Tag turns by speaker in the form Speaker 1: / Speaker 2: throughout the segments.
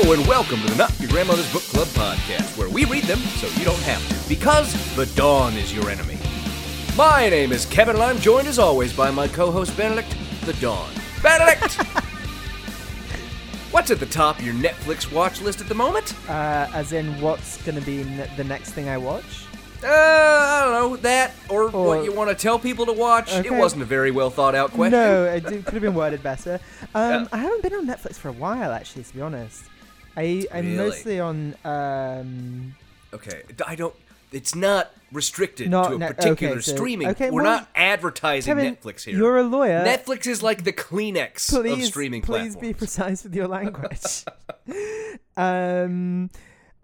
Speaker 1: Hello and welcome to the Not Your Grandmother's Book Club podcast, where we read them so you don't have to, because the dawn is your enemy. My name is Kevin, and I'm joined as always by my co-host Benedict, the Dawn. Benedict, what's at the top of your Netflix watch list at the moment?
Speaker 2: Uh, as in, what's going to be the next thing I watch?
Speaker 1: Uh, I don't know that, or,
Speaker 2: Or-
Speaker 1: what you want to tell people to watch. It
Speaker 2: Okay.
Speaker 1: wasn't a very well thought out question.
Speaker 2: No, it could have been worded better. Um. I haven't been on Netflix for a while, actually, to be honest. I, I'm
Speaker 1: Really?
Speaker 2: mostly on. Um,
Speaker 1: Okay, I don't. It's not restricted
Speaker 2: Not
Speaker 1: to a
Speaker 2: net-
Speaker 1: particular
Speaker 2: okay, so-
Speaker 1: streaming.
Speaker 2: okay,
Speaker 1: We're
Speaker 2: well,
Speaker 1: not advertising
Speaker 2: Kevin,
Speaker 1: Netflix here.
Speaker 2: you're a lawyer.
Speaker 1: Netflix is like the Kleenex
Speaker 2: please,
Speaker 1: of streaming
Speaker 2: please
Speaker 1: platforms.
Speaker 2: be precise with your language. um,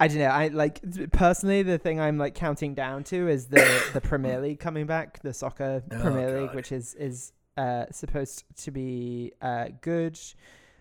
Speaker 2: I don't know. I like personally the thing I'm like counting down to is the the Premier League coming back, the soccer
Speaker 1: Oh,
Speaker 2: Premier League, which is is uh, supposed to be uh, good.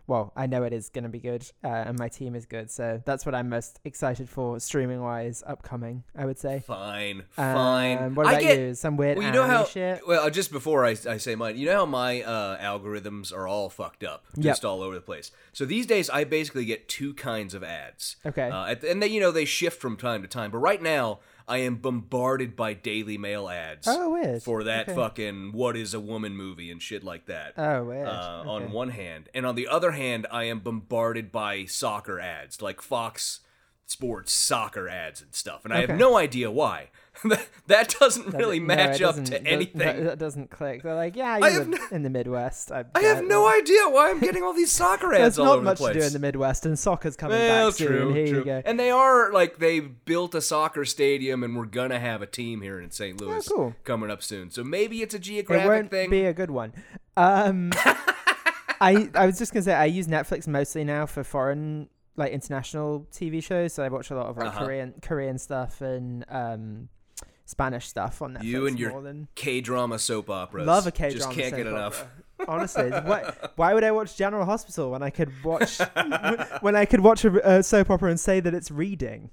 Speaker 2: Well, I know it is going to be good, uh, and my team is good, so that's what I'm most excited for streaming wise upcoming. I would say.
Speaker 1: Fine, fine.
Speaker 2: Um, what
Speaker 1: I
Speaker 2: about
Speaker 1: get,
Speaker 2: you? Some weird
Speaker 1: Well, you know how.
Speaker 2: shit.
Speaker 1: Well, just before I, I say mine, you know how my uh, algorithms are all fucked up,
Speaker 2: Yep.
Speaker 1: just all over the place. So these days, I basically get two kinds of ads.
Speaker 2: Okay.
Speaker 1: Uh, the- and they, you know, they shift from time to time. But right now, I am bombarded by Daily Mail ads.
Speaker 2: Oh, weird.
Speaker 1: For that
Speaker 2: Okay.
Speaker 1: fucking "What Is a Woman" movie and shit like that.
Speaker 2: Oh, weird.
Speaker 1: uh, on one hand, and on the other hand, I am bombarded by soccer ads, like Fox Sports soccer ads and stuff, and I
Speaker 2: Okay.
Speaker 1: have no idea why. that, doesn't really match up to anything.
Speaker 2: That, that doesn't click. They're like, yeah,
Speaker 1: I
Speaker 2: you live
Speaker 1: no-
Speaker 2: in the Midwest. I,
Speaker 1: I have no idea why I'm getting all these soccer ads
Speaker 2: There's
Speaker 1: all
Speaker 2: not
Speaker 1: over
Speaker 2: much
Speaker 1: the place.
Speaker 2: to do in the Midwest, and soccer's coming
Speaker 1: well,
Speaker 2: back soon.
Speaker 1: true,
Speaker 2: Here
Speaker 1: true.
Speaker 2: you go.
Speaker 1: And they are like they built a soccer stadium, and we're gonna have a team here in St. Louis
Speaker 2: Oh, cool.
Speaker 1: coming up soon. So maybe it's a geographic it
Speaker 2: won't
Speaker 1: thing.
Speaker 2: be a good one. Um, I I was just gonna say I use Netflix mostly now for foreign like international TV shows. So I watch a lot of like
Speaker 1: Uh-huh.
Speaker 2: Korean Korean stuff and um, Spanish stuff on Netflix.
Speaker 1: you and your
Speaker 2: more than
Speaker 1: K drama soap operas.
Speaker 2: love a K drama.
Speaker 1: Just can't get enough.
Speaker 2: Honestly, why, why would I watch General Hospital when I could watch when I could watch a, a soap opera and say that it's reading?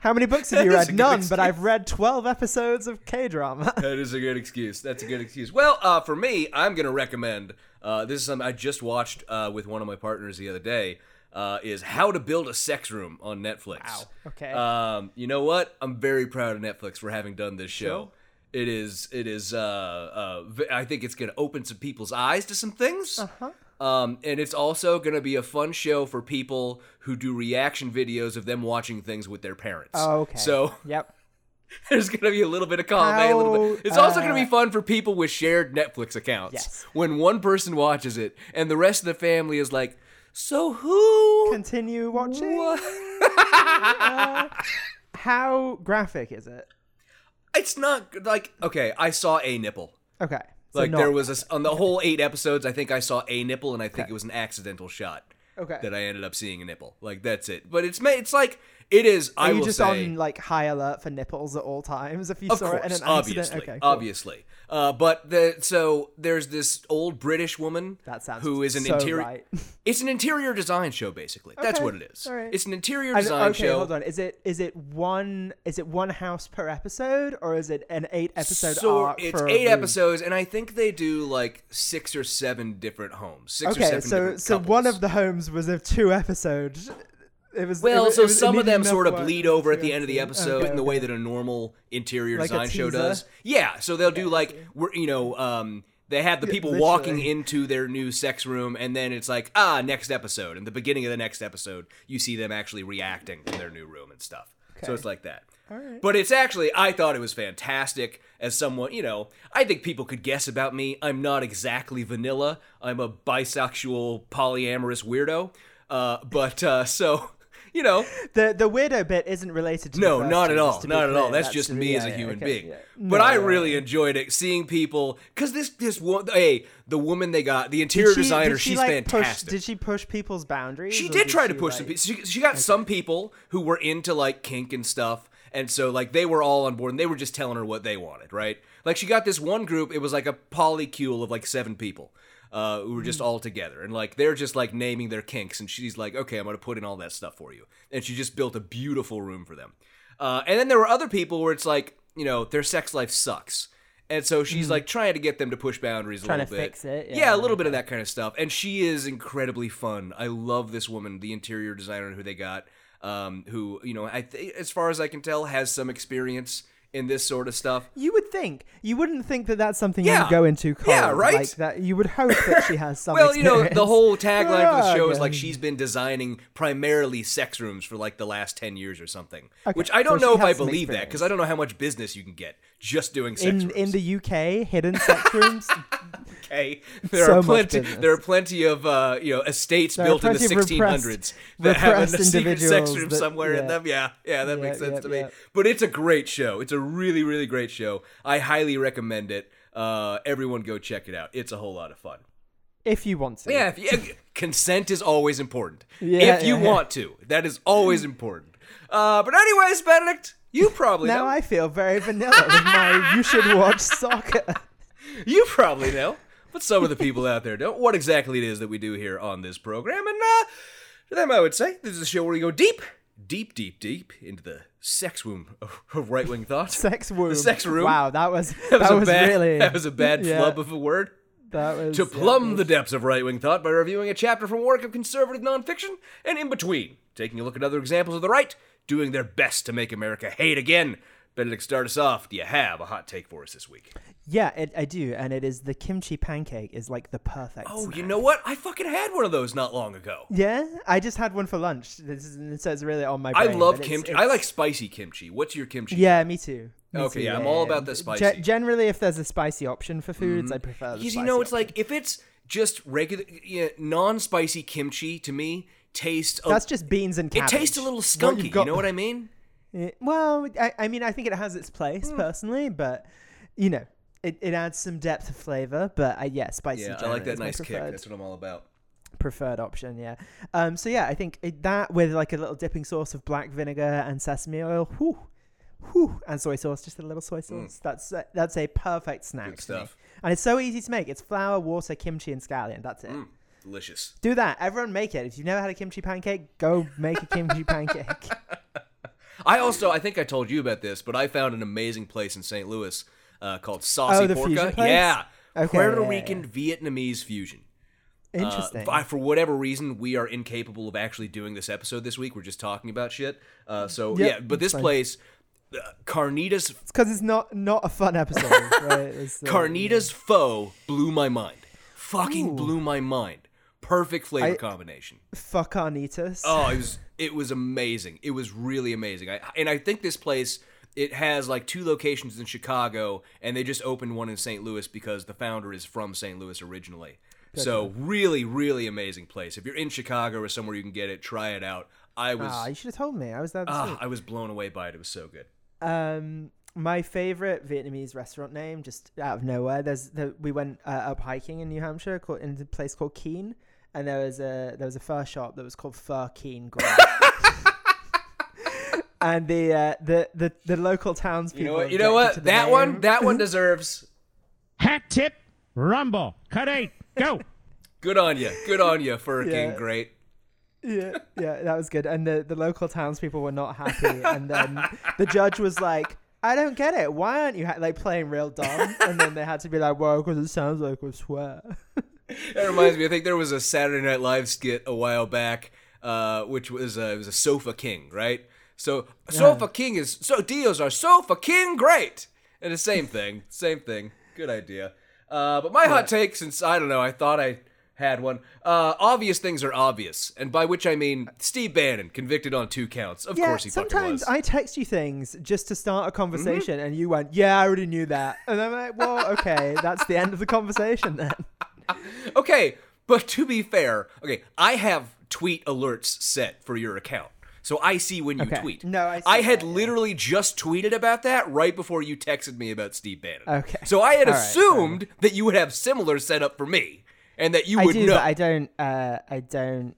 Speaker 2: How many books have you
Speaker 1: That is a
Speaker 2: read? None, but. I've read twelve episodes of K drama.
Speaker 1: That is a good excuse. That's a good excuse. Well, uh, for me, I'm gonna recommend. Uh, this is something I just watched uh, with one of my partners the other day. Uh, is How to Build a Sex Room on Netflix.
Speaker 2: Wow. Okay.
Speaker 1: Um, you know what? I'm very proud of Netflix for having done this show.
Speaker 2: Sure.
Speaker 1: It is. It is. Uh, uh, I think it's gonna open some people's eyes to some things.
Speaker 2: Uh-huh.
Speaker 1: Um, and it's also going to be a fun show for people who do reaction videos of them watching things with their parents.
Speaker 2: Oh, okay.
Speaker 1: So
Speaker 2: yep.
Speaker 1: there's going to be a little bit of column A, a little bit. It's also going to
Speaker 2: uh,
Speaker 1: be fun for people with shared Netflix accounts.
Speaker 2: Yes.
Speaker 1: When one person watches it and the rest of the family is like, so who?
Speaker 2: Continue watching.
Speaker 1: What?
Speaker 2: Uh, how graphic is it?
Speaker 1: it's not like okay. I saw a nipple.
Speaker 2: Okay. so
Speaker 1: Like there was a s on the whole eight episodes. I think I saw a nipple, and I think
Speaker 2: Okay.
Speaker 1: it was an accidental shot
Speaker 2: Okay.
Speaker 1: that I ended up seeing a nipple. Like that's it. But it's ma- it's like it is. I
Speaker 2: Are you
Speaker 1: will
Speaker 2: just
Speaker 1: say,
Speaker 2: on like high alert for nipples at all times if you saw
Speaker 1: course,
Speaker 2: it in an
Speaker 1: obviously,
Speaker 2: accident? Okay. cool.
Speaker 1: obviously. Uh, but the so there's this old British woman
Speaker 2: That sounds
Speaker 1: who is an
Speaker 2: so
Speaker 1: interior.
Speaker 2: right.
Speaker 1: It's an interior design show, basically. That's what it is.
Speaker 2: right.
Speaker 1: It's an interior
Speaker 2: I-
Speaker 1: design
Speaker 2: okay,
Speaker 1: show.
Speaker 2: hold on. Is it is it one is it one house per episode or is it an eight episode
Speaker 1: so
Speaker 2: arc?
Speaker 1: it's eight episodes, and I think they do like six or seven different homes. Six or
Speaker 2: Okay,
Speaker 1: seven
Speaker 2: so so one of the homes was of two episodes. It was
Speaker 1: Well,
Speaker 2: it was,
Speaker 1: so
Speaker 2: was
Speaker 1: some of them sort of bleed over at the end of the episode
Speaker 2: Okay,
Speaker 1: in the way that a normal interior
Speaker 2: Like
Speaker 1: design show does. Yeah, so they'll do like we're you know um they have the people
Speaker 2: literally.
Speaker 1: walking into their new sex room and then it's like ah next episode and the beginning of the next episode you see them actually reacting in their new room and stuff. So it's like that. But it's actually I thought it was fantastic as someone, you know, I think people could guess about me. I'm not exactly vanilla. I'm a bisexual polyamorous weirdo. Uh, but uh, so you know,
Speaker 2: The the weirdo bit isn't related to the
Speaker 1: no, not at all,
Speaker 2: to
Speaker 1: not at all.
Speaker 2: clear.
Speaker 1: That's just me as a
Speaker 2: yeah,
Speaker 1: human
Speaker 2: okay,
Speaker 1: being.
Speaker 2: yeah.
Speaker 1: But
Speaker 2: No,
Speaker 1: I really
Speaker 2: yeah.
Speaker 1: enjoyed it, seeing people because this this one, hey, the woman they got, the interior
Speaker 2: Did she-
Speaker 1: designer,
Speaker 2: did she,
Speaker 1: she's
Speaker 2: like, push-
Speaker 1: fantastic.
Speaker 2: did she push people's boundaries?
Speaker 1: She did try to
Speaker 2: she,
Speaker 1: push some
Speaker 2: like-
Speaker 1: people. She, she got some people who were into like kink and stuff, and so like they were all on board, and they were just telling her what they wanted, right? Like she got this one group. It was like a polycule of like seven people. Uh, who were just all together. And like they're just like naming their kinks. And she's like okay i'm gonna put in all that stuff for you. And she just built a beautiful room for them. Uh, and then there were other people where it's like you know their sex life sucks. And so she's like trying to get them to push boundaries a
Speaker 2: Hmm.
Speaker 1: Little bit.
Speaker 2: fix it,
Speaker 1: yeah,
Speaker 2: yeah,
Speaker 1: a little bit of that kind of stuff. And she is incredibly fun. I love this woman, the interior designer who they got, um, who you know, I th- as far as I can tell, has some experience in this sort of stuff.
Speaker 2: You would think you wouldn't think that that's something you
Speaker 1: Yeah.
Speaker 2: would go into cold.
Speaker 1: Yeah, right?
Speaker 2: Like that, you would hope that she has some.
Speaker 1: Well, you know, the whole tagline for the show is like she's been designing primarily sex rooms for like the last ten years or something.
Speaker 2: Okay,
Speaker 1: Which I don't
Speaker 2: so
Speaker 1: know if I believe that because I don't know how much business you can get just doing sex
Speaker 2: in
Speaker 1: rooms.
Speaker 2: in the UK, hidden sex rooms.
Speaker 1: okay, there
Speaker 2: So
Speaker 1: are plenty. There are plenty of uh, you know estates
Speaker 2: There
Speaker 1: built in the
Speaker 2: plenty of repressed-
Speaker 1: 1600s that have a secret sex room
Speaker 2: that-
Speaker 1: somewhere in them. Yeah, yeah, that
Speaker 2: Yeah,
Speaker 1: makes sense
Speaker 2: yeah,
Speaker 1: to me.
Speaker 2: yeah.
Speaker 1: But it's a great show. It's a really, really great show. I highly recommend it. Uh, everyone go check it out. It's a whole lot of fun.
Speaker 2: if you want to.
Speaker 1: Yeah, if you, consent is always important.
Speaker 2: Yeah,
Speaker 1: if you
Speaker 2: yeah, yeah.
Speaker 1: want to, that is always important. Uh, but anyways, Benedict, you probably
Speaker 2: Now
Speaker 1: know.
Speaker 2: I feel very vanilla with my "you should watch soccer."
Speaker 1: You probably know, but some of the people out there don't. What exactly it is that we do here on this program, and uh, to them, I would say this is a show where we go deep, deep, deep, deep into the sex womb of, right wing thought.
Speaker 2: Sex womb.
Speaker 1: The sex room.
Speaker 2: Wow, that was
Speaker 1: That was,
Speaker 2: that
Speaker 1: a
Speaker 2: was
Speaker 1: bad.
Speaker 2: really
Speaker 1: That was a bad
Speaker 2: yeah,
Speaker 1: flub of a word.
Speaker 2: That was
Speaker 1: to
Speaker 2: yeah,
Speaker 1: plumb
Speaker 2: it
Speaker 1: the depths of right wing thought by reviewing a chapter from work of conservative nonfiction, and in between, taking a look at other examples of the right doing their best to make America hate again. Benedict, start us off. Do you have a hot take for us this week?
Speaker 2: Yeah, it, I do, and it is the kimchi pancake is like the perfect.
Speaker 1: Oh, you know what? I fucking had one of those not long ago.
Speaker 2: Yeah, I just had one for lunch. This is, so it's really on my.
Speaker 1: I love kimchi. I like spicy kimchi. What's your kimchi?
Speaker 2: Yeah, me too. Me
Speaker 1: Okay,
Speaker 2: too,
Speaker 1: yeah, I'm all about the spicy.
Speaker 2: generally, if there's a spicy option for foods, mm-hmm. I prefer. The
Speaker 1: Because
Speaker 2: spicy
Speaker 1: you know, it's
Speaker 2: option.
Speaker 1: like if it's just regular, yeah, non-spicy kimchi to me tastes. A,
Speaker 2: that's just beans and
Speaker 1: it tastes a little skunky.
Speaker 2: you've
Speaker 1: You know what I mean?
Speaker 2: Eh, well, I, I mean, I think it has its
Speaker 1: Hmm.
Speaker 2: place personally, but you know, it, it adds some depth of flavor. But I, yeah, spicy.
Speaker 1: Yeah, I like that nice kick. That's what I'm all about.
Speaker 2: preferred option. Yeah. Um. So yeah, I think it, that with like a little dipping sauce of black vinegar and sesame oil, whew, whew, and soy sauce, just a little soy sauce. That's uh, that's a perfect snack.
Speaker 1: Hmm. Good stuff.
Speaker 2: And it's so easy to make. It's flour, water, kimchi, and scallion. That's it.
Speaker 1: Mm, delicious.
Speaker 2: Do that. Everyone make it. If you've never had a kimchi pancake, go make a kimchi pancake.
Speaker 1: I also, I think I told you about this, but I found an amazing place in St. Louis uh, called Saucy
Speaker 2: Oh, the
Speaker 1: Porka.
Speaker 2: fusion place?
Speaker 1: Yeah,
Speaker 2: Okay,
Speaker 1: Puerto
Speaker 2: yeah,
Speaker 1: Rican Vietnamese fusion. Uh,
Speaker 2: Interesting.
Speaker 1: fi- for whatever reason, we are incapable of actually doing this episode this week. We're just talking about shit. Uh, so
Speaker 2: Yep,
Speaker 1: yeah, but this
Speaker 2: fine.
Speaker 1: place, uh, Carnitas,
Speaker 2: because it's not not a fun episode, right? It's, uh,
Speaker 1: Carnitas Pho blew my mind. Fucking
Speaker 2: Ooh.
Speaker 1: blew my mind. Perfect flavor
Speaker 2: I-
Speaker 1: combination.
Speaker 2: Fuck carnitas.
Speaker 1: Oh, it was it was amazing. It was really amazing. I and I think this place it has like two locations in Chicago, and they just opened one in St. Louis because the founder is from St. Louis originally. So really, really amazing place. If you're in Chicago or somewhere you can get it, try it out. I was
Speaker 2: Ah, you should have told me. I was there
Speaker 1: ah,
Speaker 2: week.
Speaker 1: I was blown away by it. It was so good.
Speaker 2: Um, my favorite Vietnamese restaurant name, just out of nowhere. There's the, we went uh, up hiking in New Hampshire, called, in a place called Keene, and there was a there was a pho shop that was called Pho Keene Grill. and the uh, the the the local townspeople.
Speaker 1: You know what? You know what?
Speaker 2: the
Speaker 1: That one, that one deserves.
Speaker 3: Hat tip, rumble, cut eight, go.
Speaker 1: Good on you. Good on you, Pho King. Great.
Speaker 2: yeah, yeah, that was good. And the, the local townspeople were not happy. And then the judge was like, I don't get it. Why aren't you ha- like playing real dumb? And then they had to be like, well, because it sounds like a swear.
Speaker 1: That reminds me. I think there was a Saturday Night Live skit a while back, uh, which was uh, it was a Sofa King, right? So Sofa King is so deals are Sofa King great, and the same thing, same thing. Good idea. Uh, but my hot take, since I don't know, I thought I had one. Uh, obvious things are obvious, and by which I mean Steve Bannon convicted on two counts. Of
Speaker 2: yeah,
Speaker 1: course he fucking
Speaker 2: sometimes
Speaker 1: was. Mm-hmm.
Speaker 2: I text you things just to start a conversation, and you went, "Yeah, I already knew that," and I'm like, "Well, okay, that's the end of the conversation then."
Speaker 1: Okay, but to be fair, okay, I have tweet alerts set for your account. so I see when you
Speaker 2: Okay.
Speaker 1: tweet.
Speaker 2: No, I see
Speaker 1: I had
Speaker 2: that, yeah.
Speaker 1: literally just tweeted about that right before you texted me about Steve Bannon.
Speaker 2: Okay.
Speaker 1: So I had
Speaker 2: All right, fair
Speaker 1: assumed that you would have similar setup for me, and that you
Speaker 2: I
Speaker 1: would
Speaker 2: do,
Speaker 1: know.
Speaker 2: but I don't. Uh, I don't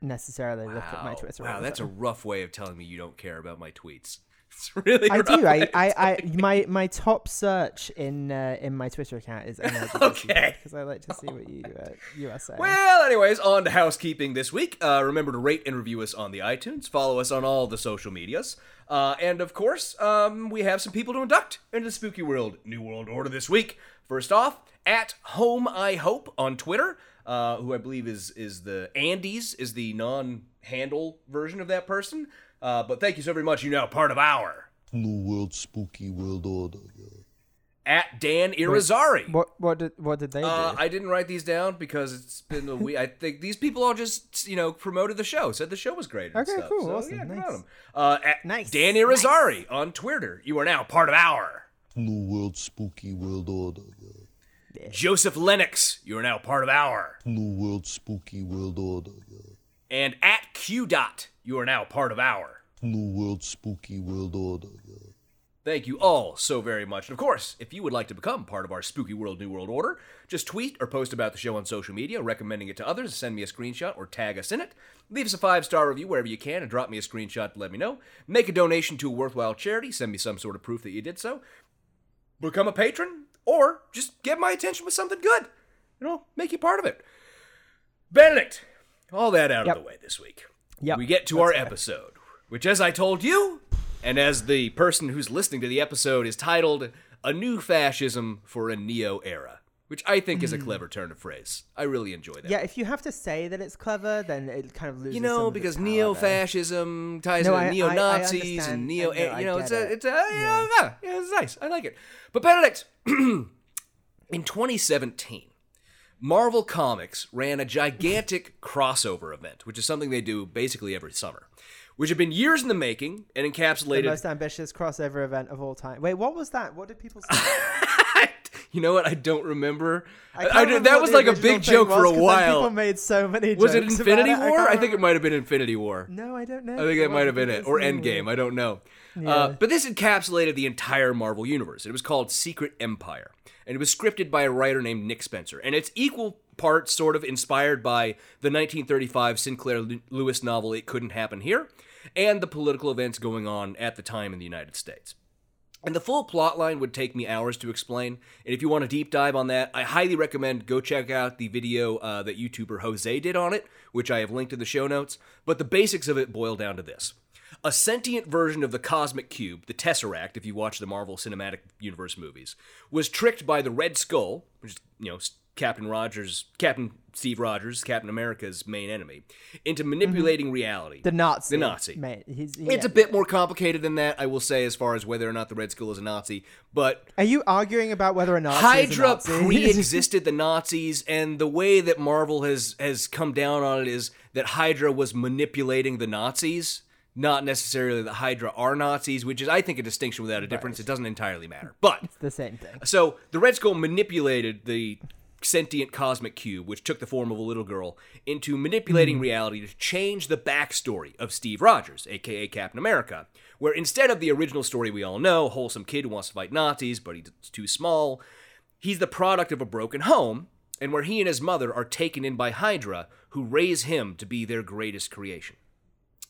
Speaker 2: necessarily look at my
Speaker 1: Wow.
Speaker 2: Twitter.
Speaker 1: Wow, that's a rough way of telling me you don't care about my tweets. It's really.
Speaker 2: I do. I, I, I, my my top search in uh, in my Twitter account is
Speaker 1: Okay.
Speaker 2: because I like to see what you uh, you are saying.
Speaker 1: Well, anyways, on to housekeeping this week. Uh, remember to rate and review us on the iTunes. Follow us on all the social medias. Uh, and of course, um, we have some people to induct into the Spooky World New World Order this week. First off, at Home I Hope on Twitter, uh, who I believe is is the Andes is the non-handle version of that person. Uh, but thank you so very much. You're now part of our
Speaker 4: New World Spooky World Order. Yeah.
Speaker 1: at Dan Irizarry.
Speaker 2: what what did what did they
Speaker 1: Uh,
Speaker 2: do?
Speaker 1: I didn't write these down because it's been a week. I think these people all just, you know, promoted the show, said the show was great. And
Speaker 2: Okay,
Speaker 1: stuff.
Speaker 2: cool,
Speaker 1: So,
Speaker 2: awesome,
Speaker 1: yeah,
Speaker 2: nice.
Speaker 1: Uh, at
Speaker 2: Nice,
Speaker 1: Dan Irizarry on Twitter. You are now part of our.
Speaker 4: New World Spooky World Order. Yeah.
Speaker 1: Joseph Lennox. You are now part of our.
Speaker 4: New World Spooky World Order. Yeah.
Speaker 1: And at Q Dot. You are now part of our.
Speaker 4: New World Spooky World Order. Yeah.
Speaker 1: Thank you all so very much. And of course, if you would like to become part of our Spooky World New World Order, just tweet or post about the show on social media, recommending it to others, send me a screenshot or tag us in it. Leave us a five star review wherever you can and drop me a screenshot to let me know. Make a donation to a worthwhile charity, send me some sort of proof that you did so. Become a patron, or just get my attention with something good. You know, make you part of it. Benedict, all that out
Speaker 2: Yep.
Speaker 1: of the way this week.
Speaker 2: Yep,
Speaker 1: We get to our episode, which, as I told you, and as the person who's listening to the episode is titled A New Fascism for a Neo Era, which I think is a clever turn of phrase. I really enjoy that.
Speaker 2: Hmm. yeah, if you have to say that it's clever, then it kind of loses.
Speaker 1: You know, because neo fascism ties
Speaker 2: No,
Speaker 1: into neo Nazis and neo.
Speaker 2: Know,
Speaker 1: you know, it's a,
Speaker 2: it.
Speaker 1: it's a, yeah, yeah, it's nice. I like it. But Benedict, in 2017, Marvel Comics ran a gigantic crossover event, which is something they do basically every summer, which had been years in the making and encapsulated The
Speaker 2: most ambitious crossover event of all time. Wait, what was that? What did people say?
Speaker 1: you know what? I don't remember.
Speaker 2: I
Speaker 1: I, I-
Speaker 2: remember
Speaker 1: that was like a big joke
Speaker 2: was,
Speaker 1: for a while.
Speaker 2: People made so many.
Speaker 1: Was it Infinity
Speaker 2: it,
Speaker 1: War? I,
Speaker 2: can't
Speaker 1: think it might have been Infinity War.
Speaker 2: No, I don't know.
Speaker 1: I think it might have been it, or Endgame. I don't know. Uh, but this encapsulated the entire Marvel universe. It was called Secret Empire, and it was scripted by a writer named Nick Spencer. And it's equal parts sort of inspired by the 1935 Sinclair Lewis novel "It Couldn't Happen Here," and the political events going on at the time in the United States. And the full plot line would take me hours to explain. And if you want a deep dive on that, I highly recommend go check out the video uh, that YouTuber Jose did on it, which I have linked in the show notes. But the basics of it boil down to this. A sentient version of the cosmic cube, the Tesseract, if you watch the Marvel Cinematic Universe movies, was tricked by the Red Skull, which is, you know, Captain Rogers, Captain Steve Rogers, Captain America's main enemy, into mm-hmm. manipulating reality.
Speaker 2: The Nazi.
Speaker 1: The Nazi.
Speaker 2: Mate, he's,
Speaker 1: It's a
Speaker 2: yeah.
Speaker 1: bit more complicated than that, I will say, as far as whether or not the Red Skull is a Nazi. But
Speaker 2: Are you arguing about whether or not
Speaker 1: Hydra pre-existed the Nazis, and the way that Marvel has has come down on it is that Hydra was manipulating the Nazis, not necessarily that Hydra are Nazis, which is, I think, a distinction without a difference. It doesn't entirely matter, but it's
Speaker 2: the same thing.
Speaker 1: so the Red Skull manipulated the sentient cosmic cube, which took the form of a little girl, into manipulating hmm. reality to change the backstory of Steve Rogers, aka Captain America. Where instead of the original story we all know, wholesome kid who wants to fight Nazis, but he's too small, he's the product of a broken home, and where he and his mother are taken in by Hydra, who raise him to be their greatest creation.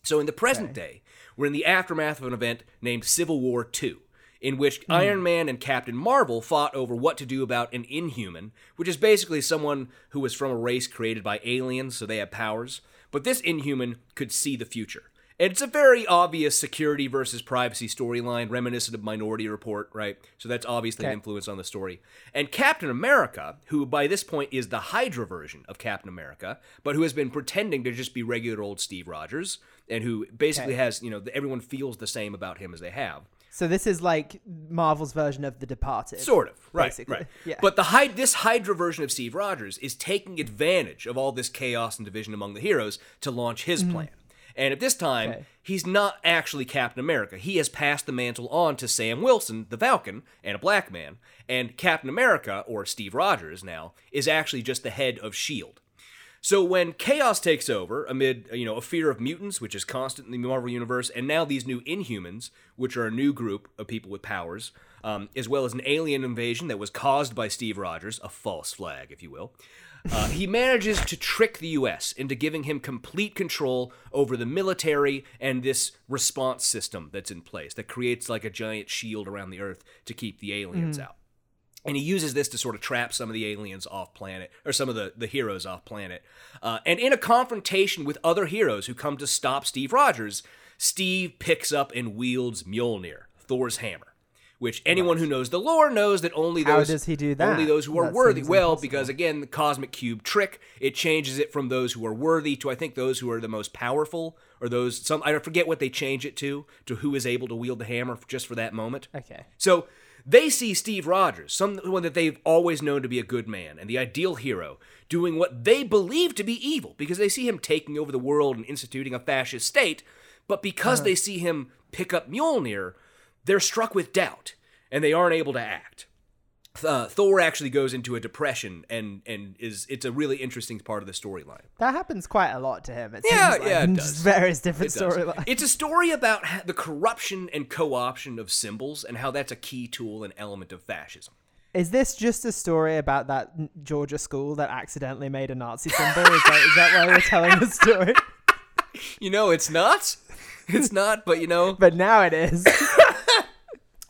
Speaker 1: So in the present day, we're in the aftermath of an event named Civil War II, in which hmm. Iron Man and Captain Marvel fought over what to do about an inhuman, which is basically someone who was from a race created by aliens, so they have powers. But this inhuman could see the future. And it's a very obvious security versus privacy storyline, reminiscent of Minority Report, right? So that's obviously an influence on the story. And Captain America, who by this point is the Hydra version of Captain America, but who has been pretending to just be regular old Steve Rogers, and who basically
Speaker 2: Okay.
Speaker 1: has, you know, everyone feels the same about him as they have.
Speaker 2: So this is like Marvel's version of The Departed.
Speaker 1: Sort of, right?
Speaker 2: basically.
Speaker 1: Right.
Speaker 2: Yeah.
Speaker 1: But the this Hydra version of Steve Rogers is taking advantage of all this chaos and division among the heroes to launch his mm-hmm. plan. And at this time.
Speaker 2: Okay.
Speaker 1: he's not actually Captain America. He has passed the mantle on to Sam Wilson, the Falcon, and a black man. And Captain America, or Steve Rogers now, is actually just the head of S.H.I.E.L.D. So when chaos takes over amid you know a fear of mutants, which is constant in the Marvel universe, and now these new Inhumans, which are a new group of people with powers, um, as well as an alien invasion that was caused by Steve Rogers, a false flag, if you will. Uh, he manages to trick the U.S. into giving him complete control over the military and this response system that's in place that creates like a giant shield around the Earth to keep the aliens out. And he uses this to sort of trap some of the aliens off planet, or some of the, the heroes off planet. Uh, and in a confrontation with other heroes who come to stop Steve Rogers, Steve picks up and wields Mjolnir, Thor's hammer. Which anyone who knows the lore knows that only
Speaker 2: How
Speaker 1: those
Speaker 2: does he do that?
Speaker 1: only those who are
Speaker 2: That
Speaker 1: worthy. Well,
Speaker 2: impossible.
Speaker 1: because again, the cosmic cube trick it changes it from those who are worthy to I think those who are the most powerful, or those some I forget what they change it to to who is able to wield the hammer just for that moment.
Speaker 2: Okay.
Speaker 1: So they see Steve Rogers, someone that they've always known to be a good man and the ideal hero, doing what they believe to be evil because they see him taking over the world and instituting a fascist state. But because uh-huh. they see him pick up Mjolnir, they're struck with doubt and they aren't able to act. Uh, Thor actually goes into a depression and and is it's a really interesting part of the storyline.
Speaker 2: That happens quite a lot to him. It
Speaker 1: Yeah,
Speaker 2: seems like,
Speaker 1: yeah, it does.
Speaker 2: various different
Speaker 1: It
Speaker 2: storylines.
Speaker 1: It's a story about the corruption and co-option of symbols and how that's a key tool and element of fascism.
Speaker 2: Is this just a story about that Georgia school that accidentally made a Nazi symbol? Is that, is that why we're telling the story?
Speaker 1: You know, it's not. It's not, but you know,
Speaker 2: But now it is.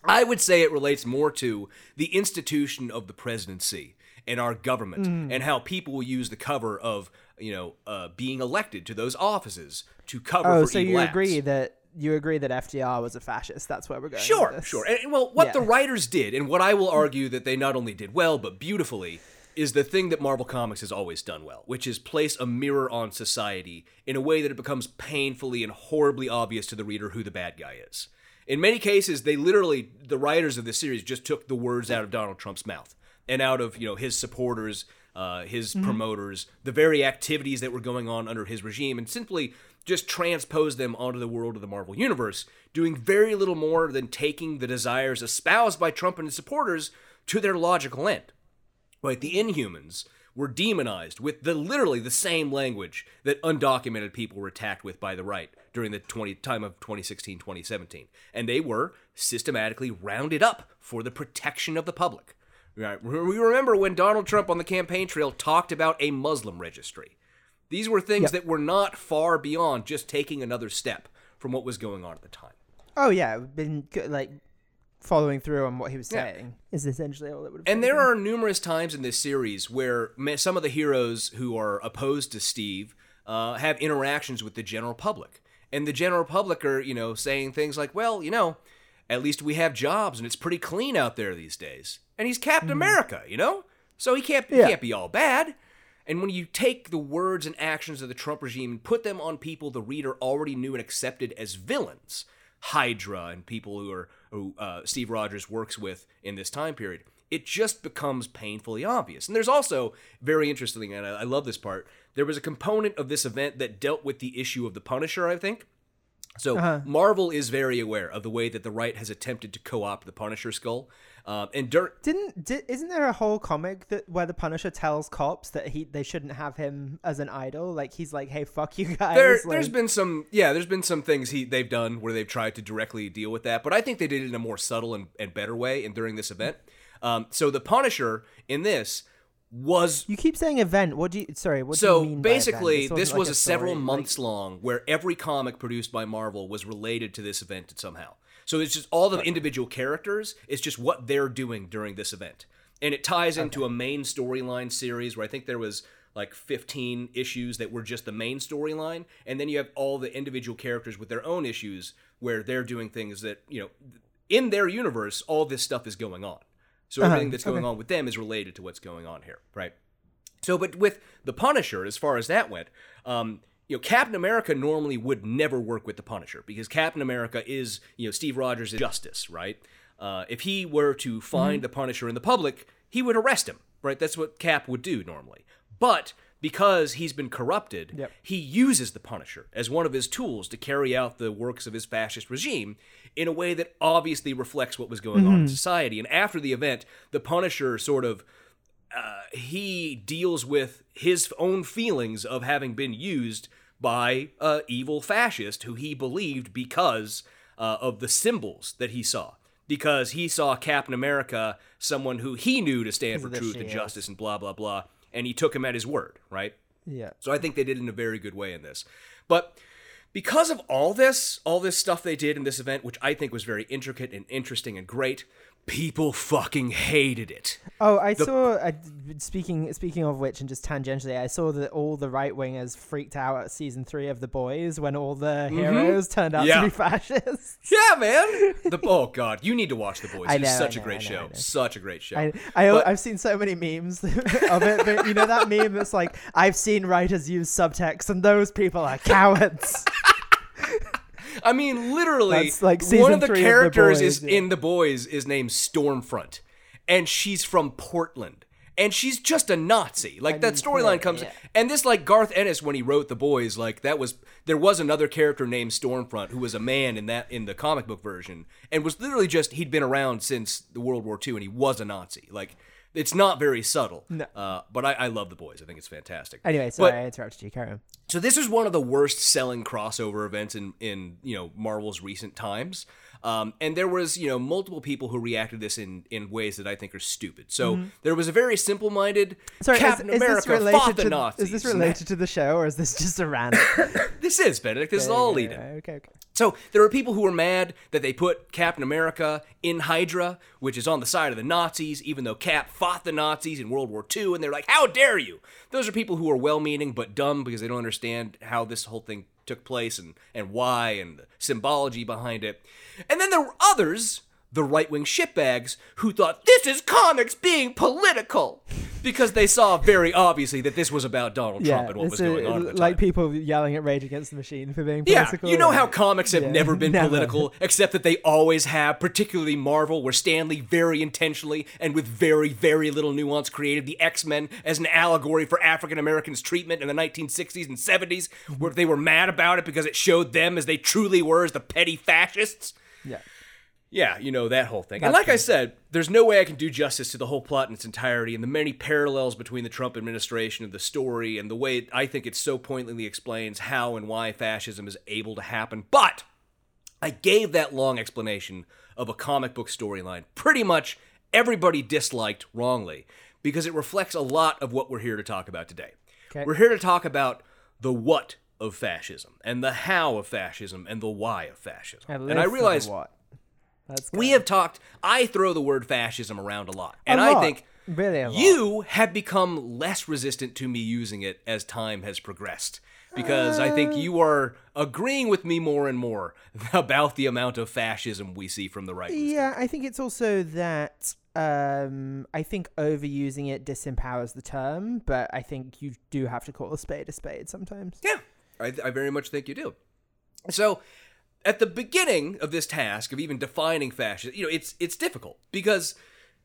Speaker 1: I would say it relates more to the institution of the presidency and our government
Speaker 2: Mm.
Speaker 1: and how people will use the cover of, you know, uh, being elected to those offices to cover
Speaker 2: Oh,
Speaker 1: for
Speaker 2: so
Speaker 1: evil
Speaker 2: you
Speaker 1: acts.
Speaker 2: agree that you agree that FDR was a fascist? That's where we're going.
Speaker 1: Sure, sure. And well, what
Speaker 2: Yeah.
Speaker 1: the writers did, and what I will argue that they not only did well, but beautifully, is the thing that Marvel Comics has always done well, which is place a mirror on society in a way that it becomes painfully and horribly obvious to the reader who the bad guy is. In many cases, they literally, the writers of the series just took the words out of Donald Trump's mouth and out of, you know, his supporters, uh, his promoters, the very activities that were going on under his regime, and simply just transposed them onto the world of the Marvel Universe, doing very little more than taking the desires espoused by Trump and his supporters to their logical end. Right, the Inhumans were demonized with the literally the same language that undocumented people were attacked with by the right during the 20 time of 2016-2017, and they were systematically rounded up for the protection of the public. Right, we remember when Donald Trump on the campaign trail talked about a Muslim registry. These were things
Speaker 2: Yep.
Speaker 1: that were not far beyond just taking another step from what was going on at the time.
Speaker 2: Oh yeah, been like following through on what he was
Speaker 1: Yeah.
Speaker 2: saying. Is essentially all it would. have
Speaker 1: And there
Speaker 2: taken.
Speaker 1: are numerous times in this series where some of the heroes who are opposed to Steve uh, have interactions with the general public. And the general public are, you know, saying things like, well, you know, at least we have jobs and it's pretty clean out there these days. And he's Captain America, you know? So he can't, he
Speaker 2: Mm-hmm.
Speaker 1: Can't be all bad. And when you take the words and actions of the Trump regime and put them on people the reader already knew and accepted as villains, Hydra and people who are who uh, Steve Rogers works with in this time period, it just becomes painfully obvious. And there's also very interesting, and I, I love this part. There was a component of this event that dealt with the issue of the Punisher, I think. So
Speaker 2: Uh-huh.
Speaker 1: Marvel is very aware of the way that the right has attempted to co-opt the Punisher skull. Um, and dur-
Speaker 2: Didn't di- isn't there a whole comic that where the Punisher tells cops that he they shouldn't have him as an idol? Like he's like, "Hey, fuck you guys."
Speaker 1: There,
Speaker 2: like-
Speaker 1: there's been some, yeah, there's been some things he they've done where they've tried to directly deal with that, but I think they did it in a more subtle and, and better way. And during this event, um, so the Punisher in this was
Speaker 2: You keep saying event. What do you? Sorry, what do
Speaker 1: so
Speaker 2: you mean? by event?
Speaker 1: basically
Speaker 2: wasn't
Speaker 1: this
Speaker 2: like
Speaker 1: was a, several
Speaker 2: story, like-
Speaker 1: months long where every comic produced by Marvel was related to this event somehow. So it's just all the individual characters. It's just what they're doing during this event, and it ties into a main storyline series where I think there was like 15 issues that were just the main storyline, and then you have all the individual characters with their own issues where they're doing things that you know in their universe all this stuff is going on. So
Speaker 2: Uh-huh,
Speaker 1: everything that's going
Speaker 2: okay.
Speaker 1: on with them is related to what's going on here, right? So, but with the Punisher, as far as that went, um, you know, Captain America normally would never work with the Punisher because Captain America is, you know, Steve Rogers is justice, right? Uh, if he were to find the Punisher in the public, he would arrest him, right? That's what Cap would do normally. But because he's been corrupted,
Speaker 2: Yep.
Speaker 1: he uses the Punisher as one of his tools to carry out the works of his fascist regime in a way that obviously reflects what was going on in society. And after the event, the Punisher sort of uh, he deals with his own feelings of having been used by a evil fascist who he believed because uh, of the symbols that he saw. Because he saw Captain America, someone who he knew to stand for truth and justice and blah blah blah, and he took him at his word, right?
Speaker 2: Yeah.
Speaker 1: So I think they did it in a very good way in this. But because of all this, all this stuff they did in this event, which I think was very intricate and interesting and great, people fucking hated it.
Speaker 2: Oh, I saw. Uh, speaking speaking of which, and just tangentially, I saw that all the right wingers freaked out at season three of The Boys when all the heroes turned out
Speaker 1: Mm-hmm. Yeah.
Speaker 2: to be fascists.
Speaker 1: Yeah, man. The oh god, you need to watch The Boys.
Speaker 2: I
Speaker 1: It's
Speaker 2: know,
Speaker 1: such a
Speaker 2: know,
Speaker 1: great
Speaker 2: I know,
Speaker 1: show. Such a great show.
Speaker 2: I, I
Speaker 1: But-
Speaker 2: I've seen so many memes of it, but you know that meme that's like, I've seen writers use subtext, and those people are cowards.
Speaker 1: I mean, literally,
Speaker 2: That's like
Speaker 1: one of the
Speaker 2: three of The
Speaker 1: characters
Speaker 2: Boys,
Speaker 1: is
Speaker 2: yeah.
Speaker 1: in The Boys is named Stormfront, and she's from Portland. And she's just a Nazi. Like that storyline comes,
Speaker 2: yeah.
Speaker 1: and this like Garth Ennis when he wrote The Boys, like that was there was another character named Stormfront who was a man in that in the comic book version, and was literally just he'd been around since the World War II, and he was a Nazi. Like it's not very subtle.
Speaker 2: No.
Speaker 1: Uh, but I, I love The Boys. I think it's fantastic.
Speaker 2: anyway, sorry,
Speaker 1: But-
Speaker 2: I interrupted you. Carry on.
Speaker 1: so this is one of the worst selling crossover events in in you know Marvel's recent times. Um, and there was you know multiple people who reacted to this in in ways that I think are stupid. So there was a very simple minded
Speaker 2: Mm-hmm. Sorry,
Speaker 1: Captain
Speaker 2: is, is this
Speaker 1: America
Speaker 2: related
Speaker 1: fought the
Speaker 2: to
Speaker 1: Nazis.
Speaker 2: is this related to the show, or is this just a rant?
Speaker 1: that- This is Benedict. This is all
Speaker 2: Okay,
Speaker 1: leading.
Speaker 2: Okay, okay.
Speaker 1: So there are people who were mad that they put Captain America in Hydra, which is on the side of the Nazis, even though Cap fought the Nazis in World War II, and they're like, "How dare you?" Those are people who are well-meaning but dumb because they don't understand how this whole thing took place and and why and the symbology behind it. And then there were others, the right-wing shitbags, who thought this is comics being political because they saw very obviously that this was about Donald
Speaker 2: Yeah,
Speaker 1: Trump and what was going
Speaker 2: a-
Speaker 1: on at the
Speaker 2: like
Speaker 1: time.
Speaker 2: people yelling at Rage Against the Machine for being political.
Speaker 1: Yeah, you know how comics have
Speaker 2: Yeah,
Speaker 1: never been
Speaker 2: never.
Speaker 1: political, except that they always have, particularly Marvel, where Stan Lee very intentionally and with very, very little nuance created the X Men as an allegory for African Americans' treatment in the 1960s and 70s, where they were mad about it because it showed them as they truly were as the petty fascists.
Speaker 2: Yeah.
Speaker 1: Yeah, you know that whole thing. and like I said, there's no way I can do justice to the whole plot in its entirety and the many parallels between the Trump administration and the story and the way it, I think it so pointedly explains how and why fascism is able to happen. But I gave that long explanation of a comic book storyline pretty much everybody disliked wrongly because it reflects a lot of what we're here to talk about today.
Speaker 2: Okay.
Speaker 1: We're here to talk about the what of fascism and the how of fascism and the why of fascism. And I
Speaker 2: live for the
Speaker 1: realize
Speaker 2: what. That's
Speaker 1: we have talked. I throw the word fascism around a lot,
Speaker 2: A
Speaker 1: and I think
Speaker 2: really lot.
Speaker 1: you have become less resistant to me using it as time has progressed. Because I
Speaker 2: Uh.
Speaker 1: think you are agreeing with me more and more about the amount of fascism we see from the right.
Speaker 2: Yeah, I think it's also that um, I think overusing it disempowers the term, but I think you do have to call a spade a spade sometimes.
Speaker 1: Yeah, I, I very much think you do. So, at the beginning of this task of even defining fascism, you know, it's it's difficult because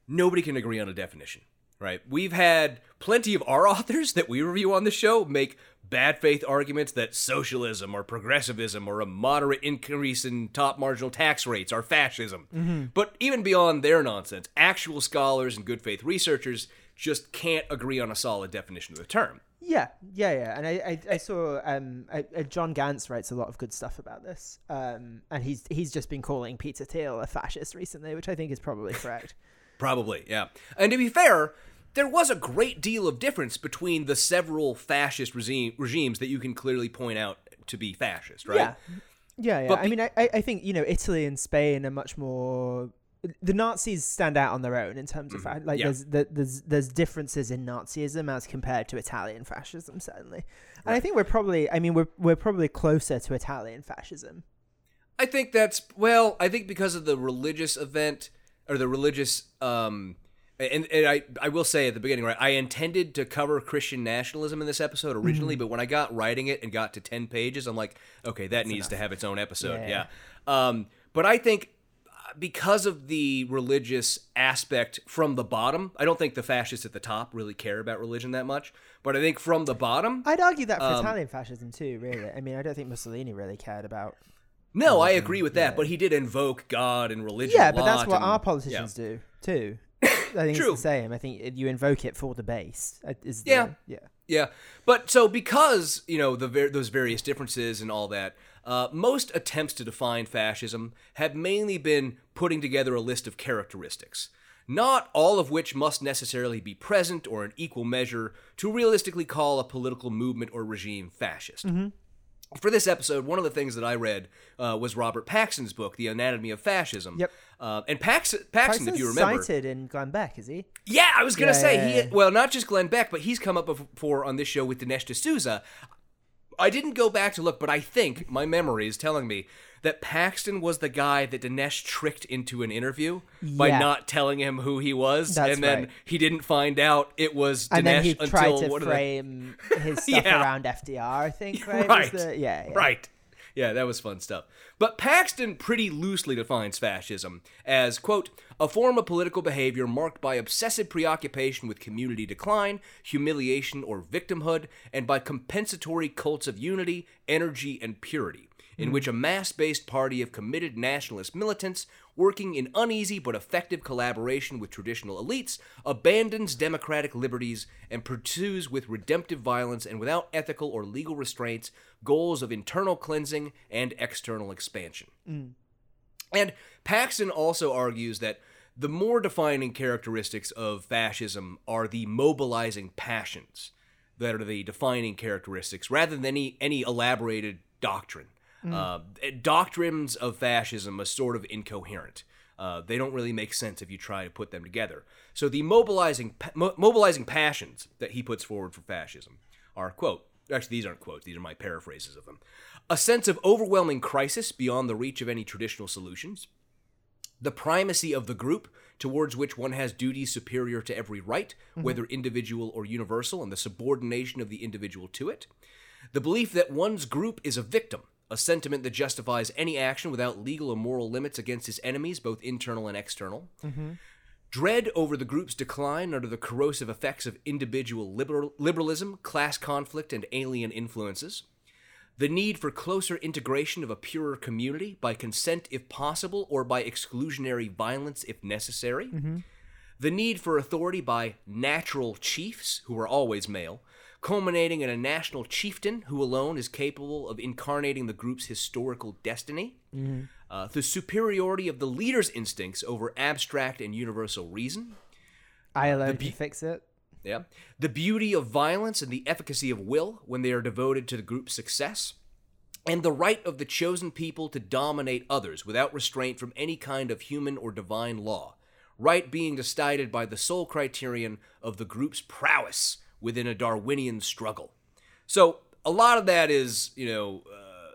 Speaker 1: nobody can agree on a definition, right? We've had plenty of our authors that we review on the show make bad faith arguments that socialism or progressivism or a moderate increase in top marginal tax rates are fascism. Mm-hmm. But even beyond their nonsense, actual scholars and good faith researchers just can't agree on a solid definition of the term.
Speaker 2: Yeah, yeah, yeah. And I, I, I saw um, I, uh, John Ganz writes a lot of good stuff about this, um, and he's he's just been calling Peter Thiel a fascist recently, which I think is probably correct.
Speaker 1: Probably, yeah. And to be fair, there was a great deal of difference between the several fascist regime, regimes that you can clearly point out to be fascist, right?
Speaker 2: Yeah, yeah, yeah.
Speaker 1: But
Speaker 2: I
Speaker 1: be-
Speaker 2: mean, I, I I think you know Italy and Spain are much more. The Nazis stand out on their own in terms of fa- like
Speaker 1: yeah.
Speaker 2: there's there- there's there's differences in Nazism as compared to Italian fascism certainly, and I think we're probably I mean we're we're probably closer to Italian fascism.
Speaker 1: I think that's well. I think because of the religious event or the religious, um, and, and I I will say at the beginning, right? I intended to cover Christian nationalism in this episode originally, but when I got writing it and got to ten pages, I'm like, okay, that needs to have its own episode.
Speaker 2: Yeah.
Speaker 1: Yeah. Um, but I think because of the religious aspect from the bottom, I don't think the fascists at the top really care about religion that much. But I think from the bottom,
Speaker 2: I'd argue that for
Speaker 1: Um,
Speaker 2: Italian fascism too. Really, I mean, I don't think Mussolini really cared about.
Speaker 1: no, I agree with that. But he did invoke God and religion.
Speaker 2: Yeah, but that's what
Speaker 1: and-
Speaker 2: our
Speaker 1: yeah.
Speaker 2: politicians do too. I think
Speaker 1: true.
Speaker 2: it's the same. I think you invoke it for the base. uh, Is the,
Speaker 1: Yeah.
Speaker 2: yeah.
Speaker 1: Yeah, but so because you know the those various differences and all that, uh, most attempts to define fascism have mainly been putting together a list of characteristics, not all of which must necessarily be present or in equal measure to realistically call a political movement or regime fascist. For this episode, one of the things that I read uh, was Robert Paxton's book, The Anatomy of Fascism.
Speaker 2: Yep.
Speaker 1: Uh, and Paxton, Paxton, if you remember,
Speaker 2: cited in Glenn Beck, is he?
Speaker 1: yeah, I was gonna
Speaker 2: Yeah,
Speaker 1: say
Speaker 2: yeah,
Speaker 1: he. Well, not just Glenn Beck, but he's come up before on this show with Dinesh D'Souza. I didn't go back to look, but I think my memory is telling me that Paxton was the guy that Dinesh tricked into an interview by
Speaker 2: Yeah.
Speaker 1: not telling him who he was,
Speaker 2: That's
Speaker 1: and then
Speaker 2: right.
Speaker 1: he didn't find out it was Dinesh until.
Speaker 2: And then he
Speaker 1: until
Speaker 2: tried to
Speaker 1: what are they-
Speaker 2: frame his stuff
Speaker 1: Yeah.
Speaker 2: around FDR, I think, right?
Speaker 1: Right.
Speaker 2: the- yeah, yeah.
Speaker 1: Right. Yeah, that was fun stuff. But Paxton pretty loosely defines fascism as, quote, a form of political behavior marked by obsessive preoccupation with community decline, humiliation, or victimhood, and by compensatory cults of unity, energy, and purity, in which a mass based party of committed nationalist militants, working in uneasy but effective collaboration with traditional elites, abandons democratic liberties and pursues with redemptive violence and without ethical or legal restraints goals of internal cleansing and external expansion. Mm. And Paxton also argues that the more defining characteristics of fascism are the mobilizing passions that are the defining characteristics rather than any, any elaborated doctrine. Uh, doctrines of fascism are sort of incoherent. Uh, they don't really make sense if you try to put them together. So the mobilizing mo- mobilizing passions that he puts forward for fascism are quote actually these aren't quotes these are my paraphrases of them a sense of overwhelming crisis beyond the reach of any traditional solutions the primacy of the group towards which one has duties superior to every right, whether individual or universal, and the subordination of the individual to it. The belief that one's group is a victim, a sentiment that justifies any action without legal or moral limits against his enemies, both internal and external. Mm-hmm. Dread over the group's decline under the corrosive effects of individual liberal, liberalism, class conflict, and alien influences. The need for closer integration of a purer community by consent if possible or by exclusionary violence if necessary, mm-hmm. the need for authority by natural chiefs, who are always male, culminating in a national chieftain who alone is capable of incarnating the group's historical destiny, uh, the superiority of the leader's instincts over abstract and universal reason,
Speaker 2: I alone
Speaker 1: be-
Speaker 2: can fix it.
Speaker 1: yeah. The beauty of violence and the efficacy of will when they are devoted to the group's success. And the right of the chosen people to dominate others without restraint from any kind of human or divine law. Right being decided by the sole criterion of the group's prowess within a Darwinian struggle. So a lot of that is, you know, uh,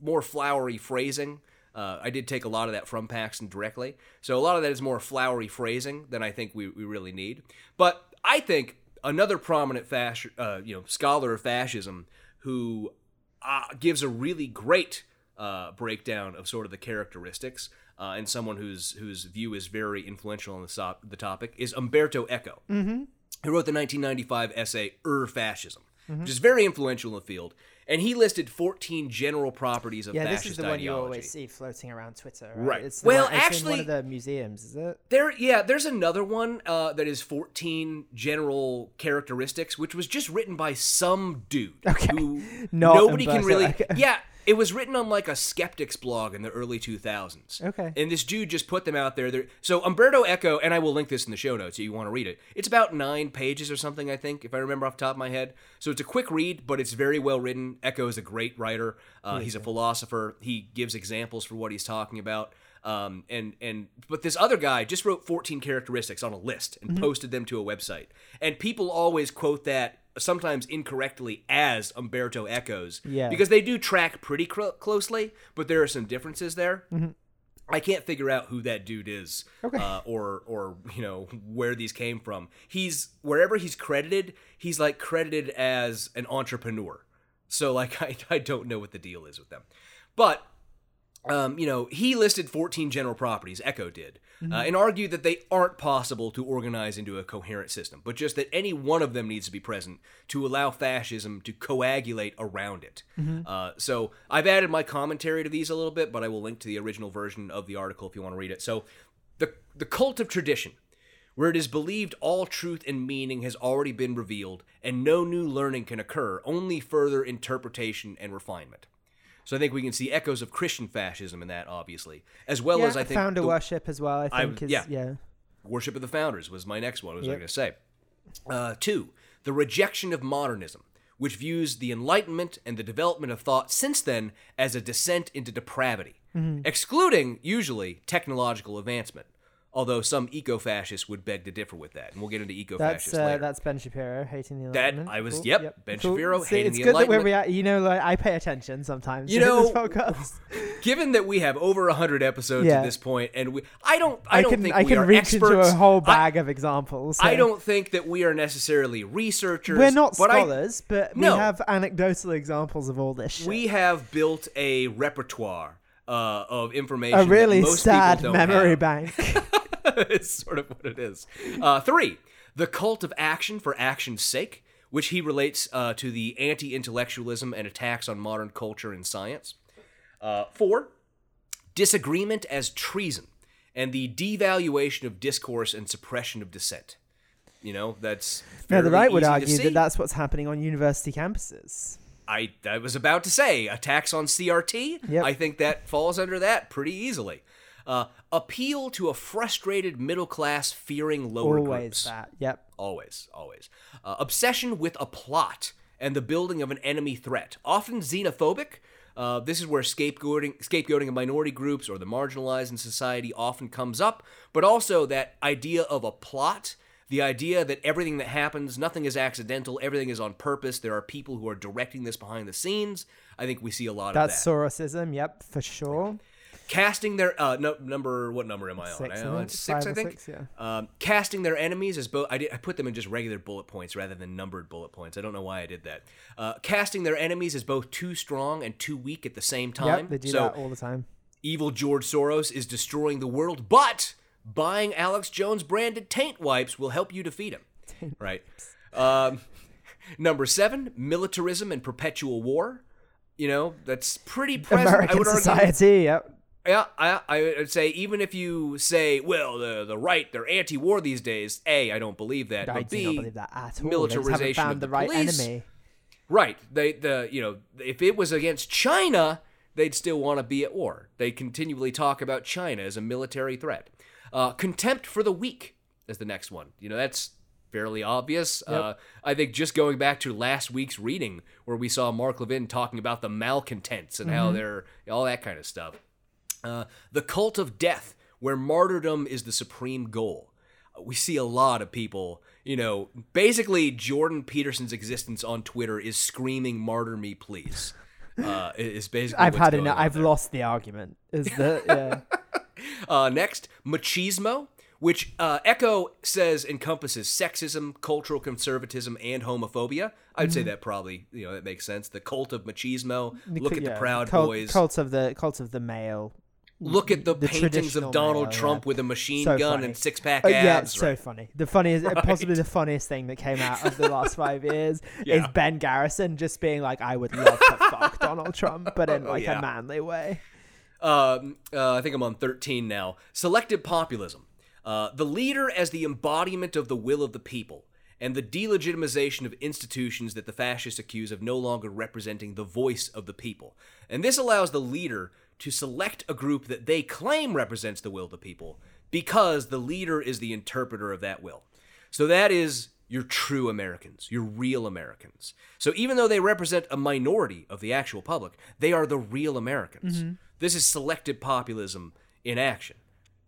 Speaker 1: more flowery phrasing. Uh, I did take a lot of that from Paxton directly. So a lot of that is more flowery phrasing than I think we, we really need. But I think another prominent fasc- uh, you know, scholar of fascism who uh, gives a really great uh, breakdown of sort of the characteristics uh, and someone whose whose view is very influential on the, so- the topic is Umberto Eco
Speaker 2: Mm-hmm.
Speaker 1: Who wrote the 1995 essay Ur Fascism, which is very influential in the field. And he listed 14 general properties of
Speaker 2: Yeah,
Speaker 1: fascist
Speaker 2: this is the one you always see floating around Twitter, right?
Speaker 1: Right.
Speaker 2: It's
Speaker 1: Well,
Speaker 2: one,
Speaker 1: actually-
Speaker 2: one of the museums, is it?
Speaker 1: There, yeah, there's another one uh, that is 14 general characteristics, which was just written by some dude
Speaker 2: Okay.
Speaker 1: who
Speaker 2: Not
Speaker 1: nobody can really.
Speaker 2: Eco.
Speaker 1: Yeah, it was written on like a skeptics blog in the early 2000s.
Speaker 2: Okay.
Speaker 1: and this dude just put them out there. They're, so Umberto Eco, and I will link this in the show notes if you want to read it. It's about nine pages or something, I think, if I remember off the top of my head. So it's a quick read, but it's very well written. Eco is a great writer. Uh, he's a philosopher. He gives examples for what he's talking about. Um, and and but this other guy just wrote 14 characteristics on a list and posted them to a website. And people always quote that sometimes incorrectly as Umberto Eco's.
Speaker 2: Yeah.
Speaker 1: because they do track pretty cl- closely, but there are some differences there. I can't figure out who that dude is,
Speaker 2: Okay.
Speaker 1: uh, or or you know where these came from. He's wherever he's credited, he's like credited as an entrepreneur. So like I I don't know what the deal is with them, but um, you know, he listed 14 general properties, Eco did, uh, and argued that they aren't possible to organize into a coherent system, but just that any one of them needs to be present to allow fascism to coagulate around it. Uh, so I've added my commentary to these a little bit, but I will link to the original version of the article if you want to read it. So the, the cult of tradition, where it is believed all truth and meaning has already been revealed and no new learning can occur, only further interpretation and refinement. So I think we can see echoes of Christian fascism in that, obviously, as well
Speaker 2: yeah,
Speaker 1: as I think
Speaker 2: founder
Speaker 1: the
Speaker 2: worship as well. I
Speaker 1: I-
Speaker 2: think is
Speaker 1: yeah.
Speaker 2: yeah.
Speaker 1: worship of the founders was my next one. Was I going to say? Uh, two, the rejection of modernism, which views the Enlightenment and the development of thought since then as a descent into depravity,
Speaker 2: Mm-hmm.
Speaker 1: excluding usually technological advancement. Although some eco-fascists would beg to differ with that, and we'll get into eco-fascists
Speaker 2: That's uh,
Speaker 1: later.
Speaker 2: that's Ben Shapiro hating the
Speaker 1: That-
Speaker 2: Enlightenment.
Speaker 1: I was-
Speaker 2: Cool,
Speaker 1: yep, Ben Shapiro
Speaker 2: See,
Speaker 1: hating
Speaker 2: it's
Speaker 1: the
Speaker 2: good that we're
Speaker 1: Enlightenment.
Speaker 2: you know like I pay attention sometimes.
Speaker 1: You know. Given that we have over hundred episodes
Speaker 2: Yeah.
Speaker 1: at this point, and we, I don't, I,
Speaker 2: I
Speaker 1: don't
Speaker 2: can
Speaker 1: think
Speaker 2: I
Speaker 1: we
Speaker 2: can
Speaker 1: are
Speaker 2: reach
Speaker 1: experts.
Speaker 2: into a whole
Speaker 1: I-
Speaker 2: bag of examples.
Speaker 1: I don't think that we are necessarily researchers.
Speaker 2: We're not
Speaker 1: but I-
Speaker 2: scholars, but we
Speaker 1: No.
Speaker 2: have anecdotal examples of all this shit.
Speaker 1: we have built a repertoire uh, of information.
Speaker 2: a really
Speaker 1: that most
Speaker 2: sad memory
Speaker 1: have.
Speaker 2: bank.
Speaker 1: it's sort of what it is. Uh, three, the cult of action for action's sake, which he relates uh, to the anti-intellectualism and attacks on modern culture and science. Uh, four, disagreement as treason and the devaluation of discourse and suppression of dissent. You know, that's
Speaker 2: now, the right would argue that that's what's happening on university campuses.
Speaker 1: I, I was about to say attacks on CRT.
Speaker 2: Yep.
Speaker 1: I think that falls under that pretty easily. Uh, appeal to a frustrated middle class fearing lower
Speaker 2: Always
Speaker 1: groups.
Speaker 2: that. Yep.
Speaker 1: Always, always. Uh, obsession with a plot and the building of an enemy threat, often xenophobic. Uh, this is where scapegoating, scapegoating of minority groups or the marginalized in society often comes up, but also that idea of a plot, the idea that everything that happens, nothing is accidental, everything is on purpose. There are people who are directing this behind the scenes. I think we see a lot
Speaker 2: That's
Speaker 1: of that.
Speaker 2: Sorosism. Yep, for sure.
Speaker 1: Casting their uh, no, number, what number am I on?
Speaker 2: Six,
Speaker 1: I
Speaker 2: I
Speaker 1: know
Speaker 2: think.
Speaker 1: it's six, I think.
Speaker 2: six, yeah.
Speaker 1: Um, casting their enemies as both. I did. I put them in just regular bullet points rather than numbered bullet points. I don't know why I did that. Uh, casting their enemies as both too strong and too weak at the same time.
Speaker 2: Yep, they do
Speaker 1: so
Speaker 2: that all the time.
Speaker 1: evil George Soros is destroying the world, but buying Alex Jones branded taint wipes will help you defeat him. right. Um, number seven, militarism and perpetual war. You know that's pretty present. I
Speaker 2: American
Speaker 1: would argue.
Speaker 2: society. Yep.
Speaker 1: Yeah, I, I would say even if you say, well, the the right they're anti-war these days. A, I don't believe that.
Speaker 2: I
Speaker 1: but
Speaker 2: do
Speaker 1: B,
Speaker 2: not believe that at all. They just haven't
Speaker 1: militarization
Speaker 2: found
Speaker 1: of
Speaker 2: the
Speaker 1: the
Speaker 2: right
Speaker 1: police.
Speaker 2: enemy.
Speaker 1: right? They the you know if it was against China, they'd still want to be at war. They continually talk about China as a military threat. Uh, contempt for the weak is the next one. You know that's fairly obvious. Uh, I think just going back to last week's reading where we saw Mark Levin talking about the malcontents and how they're all that kind of stuff. Uh, the cult of death, where martyrdom is the supreme goal. Uh, We see a lot of people, you know, basically Jordan Peterson's existence on Twitter is screaming "Martyr me, please." Uh, is basically
Speaker 2: I've had enough. I've
Speaker 1: there.
Speaker 2: lost the argument. Is the yeah.
Speaker 1: Uh, next, machismo, which uh, Eco says encompasses sexism, cultural conservatism, and homophobia. I'd
Speaker 2: Mm-hmm.
Speaker 1: say that probably, you know, that makes sense. The cult of machismo. Look at
Speaker 2: yeah,
Speaker 1: the Proud
Speaker 2: cult,
Speaker 1: Boys.
Speaker 2: Cults of the cult of the male.
Speaker 1: Look at the,
Speaker 2: the
Speaker 1: paintings of Donald
Speaker 2: male,
Speaker 1: Trump
Speaker 2: yeah.
Speaker 1: with a machine
Speaker 2: So
Speaker 1: gun
Speaker 2: funny.
Speaker 1: and six pack
Speaker 2: Uh,
Speaker 1: abs.
Speaker 2: yeah, it's so
Speaker 1: right?
Speaker 2: funny. The funniest,
Speaker 1: Right.
Speaker 2: possibly the funniest thing that came out of the last five years is Ben Garrison just being like, "I would love to fuck Donald Trump, but in like
Speaker 1: yeah.
Speaker 2: a manly way."
Speaker 1: um, uh, I think I'm on 13 now. Selective populism. Uh, the leader as the embodiment of the will of the people, and the delegitimization of institutions that the fascists accuse of no longer representing the voice of the people. And this allows the leader to select a group that they claim represents the will of the people because the leader is the interpreter of that will. So that is your true Americans, your real Americans. So even though they represent a minority of the actual public, they are the real Americans. Mm-hmm. This is selective populism in action.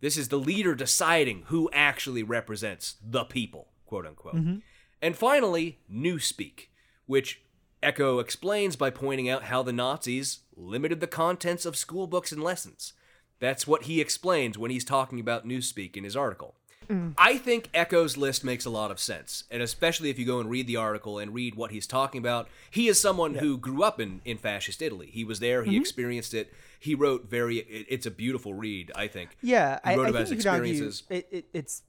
Speaker 1: This is the leader deciding who actually represents the people, quote unquote. Mm-hmm. And finally, Newspeak, which Eco explains by pointing out how the Nazis limited the contents of school books and lessons. That's what he explains when he's talking about Newspeak in his article. Mm. I think Eco's list makes a lot of sense, and especially if you go and read the article and read what he's talking about. He is someone who grew up in, in fascist Italy. He was there, he mm-hmm. experienced it. He wrote very. It, it's a beautiful read, I think.
Speaker 2: Yeah,
Speaker 1: he
Speaker 2: I,
Speaker 1: wrote
Speaker 2: I
Speaker 1: about
Speaker 2: think
Speaker 1: his
Speaker 2: could argue
Speaker 1: experiences.
Speaker 2: it, it, it's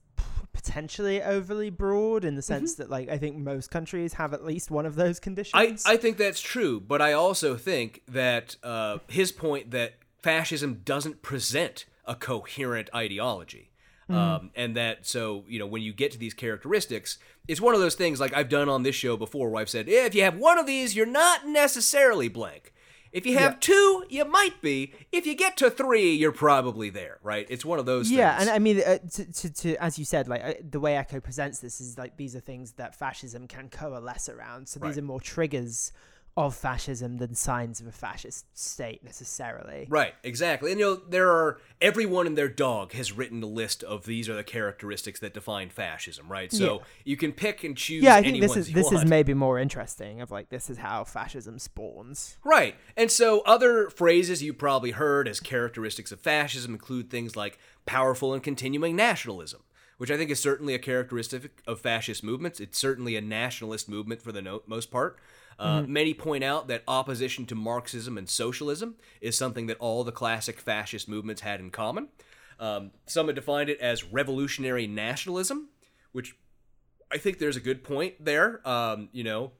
Speaker 2: potentially overly broad in the
Speaker 1: Mm-hmm.
Speaker 2: sense that, like, I think most countries have at least one of those conditions.
Speaker 1: I I think that's true, but I also think that uh, his point that fascism doesn't present a coherent ideology. Um, and that so you know when you get to these characteristics, it's one of those things like I've done on this show before, where I've said "Eh, if you have one of these, you're not necessarily blank. If you have
Speaker 2: Yeah.
Speaker 1: two, you might be. If you get to three, you're probably there, right? It's one of those. Things.
Speaker 2: Yeah,
Speaker 1: things.
Speaker 2: and I mean, uh, to, to, to as you said, like uh, the way Eco presents this is like these are things that fascism can coalesce around. So
Speaker 1: Right.
Speaker 2: these are more triggers of fascism than signs of a fascist state necessarily.
Speaker 1: Right, exactly. And you know, there are everyone and their dog has written a list of these are the characteristics that define fascism, right? So
Speaker 2: Yeah.
Speaker 1: you can pick and choose.
Speaker 2: Yeah, I think this is this is maybe more interesting. Of like this is how fascism spawns.
Speaker 1: Right. And so other phrases you probably heard as characteristics of fascism include things like powerful and continuing nationalism, which I think is certainly a characteristic of fascist movements. It's certainly a nationalist movement for the no- most part. Uh, Many point out that opposition to Marxism and socialism is something that all the classic fascist movements had in common. Um, some have defined it as revolutionary nationalism, which I think there's a good point there. Um, you know,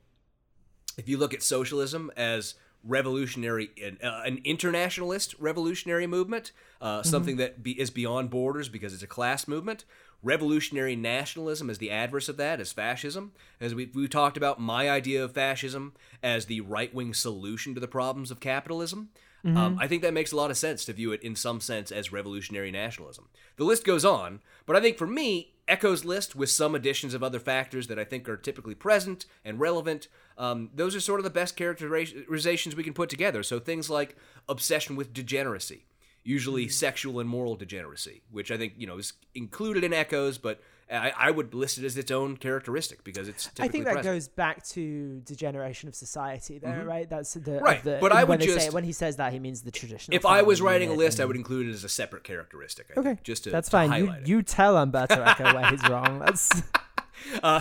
Speaker 1: if you look at socialism as revolutionary, an, uh, an internationalist revolutionary movement, uh, something that be, is beyond borders because it's a class movement. Revolutionary nationalism is the adverse of that, is fascism. As we we talked about, my idea of fascism as the right wing solution to the problems of capitalism. Um, I think that makes a lot of sense to view it in some sense as revolutionary nationalism. The list goes on, but I think for me, Eco's list with some additions of other factors that I think are typically present and relevant, um, those are sort of the best characterizations we can put together. So things like obsession with degeneracy, usually sexual and moral degeneracy, which I think you know is included in Eco's, but I, I would list it as its own characteristic because it's. Typically
Speaker 2: I think that
Speaker 1: present.
Speaker 2: goes back to degeneration of society, though, right? That's the
Speaker 1: Mm-hmm. Right,
Speaker 2: the,
Speaker 1: but I would just-
Speaker 2: it- when he says that he means the traditional.
Speaker 1: If I was writing a list, I would include it as a separate characteristic. I
Speaker 2: Okay,
Speaker 1: think, just to
Speaker 2: that's
Speaker 1: to
Speaker 2: fine. You
Speaker 1: highlight it.
Speaker 2: you tell Umberto Eco where he's wrong. That's Uh,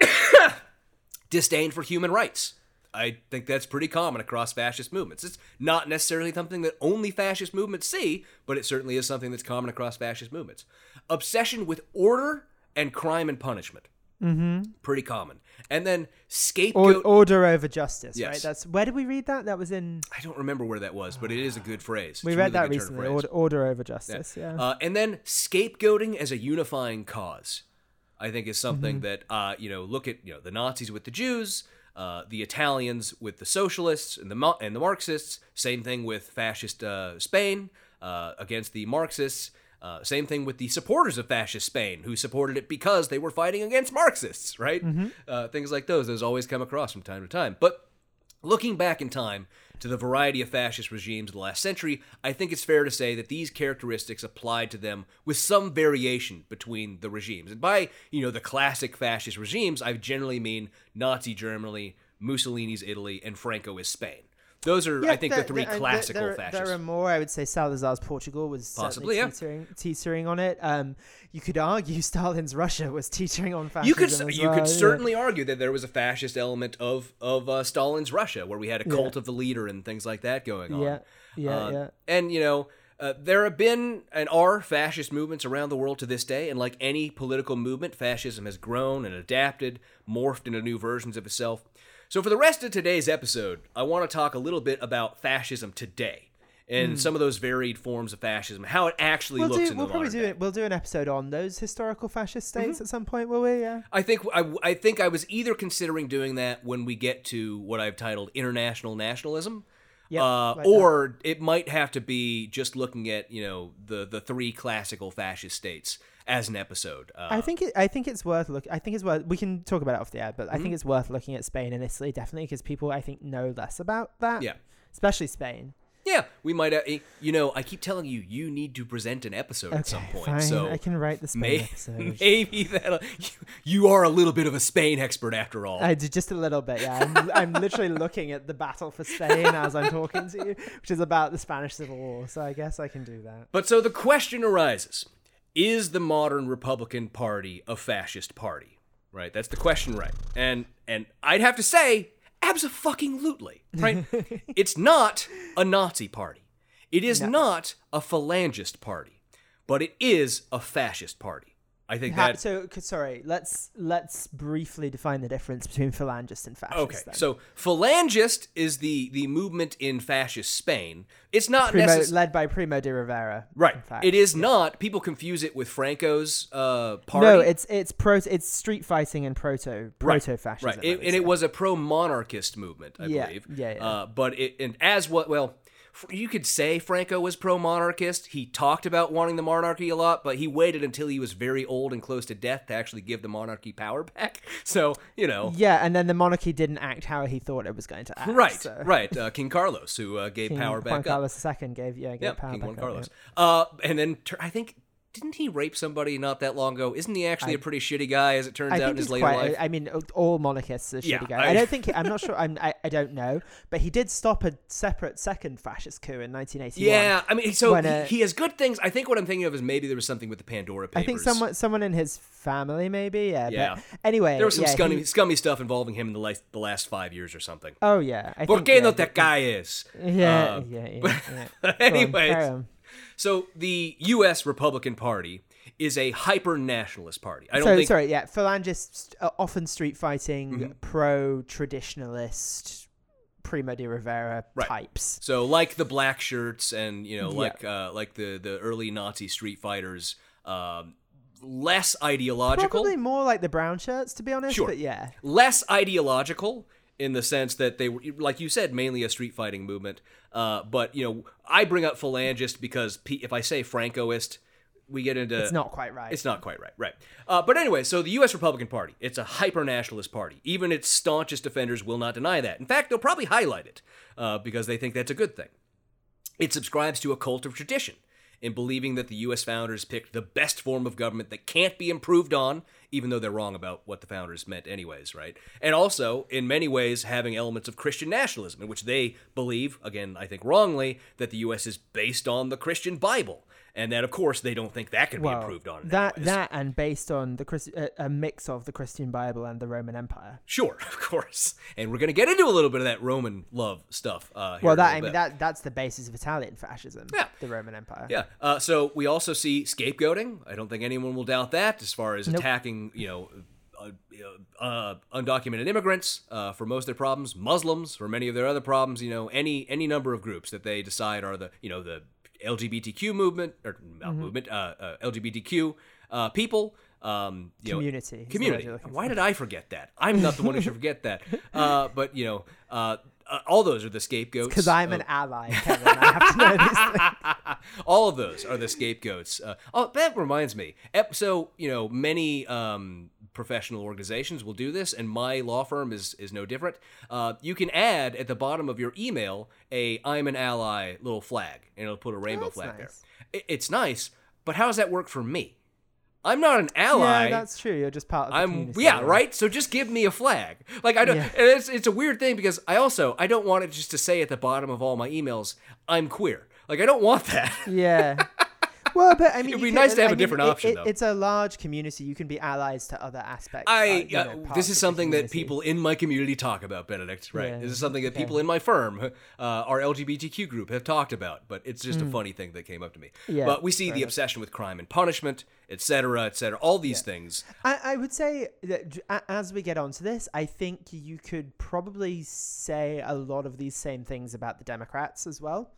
Speaker 1: disdain for human rights. I think that's pretty common across fascist movements. It's not necessarily something that only fascist movements see, but it certainly is something that's common across fascist movements. Obsession with order and crime and punishment. Mm-hmm. Pretty common. And then
Speaker 2: or,
Speaker 1: scapegoat.
Speaker 2: order over justice, right?
Speaker 1: Yes.
Speaker 2: That's where did we read that? That was in
Speaker 1: I don't remember where that was, but it is a good phrase.
Speaker 2: we
Speaker 1: It's a
Speaker 2: read
Speaker 1: really
Speaker 2: that
Speaker 1: good turn of
Speaker 2: recently. Order, order over justice. Yeah.
Speaker 1: Uh, and then scapegoating as a unifying cause, I think, is something
Speaker 2: Mm-hmm.
Speaker 1: that uh, you know. Look at you know the Nazis with the Jews, uh, the Italians with the socialists and the and the Marxists. Same thing with fascist uh, Spain uh, against the Marxists. Uh, same thing with the supporters of fascist Spain, who supported it because they were fighting against Marxists, right?
Speaker 2: Mm-hmm.
Speaker 1: Uh, things like those. Those always come across from time to time. But Looking back in time to the variety of fascist regimes of the last century, I think it's fair to say that these characteristics applied to them with some variation between the regimes. And by, you know, the classic fascist regimes, I generally mean Nazi Germany, Mussolini's Italy, and Francoist Spain. Those are, I think, the three
Speaker 2: there-
Speaker 1: classical
Speaker 2: there,
Speaker 1: fascists.
Speaker 2: There are more. I would say Salazar's Portugal was
Speaker 1: Possibly, yeah.
Speaker 2: teetering, teetering on it. Um, you could argue Stalin's Russia was teetering on fascism.
Speaker 1: you could you
Speaker 2: well,
Speaker 1: could
Speaker 2: yeah.
Speaker 1: certainly argue that there was a fascist element of of uh, Stalin's Russia, where we had a
Speaker 2: Yeah.
Speaker 1: cult of the leader and things like that going on.
Speaker 2: Yeah, yeah,
Speaker 1: Uh,
Speaker 2: yeah.
Speaker 1: And you know, uh, there have been and are fascist movements around the world to this day, and like any political movement, fascism has grown and adapted, morphed into new versions of itself. So for the rest of today's episode, I want to talk a little bit about fascism today. And some of those varied forms of fascism, how it actually.
Speaker 2: We'll
Speaker 1: looks
Speaker 2: do.
Speaker 1: in
Speaker 2: We'll
Speaker 1: the
Speaker 2: probably do it. We'll do an episode on those historical fascist states
Speaker 1: Mm-hmm.
Speaker 2: at some point, will we? Yeah.
Speaker 1: I think I, I think I was either considering doing that when we get to what I've titled international nationalism,
Speaker 2: Yep,
Speaker 1: uh,
Speaker 2: like
Speaker 1: or it might have to be just looking at you know the the three classical fascist states as an episode. Uh,
Speaker 2: I think it, I think it's worth look. I think it's worth. We can talk about it off the air, but I
Speaker 1: Mm-hmm.
Speaker 2: think it's worth looking at Spain and Italy definitely because people I think know less about that.
Speaker 1: Yeah.
Speaker 2: Especially Spain.
Speaker 1: yeah, we might. Uh, you know, I keep telling you, you need to present an episode at some point.
Speaker 2: fine.
Speaker 1: So
Speaker 2: I can write the Spain
Speaker 1: may,
Speaker 2: episode.
Speaker 1: maybe that you, you are a little bit of a Spain expert after all.
Speaker 2: I did just a little bit, yeah. I'm, I'm literally looking at the battle for Spain as I'm talking to you, which is about the Spanish Civil War. So I guess I can do that.
Speaker 1: But so the question arises Is the modern Republican Party a fascist party? Right? That's the question, right? And and I'd have to say, abso-fucking-lutely, right? it's not a Nazi party. It is not a phalangist party, but it is a fascist party. I think
Speaker 2: Ha-
Speaker 1: that
Speaker 2: so sorry, let's let's briefly define the difference between phalangist and fascist.
Speaker 1: Okay,
Speaker 2: then.
Speaker 1: so phalangist is the the movement in fascist Spain. It's not
Speaker 2: Primo,
Speaker 1: necessarily
Speaker 2: led by Primo de Rivera.
Speaker 1: right. It is not. People confuse it with Franco's uh, party.
Speaker 2: No, it's it's pro it's street fighting and proto proto fascism.
Speaker 1: Right, It- and it was a pro-monarchist movement, I
Speaker 2: Yeah,
Speaker 1: believe.
Speaker 2: yeah, yeah.
Speaker 1: Uh, but it and as what well. You could say Franco was pro-monarchist. He talked about wanting the monarchy a lot, but he waited until he was very old and close to death to actually give the monarchy power back. So you know,
Speaker 2: Yeah, and then the monarchy didn't act how he thought it was going to act.
Speaker 1: right,
Speaker 2: so.
Speaker 1: right. Uh, King Carlos, who uh, gave
Speaker 2: King
Speaker 1: power
Speaker 2: Juan
Speaker 1: back up.
Speaker 2: Carlos II gave yeah gave
Speaker 1: Yeah,
Speaker 2: power
Speaker 1: King
Speaker 2: back
Speaker 1: Juan
Speaker 2: up,
Speaker 1: Carlos.
Speaker 2: yeah.
Speaker 1: Uh, and then I think didn't he rape somebody not that long ago? Isn't he actually a
Speaker 2: I-
Speaker 1: pretty shitty guy, as it turns out in his later
Speaker 2: quite.
Speaker 1: life?
Speaker 2: I mean, all monarchists are shitty guys.
Speaker 1: I-
Speaker 2: I, don't think. I'm not sure. I'm, I I don't know, but he did stop a separate second fascist coup in 1981.
Speaker 1: yeah, I mean, so
Speaker 2: when, uh,
Speaker 1: he has good things. I think what I'm thinking of is maybe there was something with the Pandora Papers.
Speaker 2: I think someone someone in his family maybe. Yeah.
Speaker 1: Yeah.
Speaker 2: Anyway,
Speaker 1: there was some
Speaker 2: yeah,
Speaker 1: scummy,
Speaker 2: he-
Speaker 1: scummy stuff involving him in the last, the last five years or something.
Speaker 2: oh yeah. I
Speaker 1: Por
Speaker 2: think,
Speaker 1: qué
Speaker 2: yeah,
Speaker 1: no
Speaker 2: but-
Speaker 1: te calles?
Speaker 2: Yeah,
Speaker 1: Uh,
Speaker 2: yeah, yeah. yeah. Go on,
Speaker 1: Anyways,
Speaker 2: on.
Speaker 1: So the U.S. Republican Party is a hyper nationalist party. I don't
Speaker 2: so
Speaker 1: think
Speaker 2: sorry, yeah, phalangists uh, often street fighting,
Speaker 1: Mm-hmm.
Speaker 2: pro traditionalist, Primo de Rivera
Speaker 1: Right.
Speaker 2: types.
Speaker 1: So like the black shirts and you know
Speaker 2: Yeah.
Speaker 1: like uh, like the the early Nazi street fighters, um, less ideological,
Speaker 2: Probably more like the brown shirts, to be honest.
Speaker 1: Sure.
Speaker 2: But yeah,
Speaker 1: less ideological in the sense that they were like you said mainly a street fighting movement. Uh, but you know I bring up phalangist because P- if I say Francoist, we get into
Speaker 2: it's not quite right.
Speaker 1: It's not quite right, right? Uh, but anyway, so the U.S. Republican Party, it's a hyper-nationalist party. Even its staunchest defenders will not deny that. In fact, they'll probably highlight it uh, because they think that's a good thing. It subscribes to a cult of tradition in believing that the U.S. founders picked the best form of government that can't be improved on, even though they're wrong about what the founders meant, anyways, right? And also, in many ways, having elements of Christian nationalism, in which they believe, again, I think wrongly, that the U.S. is based on the Christian Bible. And that, of course, they don't think that can
Speaker 2: well,
Speaker 1: be improved on.
Speaker 2: that
Speaker 1: any ways.
Speaker 2: that and based on the Christ- uh, a mix of the Christian Bible and the Roman Empire.
Speaker 1: Sure, of course. And we're going to get into a little bit of that Roman love stuff. Uh, here
Speaker 2: Well, that I mean
Speaker 1: bit.
Speaker 2: that that's the basis of Italian fascism.
Speaker 1: Yeah.
Speaker 2: the Roman Empire.
Speaker 1: Yeah. Uh, so we also see scapegoating. I don't think anyone will doubt that as far as
Speaker 2: Nope.
Speaker 1: attacking, you know, uh, uh, undocumented immigrants uh, for most of their problems, Muslims for many of their other problems. You know, any any number of groups that they decide are the you know the LGBTQ movement or
Speaker 2: Mm-hmm.
Speaker 1: movement uh, uh, LGBTQ uh, people. Um, you
Speaker 2: Community
Speaker 1: Know,
Speaker 2: is the word
Speaker 1: community. Why did I forget that? I'm not the one who should forget that. Uh, but you know, uh, uh, all those are the scapegoats.
Speaker 2: Because I'm an ally, Kevin. I have to know these things.
Speaker 1: all of those are the scapegoats. Uh, oh, that reminds me. So you know, many um, professional organizations will do this, and my law firm is is no different. Uh, you can add at the bottom of your email a "I'm an ally" little flag, and it'll put a rainbow
Speaker 2: that's
Speaker 1: flag
Speaker 2: nice.
Speaker 1: there. I- it's nice, but how does that work for me? I'm not an ally.
Speaker 2: Yeah, that's true. You're just part of the
Speaker 1: I'm yeah, right. So just give me a flag. Like I don't.
Speaker 2: Yeah.
Speaker 1: and It's it's a weird thing because I also I don't want it just to say at the bottom of all my emails I'm queer. Like I don't want that.
Speaker 2: Yeah. Well, but I mean,
Speaker 1: It'd be
Speaker 2: can-
Speaker 1: nice to have
Speaker 2: I
Speaker 1: a different
Speaker 2: it-
Speaker 1: option,
Speaker 2: it-
Speaker 1: though.
Speaker 2: It's a large community. You can be allies to other aspects.
Speaker 1: I
Speaker 2: uh,
Speaker 1: uh,
Speaker 2: know,
Speaker 1: this is something that people in my community talk about, Benedict. Right?
Speaker 2: Yeah,
Speaker 1: This is something that people in my firm, uh, our LGBTQ group, have talked about. But it's just a funny thing that came up to me.
Speaker 2: Yeah,
Speaker 1: but we see the
Speaker 2: enough.
Speaker 1: obsession with crime and punishment, etc., etc. All these things.
Speaker 2: I, I would say that as we get onto this, I think you could probably say a lot of these same things about the Democrats as well,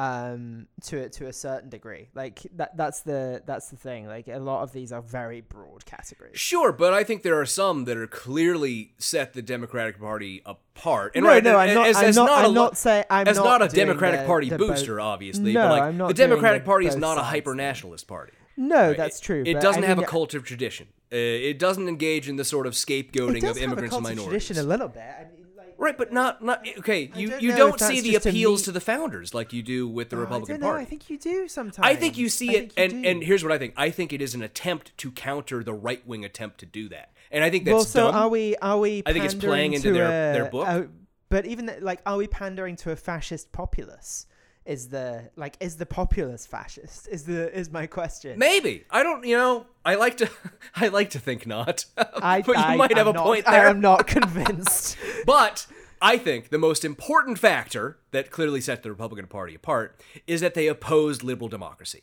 Speaker 2: um, to a- to a certain degree. Like that that's the that's the thing. Like a lot of these are very broad categories.
Speaker 1: Sure, but I think there are some that are clearly set the Democratic Party apart. And
Speaker 2: no,
Speaker 1: right,
Speaker 2: no, I'm not.
Speaker 1: as,
Speaker 2: I'm
Speaker 1: as
Speaker 2: not. I'm
Speaker 1: lo-
Speaker 2: not saying. I'm
Speaker 1: as
Speaker 2: not,
Speaker 1: not, a Democratic
Speaker 2: the-
Speaker 1: Party
Speaker 2: the
Speaker 1: booster, obviously.
Speaker 2: No,
Speaker 1: but like
Speaker 2: I'm not
Speaker 1: the Democratic
Speaker 2: the
Speaker 1: Party is not a hyper nationalist party.
Speaker 2: No,
Speaker 1: Right?
Speaker 2: that's true.
Speaker 1: It
Speaker 2: but
Speaker 1: doesn't
Speaker 2: I
Speaker 1: have
Speaker 2: mean,
Speaker 1: a cult of tradition. Uh, it doesn't engage in the sort of scapegoating
Speaker 2: It does
Speaker 1: of immigrants
Speaker 2: have a
Speaker 1: and
Speaker 2: cult of
Speaker 1: minorities.
Speaker 2: tradition a little bit. I mean,
Speaker 1: Right, but not not okay. You
Speaker 2: don't
Speaker 1: you
Speaker 2: know
Speaker 1: don't see
Speaker 2: that's
Speaker 1: the
Speaker 2: just a
Speaker 1: appeals to the founders like you do with the
Speaker 2: Oh,
Speaker 1: Republican
Speaker 2: I don't know.
Speaker 1: Party.
Speaker 2: I think you do sometimes.
Speaker 1: I think you see it,
Speaker 2: think you
Speaker 1: and
Speaker 2: do.
Speaker 1: and here's what I think. I think it is an attempt to counter the right wing attempt to do that, and I think that's
Speaker 2: well, so
Speaker 1: dumb.
Speaker 2: are we? Are we?
Speaker 1: I think it's playing into
Speaker 2: to
Speaker 1: their-
Speaker 2: a-
Speaker 1: their book.
Speaker 2: a- but even th- like, are we pandering to a fascist populace? Is the like is the populace fascist? Is the is my question?
Speaker 1: Maybe I don't. You know, I like to. I like to think not.
Speaker 2: I,
Speaker 1: but you
Speaker 2: I,
Speaker 1: might have
Speaker 2: I'm
Speaker 1: a
Speaker 2: not-
Speaker 1: point there.
Speaker 2: I am not convinced.
Speaker 1: But I think the most important factor that clearly sets the Republican Party apart is that they opposed liberal democracy.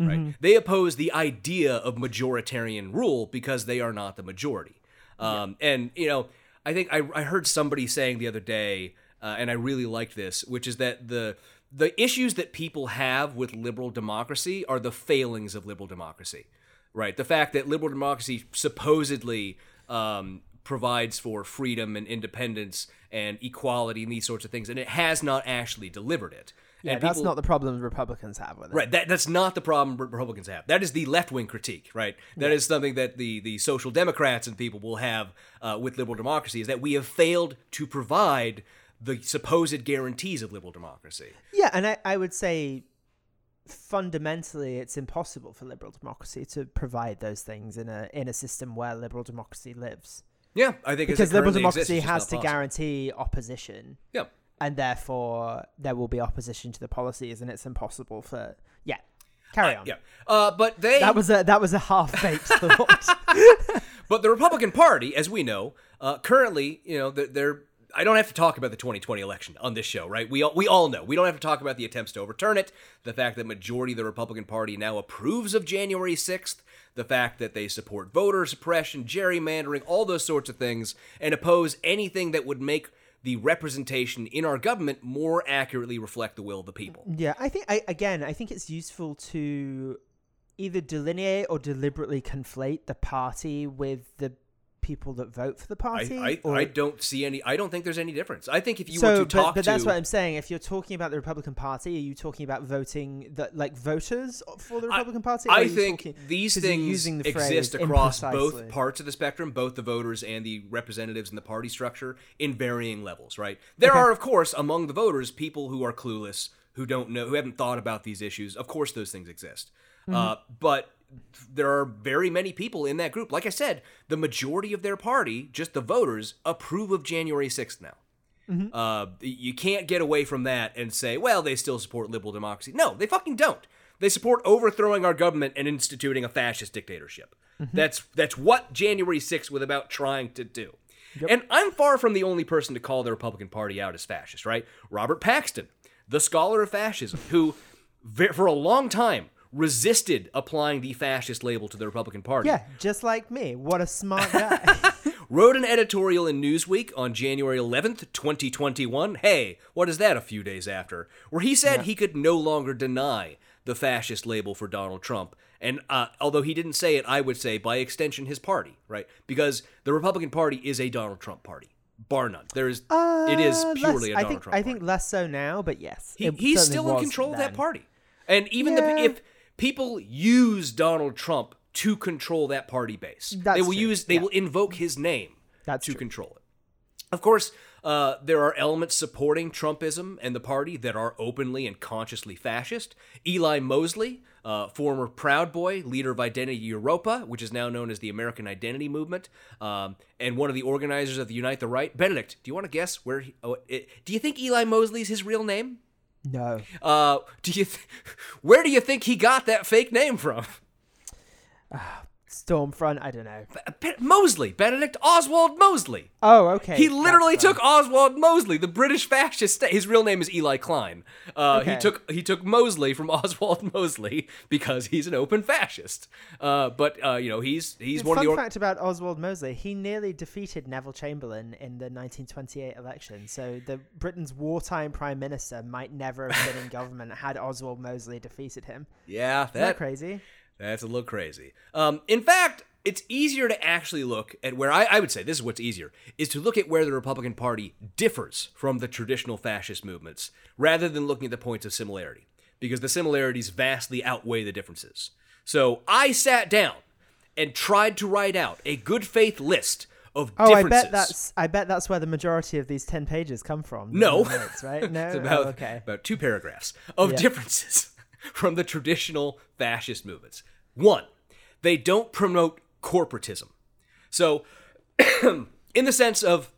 Speaker 1: right? They oppose the idea of majoritarian rule because they are not the majority. Um, And you know, I think I, I heard somebody saying the other day, uh, and I really liked this, which is that the the issues that people have with liberal democracy are the failings of liberal democracy, right? The fact that liberal democracy supposedly um, provides for freedom and independence and equality and these sorts of things, and it has not actually delivered it.
Speaker 2: Yeah,
Speaker 1: and
Speaker 2: that's
Speaker 1: people-
Speaker 2: not the problem Republicans have with it.
Speaker 1: Right, that, that's not the problem Republicans have. That is the left wing critique, right? That is something that the, the social democrats and people will have uh, with liberal democracy is that we have failed to provide the supposed guarantees of liberal democracy.
Speaker 2: Yeah, and I, I would say fundamentally it's impossible for liberal democracy to provide those things in a in a system where liberal democracy lives.
Speaker 1: Yeah, I think
Speaker 2: Because liberal
Speaker 1: currently exists,
Speaker 2: democracy has to
Speaker 1: possible.
Speaker 2: guarantee opposition.
Speaker 1: Yeah.
Speaker 2: And therefore there will be opposition to the policies and it's impossible for yeah. Carry on.
Speaker 1: Yeah, uh, but they
Speaker 2: That was a that was a half baked thought.
Speaker 1: But the Republican Party, as we know, uh, currently, you know, they're, they're. I don't have to talk about the 2020 election on this show, right? We all, we all know. We don't have to talk about the attempts to overturn it, the fact that majority of the Republican Party now approves of January 6th, the fact that they support voter suppression, gerrymandering, all those sorts of things, and oppose anything that would make the representation in our government more accurately reflect the will of the people.
Speaker 2: Yeah, I think I again, I think it's useful to either delineate or deliberately conflate the party with the people that vote for the party.
Speaker 1: I, I,
Speaker 2: or-
Speaker 1: I don't see any. I don't think there's any difference. I think if you
Speaker 2: so,
Speaker 1: were to
Speaker 2: but,
Speaker 1: talk
Speaker 2: but that's
Speaker 1: to,
Speaker 2: what I'm saying. If you're talking about the Republican Party, are you talking about voting that like voters for the Republican Party?
Speaker 1: I think
Speaker 2: talking-
Speaker 1: these things
Speaker 2: using the
Speaker 1: exist across both parts of the spectrum, both the voters and the representatives in the party structure, in varying levels. Right? There
Speaker 2: Okay.
Speaker 1: are, of course, among the voters, people who are clueless, who don't know, who haven't thought about these issues. Of course, those things exist.
Speaker 2: Mm-hmm.
Speaker 1: Uh, but there are very many people in that group. Like I said, the majority of their party, just the voters, approve of January 6th now.
Speaker 2: Mm-hmm.
Speaker 1: Uh, you can't get away from that and say, well, they still support liberal democracy. No, they fucking don't. They support overthrowing our government and instituting a fascist dictatorship.
Speaker 2: Mm-hmm.
Speaker 1: That's that's what January 6th was about trying to do. And I'm far from the only person to call the Republican Party out as fascist, right? Robert Paxton, the scholar of fascism, who for a long time resisted applying the fascist label to the Republican Party
Speaker 2: Yeah, just like me. What a smart guy.
Speaker 1: wrote an editorial in Newsweek on January 11th, 2021. Hey, what is that a few days after? Where he said he could no longer deny the fascist label for Donald Trump. And uh, although he didn't say it, I would say by extension his party, right? Because the Republican Party is a Donald Trump party, bar none. There is, it is
Speaker 2: Uh,
Speaker 1: purely
Speaker 2: less-
Speaker 1: a
Speaker 2: I
Speaker 1: Donald
Speaker 2: think
Speaker 1: Trump
Speaker 2: I
Speaker 1: party.
Speaker 2: think less so now, but yes,
Speaker 1: He, he's still in control of that party. And even
Speaker 2: Yeah.
Speaker 1: the, if people use Donald Trump to control that party base, they will
Speaker 2: true,
Speaker 1: use they
Speaker 2: yeah.
Speaker 1: will invoke his name
Speaker 2: That's
Speaker 1: to
Speaker 2: true.
Speaker 1: control it. Of course, uh, there are elements supporting Trumpism and the party that are openly and consciously fascist. Eli Mosley, uh, former Proud Boy, leader of Identity Evropa, which is now known as the American Identity Movement, um, and one of the organizers of the Unite the Right. Benedict, do you want to guess where? He, oh, it, do you think Eli Mosley's his real name?
Speaker 2: No,
Speaker 1: Uh, do you? Th- where do you think he got that fake name from?
Speaker 2: Stormfront. I don't know.
Speaker 1: Be- Mosley, Benedict Oswald Mosley.
Speaker 2: Oh, okay.
Speaker 1: He literally
Speaker 2: that's
Speaker 1: took Oswald Mosley, the British fascist. sta- His real name is Eli Kline. Uh, He took he took Mosley from Oswald Mosley because he's an open fascist. Uh, but uh, you know he's he's one
Speaker 2: Fun
Speaker 1: of the. Or-
Speaker 2: fact about Oswald Mosley: he nearly defeated Neville Chamberlain in the 1928 election. So the Britain's wartime prime minister might never have been in government had Oswald Mosley defeated him.
Speaker 1: yeah,
Speaker 2: Isn't that
Speaker 1: that
Speaker 2: crazy?
Speaker 1: That's a little crazy. Um, in fact, it's easier to actually look at where I, I would say this is what's easier is to look at where the Republican Party differs from the traditional fascist movements rather than looking at the points of similarity because the similarities vastly outweigh the differences. So I sat down and tried to write out a good faith list of
Speaker 2: Oh, I
Speaker 1: differences.
Speaker 2: bet that's I bet that's where the majority of these 10 pages come from.
Speaker 1: No.
Speaker 2: the notes, right? No.
Speaker 1: It's about,
Speaker 2: oh, okay.
Speaker 1: about two paragraphs of
Speaker 2: Yeah.
Speaker 1: differences from the traditional fascist movements. One, they don't promote corporatism. So, in the sense of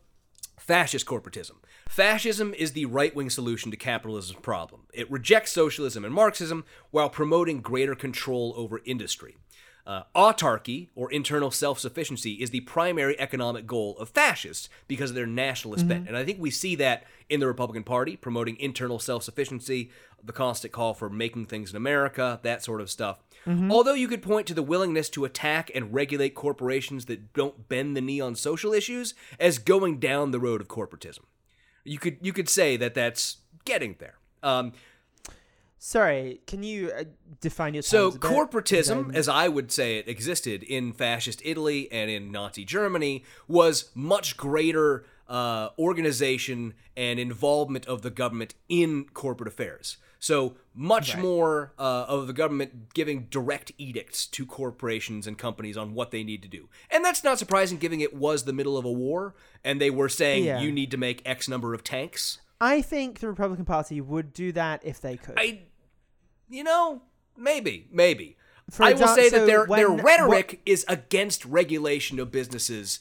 Speaker 1: fascist corporatism, fascism is the right wing solution to capitalism's problem. It rejects socialism and Marxism while promoting greater control over industry. Uh, autarky, or internal self sufficiency, is the primary economic goal of fascists because of their nationalist bent. And I think we see that in the Republican Party, promoting internal self sufficiency, the constant call for making things in America, that sort of stuff. Although you could point to the willingness to attack and regulate corporations that don't bend the knee on social issues as going down the road of corporatism. You could you could say that that's getting there. Um,
Speaker 2: Sorry, can you uh, define your
Speaker 1: so
Speaker 2: terms a bit?
Speaker 1: corporatism, as I would say it existed in fascist Italy and in Nazi Germany, was much greater uh, organization and involvement of the government in corporate affairs. So much more uh, of the government giving direct edicts to corporations and companies on what they need to do, and that's not surprising, given it was the middle of a war, and they were saying
Speaker 2: Yeah.
Speaker 1: you need to make X number of tanks.
Speaker 2: I think the Republican Party would do that if they could.
Speaker 1: I, you know, maybe, maybe.
Speaker 2: For
Speaker 1: I will
Speaker 2: exa-
Speaker 1: say
Speaker 2: so
Speaker 1: that their their rhetoric is against regulation of businesses.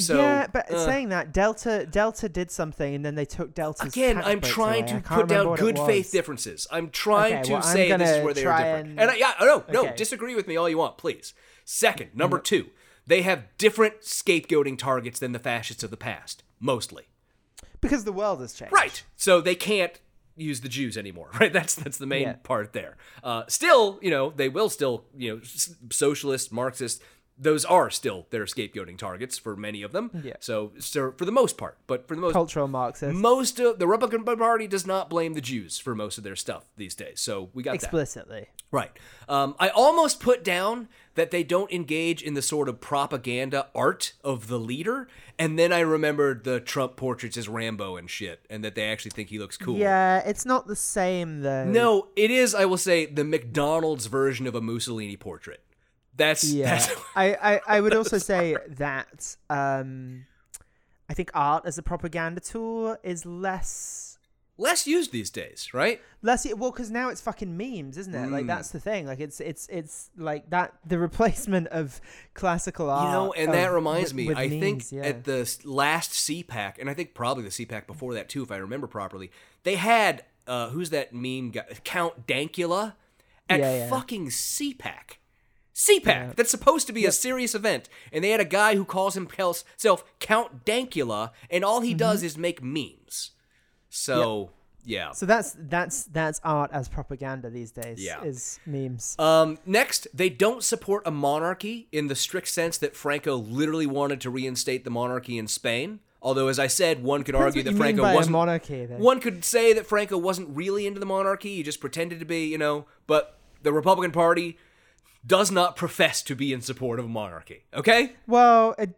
Speaker 1: So
Speaker 2: yeah, but
Speaker 1: uh,
Speaker 2: saying that Delta Delta did something and then they took Delta's
Speaker 1: again, I'm trying
Speaker 2: away.
Speaker 1: to put down good faith differences. I'm trying
Speaker 2: Okay,
Speaker 1: to
Speaker 2: well,
Speaker 1: say this is where they are different.
Speaker 2: and-
Speaker 1: And, I, yeah, no, no,
Speaker 2: Okay.
Speaker 1: disagree with me all you want, please. Second, number
Speaker 2: Mm-hmm.
Speaker 1: two, they have different scapegoating targets than the fascists of the past, mostly.
Speaker 2: because the world has changed.
Speaker 1: Right. So they can't use the Jews anymore, right? That's that's the main
Speaker 2: Yeah.
Speaker 1: part there. Uh, still, you know, they will still, you know, s- socialists, Marxists. Those are still their scapegoating targets for many of them.
Speaker 2: Yeah.
Speaker 1: So, so for the most part, but for the most
Speaker 2: Cultural Marxist.
Speaker 1: most of the Republican Party does not blame the Jews for most of their stuff these days. So we got that.
Speaker 2: explicitly.
Speaker 1: Right. Um, I almost put down that they don't engage in the sort of propaganda art of the leader, and then I remembered the Trump portraits as Rambo and shit, and that they actually think he looks cool.
Speaker 2: Yeah, it's not the same though.
Speaker 1: No, it is. I will say the McDonald's version of a Mussolini portrait. That's
Speaker 2: Yeah,
Speaker 1: that's
Speaker 2: I, I, I would also say that um, I think art as a propaganda tool is less
Speaker 1: less used these days, right?
Speaker 2: less well because now it's fucking memes, isn't it?
Speaker 1: Mm.
Speaker 2: Like that's the thing. Like it's it's it's like that the replacement of classical art.
Speaker 1: You know, and that reminds
Speaker 2: with-
Speaker 1: me,
Speaker 2: with
Speaker 1: I think
Speaker 2: yeah.
Speaker 1: at the last CPAC, and I think probably the CPAC before that too, if I remember properly, they had uh, who's that meme guy, Count Dankula, at
Speaker 2: Yeah, yeah.
Speaker 1: fucking CPAC. CPAC, that's supposed to be a serious event, and they had a guy who calls himself Count Dankula, and all he
Speaker 2: Mm-hmm.
Speaker 1: does is make memes. So, yeah.
Speaker 2: So that's that's that's art as propaganda these days.
Speaker 1: Yeah.
Speaker 2: is memes.
Speaker 1: Um, next, they don't support a monarchy in the strict sense that Franco literally wanted to reinstate the monarchy in Spain. Although, as I said, one could argue that Franco wasn't.
Speaker 2: monarchy, then.
Speaker 1: One could say that Franco wasn't really into the monarchy; he just pretended to be, you know. But the Republican Party does not profess to be in support of a monarchy. Okay?
Speaker 2: Well, it,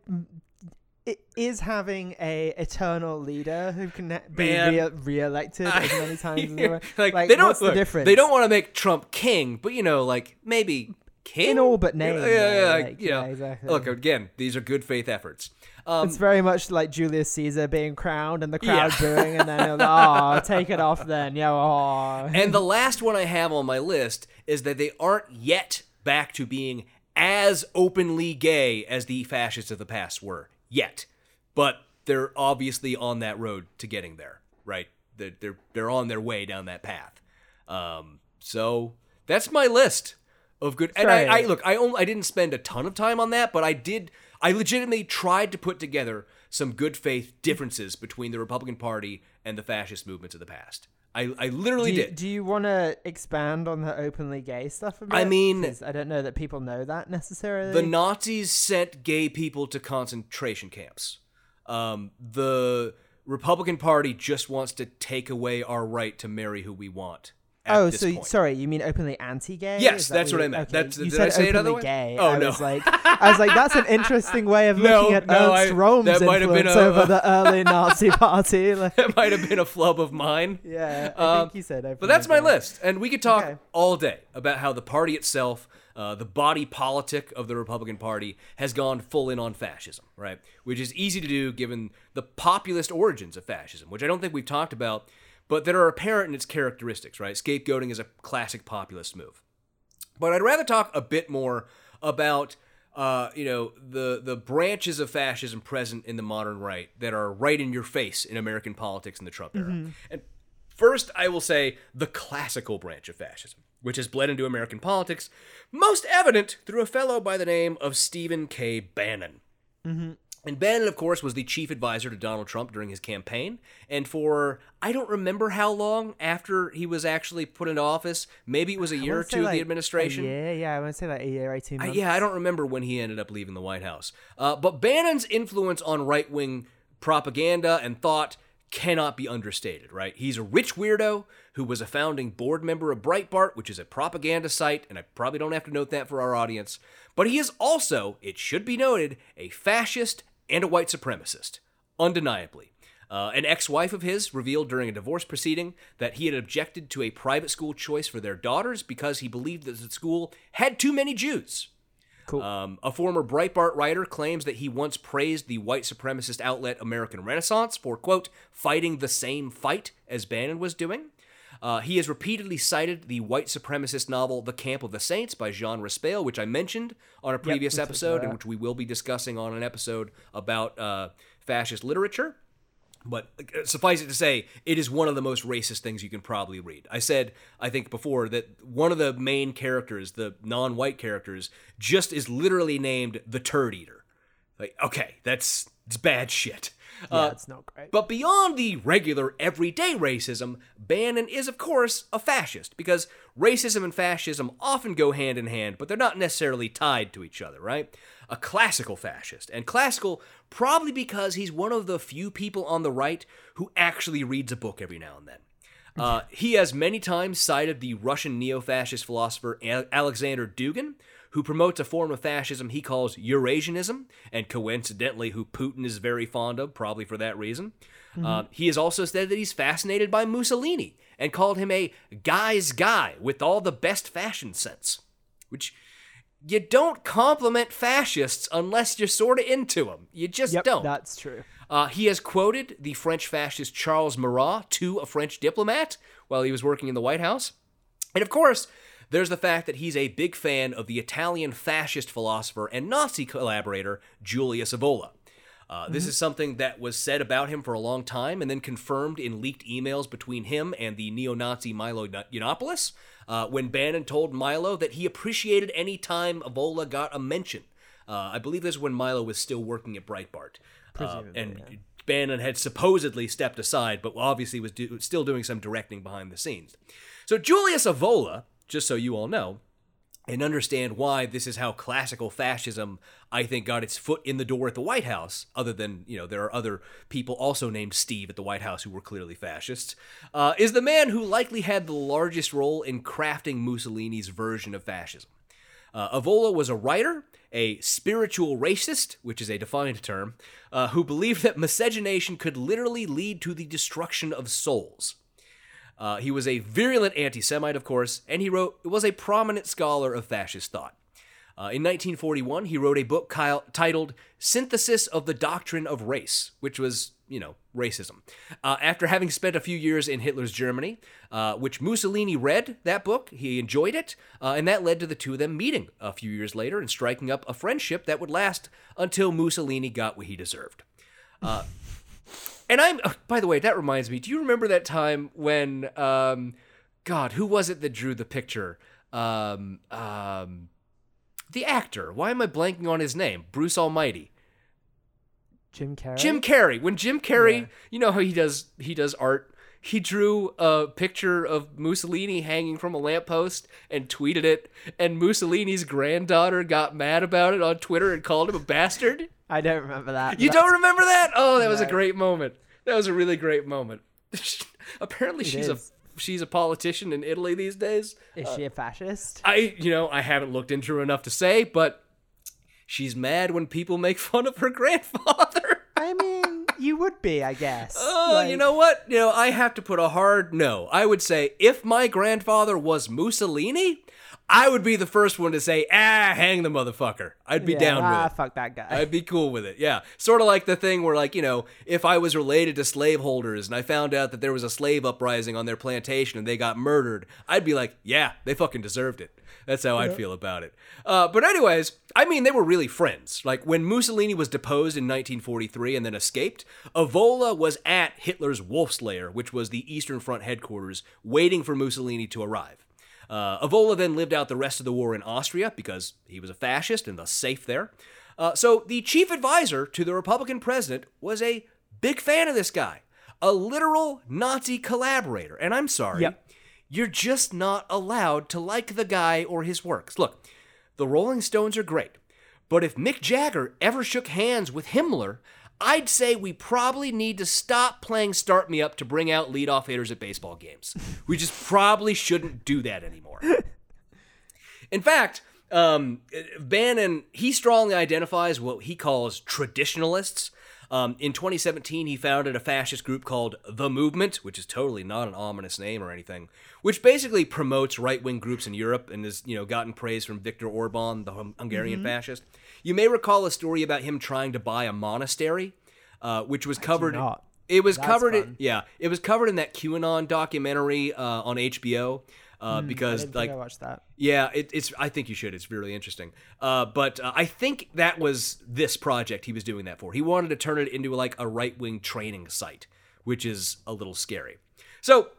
Speaker 2: it is having a eternal leader who can be
Speaker 1: Man.
Speaker 2: re- re-elected as many times as
Speaker 1: like,
Speaker 2: Like,
Speaker 1: they don't
Speaker 2: what's the difference?
Speaker 1: They don't want to make Trump king, but you know, like maybe king
Speaker 2: In all but name,
Speaker 1: Yeah, yeah, yeah, like,
Speaker 2: like,
Speaker 1: you know.
Speaker 2: yeah, exactly.
Speaker 1: Look again; these are good faith efforts. Um,
Speaker 2: It's very much like Julius Caesar being crowned and the crowd
Speaker 1: Yeah.
Speaker 2: booing, and then oh, take it off then, yeah, oh.
Speaker 1: and the last one I have on my list is that they aren't yet back to being as openly gay as the fascists of the past were yet, but they're obviously on that road to getting there. Right? They're they're, they're on their way down that path. Um, so that's my list of good. And I, I look, I only, I didn't spend a ton of time on that, but I did. I legitimately tried to put together some good faith differences between the Republican Party and the fascist movements of the past. I, I literally
Speaker 2: do you,
Speaker 1: did.
Speaker 2: do you want to expand on the openly gay stuff a bit?
Speaker 1: I mean-
Speaker 2: I don't know that people know that necessarily.
Speaker 1: The Nazis sent gay people to concentration camps. Um, the Republican Party just wants to take away our right to marry who we want.
Speaker 2: Oh, so
Speaker 1: point.
Speaker 2: sorry, you mean openly anti-gay?
Speaker 1: Yes,
Speaker 2: that
Speaker 1: that's what
Speaker 2: you-
Speaker 1: I meant.
Speaker 2: Okay.
Speaker 1: That's-
Speaker 2: you
Speaker 1: did
Speaker 2: said
Speaker 1: I say it
Speaker 2: openly gay.
Speaker 1: Oh,
Speaker 2: I
Speaker 1: no.
Speaker 2: was like, I was like, that's an interesting way of
Speaker 1: No,
Speaker 2: looking at
Speaker 1: no,
Speaker 2: Ernst
Speaker 1: I-
Speaker 2: Röhm's
Speaker 1: that might have been
Speaker 2: influence
Speaker 1: a-
Speaker 2: over the early Nazi party. Like,
Speaker 1: that might have been a flub of mine.
Speaker 2: yeah, I
Speaker 1: Um,
Speaker 2: think you said
Speaker 1: But that's my
Speaker 2: gay.
Speaker 1: list, and we could talk
Speaker 2: Okay.
Speaker 1: all day about how the party itself, uh, the body politic of the Republican Party, has gone full in on fascism, right? Which is easy to do given the populist origins of fascism, which I don't think we've talked about, but that are apparent in its characteristics, right? Scapegoating is a classic populist move. But I'd rather talk a bit more about uh, you know the the branches of fascism present in the modern right that are right in your face in American politics in the Trump era. And First, I will say the classical branch of fascism, which has bled into American politics, most evident through a fellow by the name of Stephen K. Bannon. And Bannon, of course, was the chief advisor to Donald Trump during his campaign. And for, I don't remember how long after he was actually put into office, maybe it was a year or two of
Speaker 2: like,
Speaker 1: the administration.
Speaker 2: Yeah, yeah, I want to say like a year, eighteen
Speaker 1: I,
Speaker 2: months.
Speaker 1: yeah, I don't remember when he ended up leaving the White House. Uh, but Bannon's influence on right wing propaganda and thought cannot be understated, right? He's a rich weirdo who was a founding board member of Breitbart, which is a propaganda site, and I probably don't have to note that for our audience. But he is also, it should be noted, a fascist and a white supremacist, undeniably. Uh, an ex wife of his revealed during a divorce proceeding that he had objected to a private school choice for their daughters because he believed that the school had too many Jews.
Speaker 2: Cool.
Speaker 1: Um, a former Breitbart writer claims that he once praised the white supremacist outlet American Renaissance for, quote, fighting the same fight as Bannon was doing. Uh, he has repeatedly cited the white supremacist novel The Camp of the Saints by Jean Raspail, which I mentioned on a previous
Speaker 2: talked
Speaker 1: episode and which we will be discussing on an episode about uh, fascist literature. But uh, suffice it to say, it is one of the most racist things you can probably read. I said, I think before, that one of the main characters, the non white characters, just is literally named the Turd Eater. Like, okay, that's it's bad shit.
Speaker 2: yeah,
Speaker 1: Uh,
Speaker 2: it's not great.
Speaker 1: but beyond the regular everyday racism, Bannon is, of course, a fascist because racism and fascism often go hand in hand, but they're not necessarily tied to each other, right? A classical fascist, and classical probably because he's one of the few people on the right who actually reads a book every now and then. Uh, he has many times cited the Russian neo fascist philosopher Alexander Dugin, who promotes a form of fascism he calls Eurasianism, and coincidentally, who Putin is very fond of, probably for that reason. Uh, he has also said that he's fascinated by Mussolini and called him a guy's guy with all the best fashion sense, which you don't compliment fascists unless you're sort of into them. You just
Speaker 2: yep,
Speaker 1: don't.
Speaker 2: that's true.
Speaker 1: Uh, he has quoted the French fascist Charles Maurras to a French diplomat while he was working in the White House. And of course, there's the fact that he's a big fan of the Italian fascist philosopher and Nazi collaborator Julius Evola. Uh, this is something that was said about him for a long time and then confirmed in leaked emails between him and the neo Nazi Milo Yiannopoulos uh, when Bannon told Milo that he appreciated any time Evola got a mention. Uh, I believe this is when Milo was still working at Breitbart. Uh, and Bannon had supposedly stepped aside, but obviously was do- still doing some directing behind the scenes. So Julius Evola, just so you all know, and understand why this is how classical fascism, I think, got its foot in the door at the White House, other than, you know, there are other people also named Steve at the White House who were clearly fascists, uh, is the man who likely had the largest role in crafting Mussolini's version of fascism. Uh, Evola was a writer, a spiritual racist, which is a defined term, uh, who believed that miscegenation could literally lead to the destruction of souls. Uh, he was a virulent anti Semite, of course, and he wrote was a prominent scholar of fascist thought. Uh, in 1941, he wrote a book ki- titled Synthesis of the Doctrine of Race, which was, you know, racism. Uh, after having spent a few years in Hitler's Germany, uh, which Mussolini read that book, he enjoyed it, uh, and that led to the two of them meeting a few years later and striking up a friendship that would last until Mussolini got what he deserved. And I'm, oh, by the way, that reminds me. Do you remember that time when, um, God, who was it that drew the picture? Um, um, the actor. Why am I blanking on his name? Bruce Almighty.
Speaker 2: Jim Carrey.
Speaker 1: Jim Carrey. When Jim Carrey,
Speaker 2: Yeah.
Speaker 1: you know how he does he does art. He drew a picture of Mussolini hanging from a lamppost and tweeted it, and Mussolini's granddaughter got mad about it on Twitter and called him a bastard.
Speaker 2: I don't remember that.
Speaker 1: You don't remember that? Oh, that was a great moment. That was a really great moment. Apparently,
Speaker 2: It
Speaker 1: she's a she's a politician in Italy these days.
Speaker 2: Is she a fascist?
Speaker 1: I, you know, I haven't looked into her enough to say, but she's mad when people make fun of her grandfather.
Speaker 2: I mean, you would be, I guess.
Speaker 1: Oh, you
Speaker 2: Like,
Speaker 1: know what? You know, I have to put a hard no. I would say if my grandfather was Mussolini, I would be the first one to say, ah, hang the motherfucker. I'd be
Speaker 2: Yeah,
Speaker 1: down
Speaker 2: ah,
Speaker 1: with it.
Speaker 2: fuck that guy.
Speaker 1: I'd be cool with it. Yeah. Sort of like the thing where, like, you know, if I was related to slaveholders and I found out that there was a slave uprising on their plantation and they got murdered, I'd be like, yeah, they fucking deserved it. That's how I'd feel about it. Uh, but, anyways, I mean, they were really friends. Like, when Mussolini was deposed in 1943 and then escaped, Evola was at Hitler's Wolf's Lair, which was the Eastern Front headquarters, waiting for Mussolini to arrive. Uh, Evola then lived out the rest of the war in Austria because he was a fascist and thus safe there. Uh, so the chief advisor to the Republican president was a big fan of this guy, a literal Nazi collaborator. And I'm sorry,
Speaker 2: Yep.
Speaker 1: you're just not allowed to like the guy or his works. Look, the Rolling Stones are great, but if Mick Jagger ever shook hands with Himmler, I'd say we probably need to stop playing Start Me Up to bring out leadoff hitters at baseball games. We just probably shouldn't do that anymore. In fact, um, Bannon, he strongly identifies what he calls traditionalists. Um, in 2017, he founded a fascist group called The Movement, which is totally not an ominous name or anything, which basically promotes right-wing groups in Europe and has, you know, gotten praise from Viktor Orban, the Hung- Hungarian fascist. You may recall a story about him trying to buy a monastery, uh, which was covered. It was
Speaker 2: That's
Speaker 1: covered. In, yeah, it was covered in that QAnon documentary uh, on HBO. Uh,
Speaker 2: Hmm, I
Speaker 1: because
Speaker 2: didn't
Speaker 1: like
Speaker 2: think I watched that.
Speaker 1: yeah, it, it's. I think you should. It's really interesting. Uh, but uh, I think that was this project he was doing that for. He wanted to turn it into like a right wing training site, which is a little scary. So,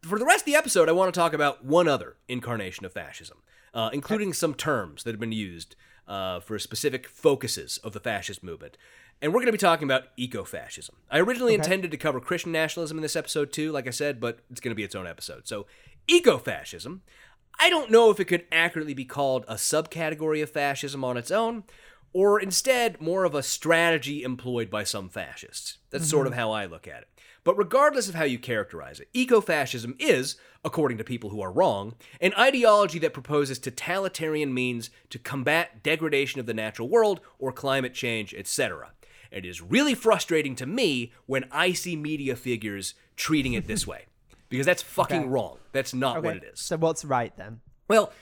Speaker 1: for the rest of the episode, I want to talk about one other incarnation of fascism, uh, including some terms that have been used uh, for specific focuses of the fascist movement. And we're going to be talking about eco-fascism. I originally intended to cover Christian nationalism in this episode too, like I said, but it's going to be its own episode. So, eco-fascism. I don't know if it could accurately be called a subcategory of fascism on its own, or instead more of a strategy employed by some fascists. That's sort of how I look at it. But regardless of how you characterize it, eco-fascism is, according to people who are wrong, an ideology that proposes totalitarian means to combat degradation of the natural world or climate change, etc. It is really frustrating to me when I see media figures treating it this way. Because that's fucking
Speaker 2: Okay.
Speaker 1: wrong. That's not what it is.
Speaker 2: So what's right then?
Speaker 1: Well,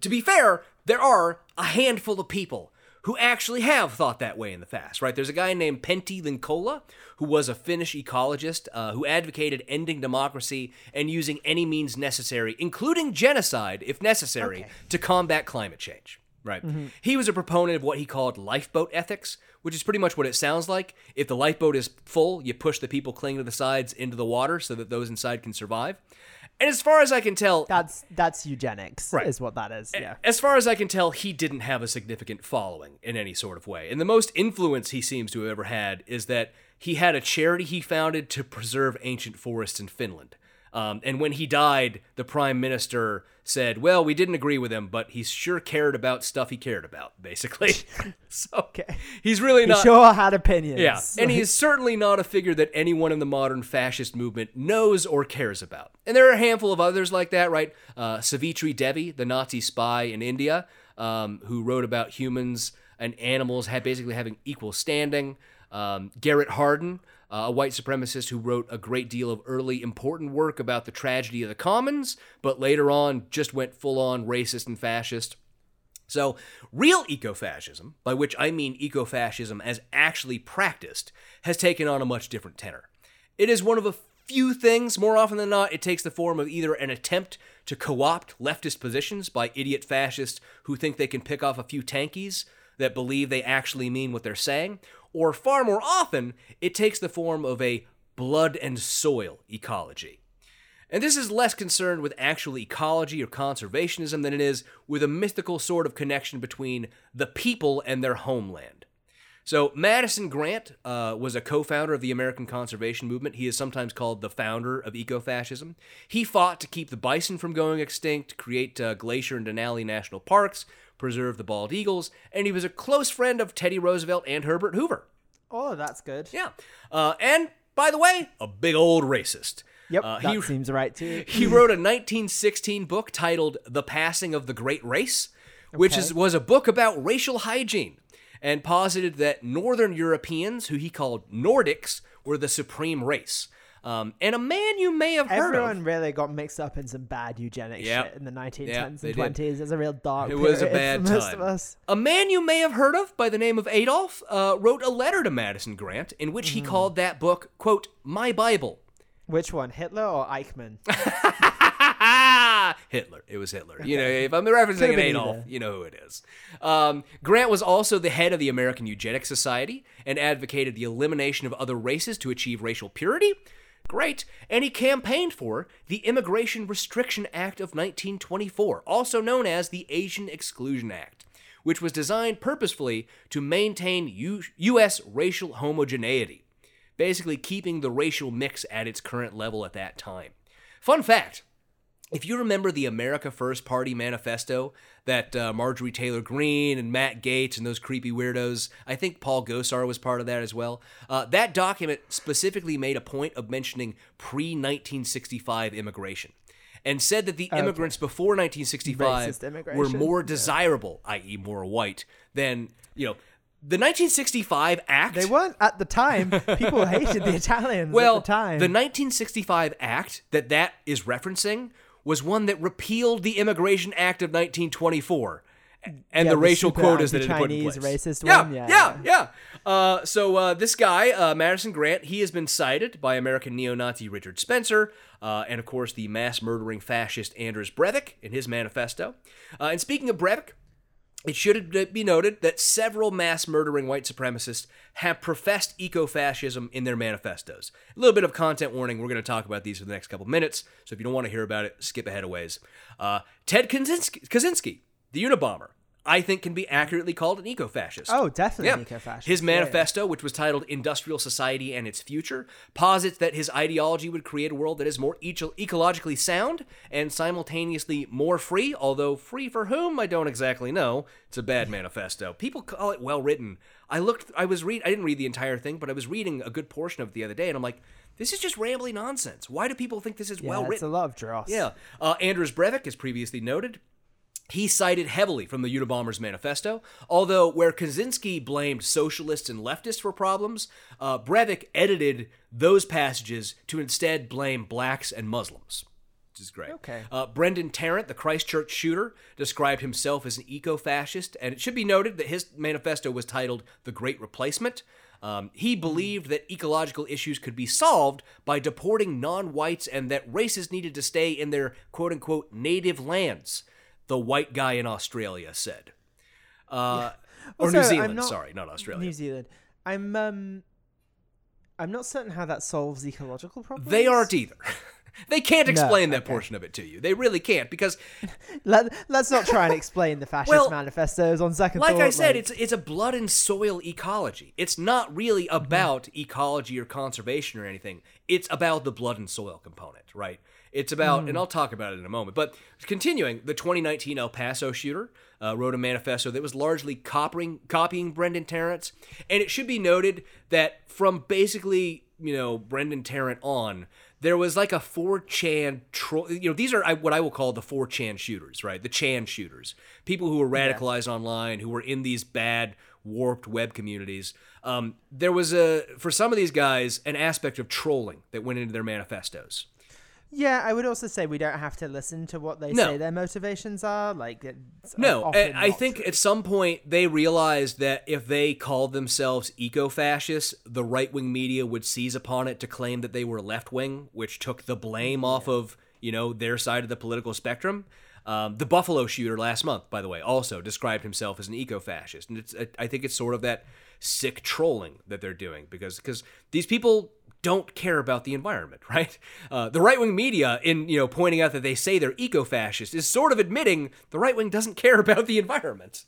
Speaker 1: to be fair, there are a handful of people who actually have thought that way in the past, right? There's a guy named Pentti Linkola, who was a Finnish ecologist uh, who advocated ending democracy and using any means necessary, including genocide if necessary,
Speaker 2: Okay.
Speaker 1: to combat climate change. Right. He was a proponent of what he called lifeboat ethics, which is pretty much what it sounds like. If the lifeboat is full, you push the people clinging to the sides into the water so that those inside can survive. And as far as I can tell,
Speaker 2: That's that's eugenics,
Speaker 1: Right.
Speaker 2: is what that is. Yeah.
Speaker 1: as far as I can tell, he didn't have a significant following in any sort of way. And the most influence he seems to have ever had is that he had a charity he founded to preserve ancient forests in Finland. Um, and when he died, the prime minister said, Well, we didn't agree with him, but he sure cared about stuff he cared about, basically. so
Speaker 2: Okay.
Speaker 1: he's really not.
Speaker 2: He sure had opinions.
Speaker 1: Yeah, and he's certainly not a figure that anyone in the modern fascist movement knows or cares about. And there are a handful of others like that, right? Uh, Savitri Devi, the Nazi spy in India, um, who wrote about humans and animals had basically having equal standing. Um, Garrett Hardin, uh, a white supremacist who wrote a great deal of early important work about the tragedy of the commons, but later on just went full on racist and fascist. So, real ecofascism, by which I mean ecofascism as actually practiced, has taken on a much different tenor. It is one of a few things, more often than not, it takes the form of either an attempt to co opt leftist positions by idiot fascists who think they can pick off a few tankies that believe they actually mean what they're saying, or far more often, it takes the form of a blood and soil ecology. And this is less concerned with actual ecology or conservationism than it is with a mythical sort of connection between the people and their homeland. So, Madison Grant uh, was a co founder of the American conservation movement. He is sometimes called the founder of ecofascism. He fought to keep the bison from going extinct, create uh, Glacier and Denali national parks, preserve the bald eagles, and he was a close friend of Teddy Roosevelt and Herbert Hoover.
Speaker 2: Oh, that's good.
Speaker 1: Yeah. Uh, and, by the way, a big old racist.
Speaker 2: Yep,
Speaker 1: Uh,
Speaker 2: that
Speaker 1: he-
Speaker 2: seems right too.
Speaker 1: he wrote a 1916 book titled The Passing of the Great Race, which is, was a book about racial hygiene, and posited that Northern Europeans, who he called Nordics, were the supreme race. Um, and a man you may have heard of
Speaker 2: Everyone
Speaker 1: of.
Speaker 2: really got mixed up in some bad eugenics
Speaker 1: Yep.
Speaker 2: shit in the 1910s
Speaker 1: Yep, they
Speaker 2: and
Speaker 1: did.
Speaker 2: 20s. It's a real dark
Speaker 1: It was a
Speaker 2: period
Speaker 1: bad
Speaker 2: for most
Speaker 1: time.
Speaker 2: of us.
Speaker 1: A man you may have heard of by the name of Adolf uh, wrote a letter to Madison Grant in which he called that book, quote, My Bible.
Speaker 2: Which one, Hitler or Eichmann?
Speaker 1: Hitler. It was Hitler. You know, if I'm referencing an
Speaker 2: been
Speaker 1: Adolf,
Speaker 2: either.
Speaker 1: you know who it is. Um, Grant was also the head of the American Eugenics Society and advocated the elimination of other races to achieve racial purity. Great. And he campaigned for the Immigration Restriction Act of 1924, also known as the Asian Exclusion Act, which was designed purposefully to maintain U- U.S. racial homogeneity, basically keeping the racial mix at its current level at that time. Fun fact if you remember the America First Party manifesto that uh, Marjorie Taylor Greene and Matt Gaetz and those creepy weirdos, I think Paul Gosar was part of that as well. Uh, that document specifically made a point of mentioning pre 1965 immigration and said that the immigrants before 1965 were more desirable, i.e., more white, than, you know, the 1965 Act.
Speaker 2: They weren't at the time. People hated the Italians
Speaker 1: Well,
Speaker 2: at the time.
Speaker 1: the 1965 Act that that is referencing was one that repealed the Immigration Act of 1924 and
Speaker 2: Yeah,
Speaker 1: the
Speaker 2: the
Speaker 1: racial quotas that it put in place.
Speaker 2: racist
Speaker 1: yeah,
Speaker 2: one? Yeah,
Speaker 1: yeah, yeah. Uh, so uh, this guy, uh, Madison Grant, he has been cited by American neo-Nazi Richard Spencer, uh, and of course the mass-murdering fascist Anders Breivik in his manifesto. Uh, and speaking of Breivik, it should be noted that several mass murdering white supremacists have professed eco fascism in their manifestos. A little bit of content warning. We're going to talk about these for the next couple minutes. So if you don't want to hear about it, skip ahead a ways. Uh, Ted Kaczynski, Kaczynski, the Unabomber, I think can be accurately called an eco fascist.
Speaker 2: Oh, definitely
Speaker 1: Yeah.
Speaker 2: an eco-fascist.
Speaker 1: His
Speaker 2: yeah.
Speaker 1: manifesto, which was titled Industrial Society and Its Future, posits that his ideology would create a world that is more eco- ecologically sound and simultaneously more free, although free for whom I don't exactly know. It's a bad manifesto. People call it well written. I looked I was read I didn't read the entire thing, but I was reading a good portion of it the other day and I'm like, this is just rambling nonsense. Why do people think this is
Speaker 2: yeah,
Speaker 1: well
Speaker 2: it's a lot of dross.
Speaker 1: Yeah. Uh, Anders Breivik, as previously noted, he cited heavily from the Unabomber's manifesto, although where Kaczynski blamed socialists and leftists for problems, uh, Breivik edited those passages to instead blame blacks and Muslims. Which is great.
Speaker 2: Okay.
Speaker 1: Uh, Brenton Tarrant, the Christchurch shooter, described himself as an eco fascist, and it should be noted that his manifesto was titled The Great Replacement. Um, he believed that ecological issues could be solved by deporting non whites and that races needed to stay in their quote unquote native lands, the white guy in Australia said. Uh, or
Speaker 2: Also,
Speaker 1: New Zealand,
Speaker 2: not-
Speaker 1: sorry, not Australia.
Speaker 2: New Zealand. I'm um, I'm not certain how that solves ecological problems.
Speaker 1: They aren't either. they can't
Speaker 2: No,
Speaker 1: explain that
Speaker 2: okay.
Speaker 1: portion of it to you. They really can't because
Speaker 2: Let, let's not try and explain the fascist
Speaker 1: Well,
Speaker 2: manifestos on second
Speaker 1: like
Speaker 2: thought.
Speaker 1: I said, it's it's a blood and soil ecology. It's not really
Speaker 2: Mm-hmm.
Speaker 1: about ecology or conservation or anything. It's about the blood and soil component, right? It's about,
Speaker 2: Mm.
Speaker 1: and I'll talk about it in a moment. But continuing, the 2019 El Paso shooter uh, wrote a manifesto that was largely copying copying Brenton Tarrant's, and it should be noted that from basically you know Brenton Tarrant on, there was like a 4chan troll. You know, these are what I will call the 4chan shooters, right? The Chan shooters, people who were radicalized online, who were in these bad warped web communities. Um, there was a for some of these guys an aspect of trolling that went into their manifestos.
Speaker 2: Yeah, I would also say we don't have to listen to what they
Speaker 1: No.
Speaker 2: say their motivations are. Like,
Speaker 1: No, I, I think at some point they realized that if they called themselves eco-fascists, the right-wing media would seize upon it to claim that they were left-wing, which took the blame off of you know their side of the political spectrum. Um, the Buffalo shooter last month, by the way, also described himself as an eco-fascist, and it's I- I think it's sort of that sick trolling that they're doing because because these people don't care about the environment, right? Uh, the right wing media, in you know pointing out that they say they're eco-fascist, is sort of admitting the right wing doesn't care about the environment.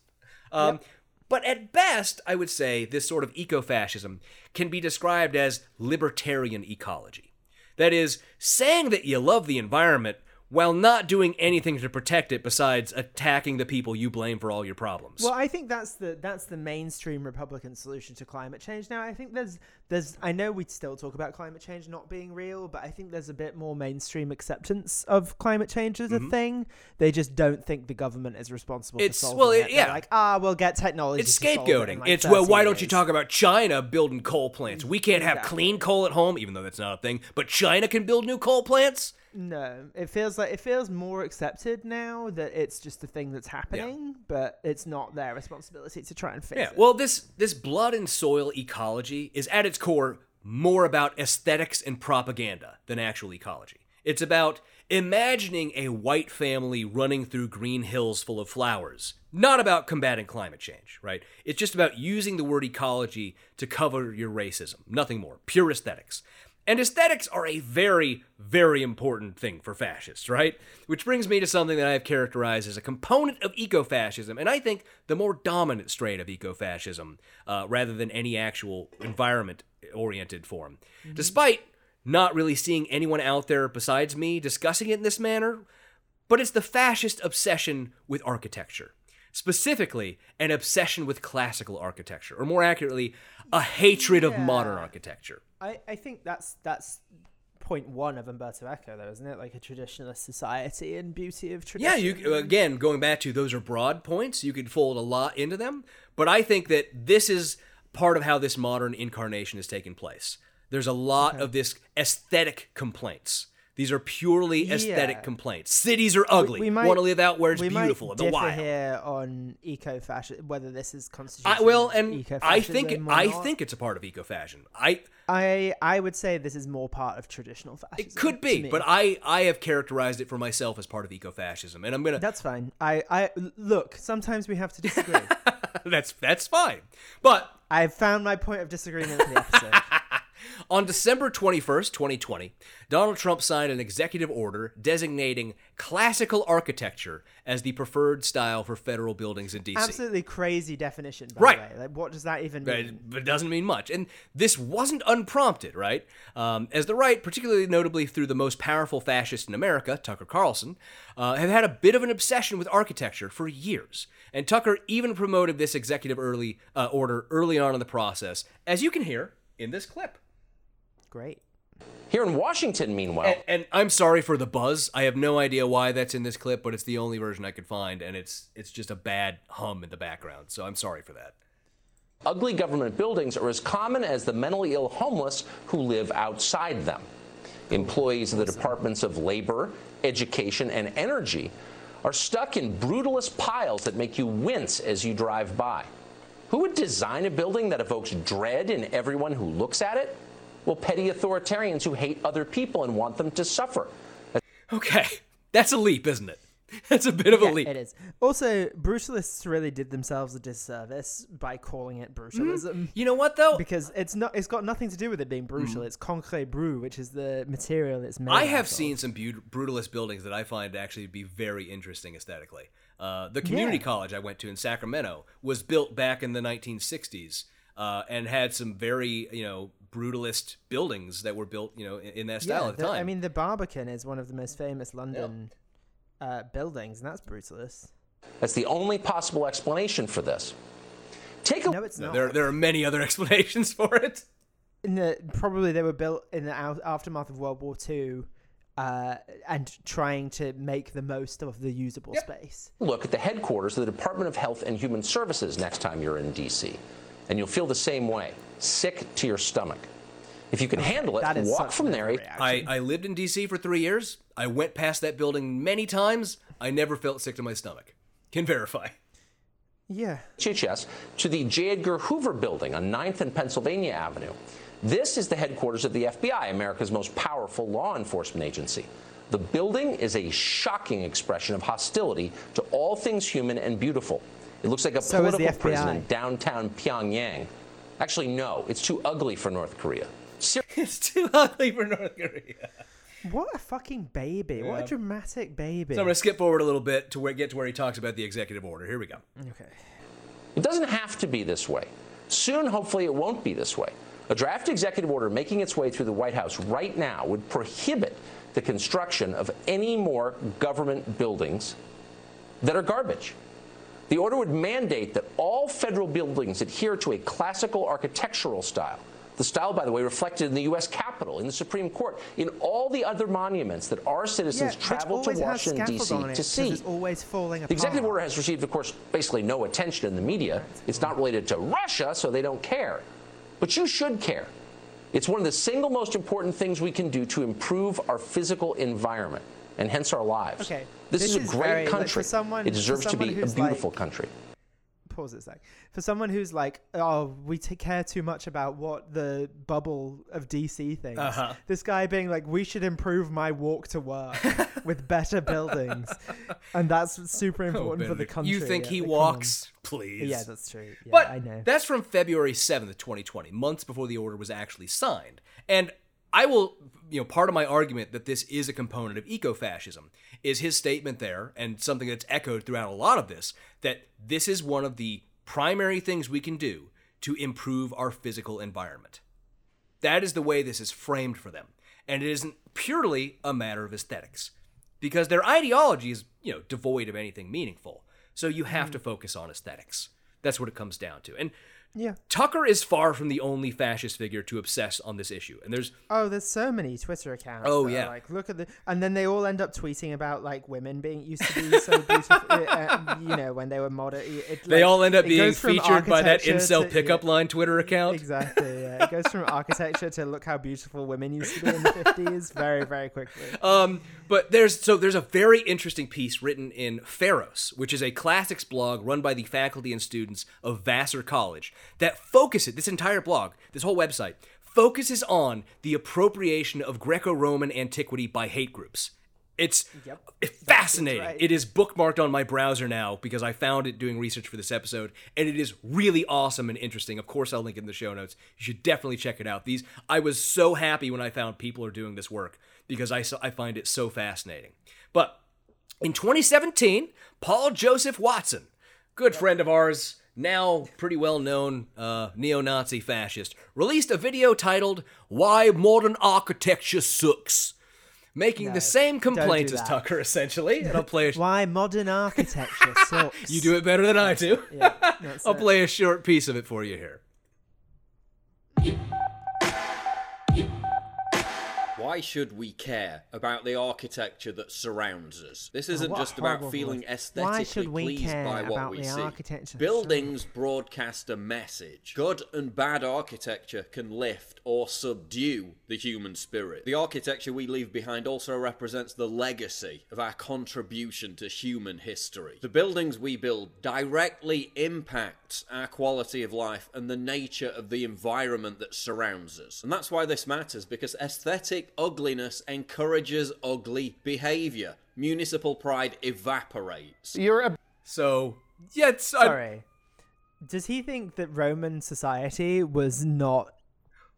Speaker 1: Um, But at best, I would say this sort of eco-fascism can be described as libertarian ecology. That is, saying that you love the environment while not doing anything to protect it besides attacking the people you blame for all your problems.
Speaker 2: Well, I think that's the that's the mainstream Republican solution to climate change. Now, I think there's there's I know we still talk about climate change not being real, but I think there's a bit more mainstream acceptance of climate change as a thing. They just don't think the government is responsible
Speaker 1: Mm-hmm. It's-
Speaker 2: for solving
Speaker 1: well,
Speaker 2: it.
Speaker 1: it-
Speaker 2: They're
Speaker 1: yeah.
Speaker 2: like ah, we'll get technology.
Speaker 1: It's
Speaker 2: to solve it
Speaker 1: scapegoating.
Speaker 2: like,
Speaker 1: it's well,
Speaker 2: 30
Speaker 1: why don't you talk about China building coal plants? We can't have
Speaker 2: Exactly.
Speaker 1: clean coal at home, even though that's not a thing. But China can build new coal plants.
Speaker 2: No, it feels like it feels more accepted now that it's just a thing that's happening, but it's not their responsibility to try and fix
Speaker 1: Yeah.
Speaker 2: it.
Speaker 1: Well, this this blood and soil ecology is at its core more about aesthetics and propaganda than actual ecology. It's about imagining a white family running through green hills full of flowers, not about combating climate change, right? It's just about using the word ecology to cover your racism, nothing more. Pure aesthetics. And aesthetics are a very, very important thing for fascists, right? Which brings me to something that I have characterized as a component of ecofascism, and I think the more dominant strain of ecofascism, uh, rather than any actual environment oriented form. Mm-hmm. Despite not really seeing anyone out there besides me discussing it in this manner, but it's the fascist obsession with architecture. Specifically, an obsession with classical architecture, or more accurately, a hatred of modern architecture.
Speaker 2: I, I think that's that's point one of Umberto Eco, though, isn't it? Like a traditionalist society and beauty of
Speaker 1: Yeah,
Speaker 2: tradition.
Speaker 1: you again going back to those are broad points. You could fold a lot into them, but I think that this is part of how this modern incarnation has taken place. There's a lot of this aesthetic complaints. These are purely aesthetic
Speaker 2: Yeah.
Speaker 1: complaints. Cities are ugly.
Speaker 2: we might
Speaker 1: Want to live out where it's
Speaker 2: we
Speaker 1: beautiful
Speaker 2: might
Speaker 1: in the wild.
Speaker 2: here on eco-fascism, whether this is constitutional.
Speaker 1: I, well, and I think I
Speaker 2: not.
Speaker 1: think it's a part of ecofashion. I
Speaker 2: I I would say this is more part of traditional fashion.
Speaker 1: it could be, but I I have characterized it for myself as part of ecofascism, and I'm gonna
Speaker 2: that's fine. I I look. Sometimes we have to disagree.
Speaker 1: that's that's fine. But
Speaker 2: I've found my point of disagreement for the episode.
Speaker 1: On December 21st, 2020, Donald Trump signed an executive order designating classical architecture as the preferred style for federal buildings in DC.
Speaker 2: Absolutely crazy definition, by
Speaker 1: Right.
Speaker 2: the way. Like, what does that even mean?
Speaker 1: it, it doesn't mean much. And this wasn't unprompted, right? Um, as the right, particularly notably through the most powerful fascist in America, Tucker Carlson, uh, have had a bit of an obsession with architecture for years. And Tucker even promoted this executive early uh, order early on in the process, as you can hear in this clip.
Speaker 2: Great.
Speaker 5: Here in Washington, meanwhile,
Speaker 1: And, and I'm sorry for the buzz. I have no idea why that's in this clip, but it's the only version I could find, and it's it's just a bad hum in the background. So I'm sorry for that.
Speaker 5: ugly government buildings are as common as the mentally ill homeless who live outside them. Employees of the Departments of Labor, Education, and Energy are stuck in brutalist piles that make you wince as you drive by. Who would design a building that evokes dread in everyone who looks at it? Well, petty authoritarians who hate other people and want them to suffer.
Speaker 1: Okay, that's a leap, isn't it? That's a bit of a leap.
Speaker 2: it is. Also, brutalists really did themselves a disservice by calling it brutalism.
Speaker 1: You know what though?
Speaker 2: Because it's not. It's got nothing to do with it being brutal. It's concrete brew, which is the material it's made.
Speaker 1: I
Speaker 2: out
Speaker 1: have
Speaker 2: of.
Speaker 1: seen some bu- brutalist buildings that I find actually be very interesting aesthetically. Uh, the community
Speaker 2: Yeah.
Speaker 1: college I went to in Sacramento was built back in the 1960s uh, and had some very you know brutalist buildings that were built you know in, in that style
Speaker 2: Yeah,
Speaker 1: at the
Speaker 2: the-
Speaker 1: time.
Speaker 2: I mean, the Barbican is one of the most famous London uh, buildings, and that's brutalist.
Speaker 5: That's the only possible explanation for this. Take a
Speaker 2: No, it's not.
Speaker 1: there there are many other explanations for it.
Speaker 2: in the probably they were built in the aftermath of World War Two, uh, and trying to make the most of the usable space.
Speaker 5: look at the headquarters of the Department of Health and Human Services next time you're in D.C., and you'll feel the same way sick to your stomach. If you can handle it, walk from there.
Speaker 1: I, I lived in DC for three years. I went past that building many times. I never felt sick to my stomach. Can verify.
Speaker 2: Yeah,
Speaker 5: HHS to the J. Edgar Hoover building on 9th and Pennsylvania Avenue. This is the headquarters of the FBI, America's most powerful law enforcement agency. The building is a shocking expression of hostility to all things human and beautiful. It looks like a
Speaker 2: So
Speaker 5: political prison in downtown Pyongyang. Actually, no, it's too ugly for North Korea. Ser-
Speaker 1: It's too ugly for North Korea.
Speaker 2: what a fucking baby! What a dramatic baby!
Speaker 1: So I'm going to skip forward a little bit to where, get to where he talks about the executive order. Here we go.
Speaker 2: okay.
Speaker 5: It doesn't have to be this way. Soon, hopefully, it won't be this way. A draft executive order making its way through the White House right now would prohibit the construction of any more government buildings that are garbage. The order would mandate that all federal buildings adhere to a classical architectural style, The style, by the way, reflected in the U.S. Capitol, in the Supreme Court, in all the other monuments that our citizens
Speaker 2: which
Speaker 5: travel to Washington, D.C. to see.
Speaker 2: It's always falling apart.
Speaker 5: The executive order has received, of course, basically no attention in the media. It's not related to Russia, so they don't care. But you should care. It's one of the single most important things we can do to improve our physical environment and hence our lives.
Speaker 2: Okay,
Speaker 5: This,
Speaker 2: this
Speaker 5: is a great
Speaker 2: very- like,
Speaker 5: country.
Speaker 2: someone-
Speaker 5: it deserves to be a beautiful
Speaker 2: like-
Speaker 5: country.
Speaker 2: pause it a sec. For someone who's like, oh, we t- care too much about what the bubble of DC thinks.
Speaker 1: Uh-huh.
Speaker 2: This guy being like, we should improve my walk to work with better buildings, and that's super
Speaker 1: Oh,
Speaker 2: important for the
Speaker 1: Benedict,
Speaker 2: country.
Speaker 1: You think
Speaker 2: yeah,
Speaker 1: he
Speaker 2: like, come
Speaker 1: walks? Please.
Speaker 2: Yeah, that's true. Yeah,
Speaker 1: but
Speaker 2: I know.
Speaker 1: that's from February 7th, 2020, months before the order was actually signed. And I will, you know, part of my argument that this is a component of ecofascism is his statement there, and something that's echoed throughout a lot of this, that this is one of the primary things we can do to improve our physical environment. That is the way this is framed for them. And it isn't purely a matter of aesthetics. Because their ideology is, you know, devoid of anything meaningful. So you have hmm. to focus on aesthetics. That's what it comes down to. And
Speaker 2: Yeah.
Speaker 1: Tucker is far from the only fascist figure to obsess on this issue. And there's
Speaker 2: Oh, there's so many Twitter accounts.
Speaker 1: Oh, yeah.
Speaker 2: like look at the, and then they all end up tweeting about like women being used to be so beautiful. uh, you know, when they were modern. It,
Speaker 1: they all end up being featured by that incel
Speaker 2: to-
Speaker 1: pickup
Speaker 2: yeah.
Speaker 1: line Twitter account.
Speaker 2: Exactly. Yeah, it goes from architecture to look how beautiful women used to be in the fifties very, very quickly.
Speaker 1: Um, but there's so there's a very interesting piece written in Pharos, which is a classics blog run by the faculty and students of Vassar College that focuses this entire blog, this whole website focuses on the appropriation of Greco-Roman antiquity by hate groups. It's it's fascinating.
Speaker 2: right.
Speaker 1: It is bookmarked on my browser now because I found it doing research for this episode, and it is really awesome and interesting. Of course, I'll link it in the show notes. You should definitely check it out. These I was so happy when I found people are doing this work because I I find it so fascinating. But in 2017, Paul Joseph Watson, good friend of ours, now pretty well known uh, neo Nazi fascist, released a video titled Why Modern Architecture Sucks. Making the same
Speaker 2: don't do
Speaker 1: complaint as. Tucker, essentially. And I'll play
Speaker 2: Why modern architecture sucks.
Speaker 1: You do it better than I do.
Speaker 2: Yeah,
Speaker 1: I'll
Speaker 2: it.
Speaker 1: play a short piece of it for you here.
Speaker 6: Why should we care about the architecture that surrounds us? This isn't
Speaker 2: a
Speaker 6: just about feeling aesthetically
Speaker 2: Why should we
Speaker 6: pleased
Speaker 2: care
Speaker 6: by what
Speaker 2: about
Speaker 6: we
Speaker 2: the
Speaker 6: see. Buildings broadcast a message. Good and bad architecture can lift or subdue the human spirit. The architecture we leave behind also represents the legacy of our contribution to human history. The buildings we build directly impact our quality of life and the nature of the environment that surrounds us. And that's why this matters because aesthetic ugliness encourages ugly behavior. Municipal pride evaporates.
Speaker 2: You're a
Speaker 1: So, yeah, it's. I-
Speaker 2: sorry. Does he think that Roman society was not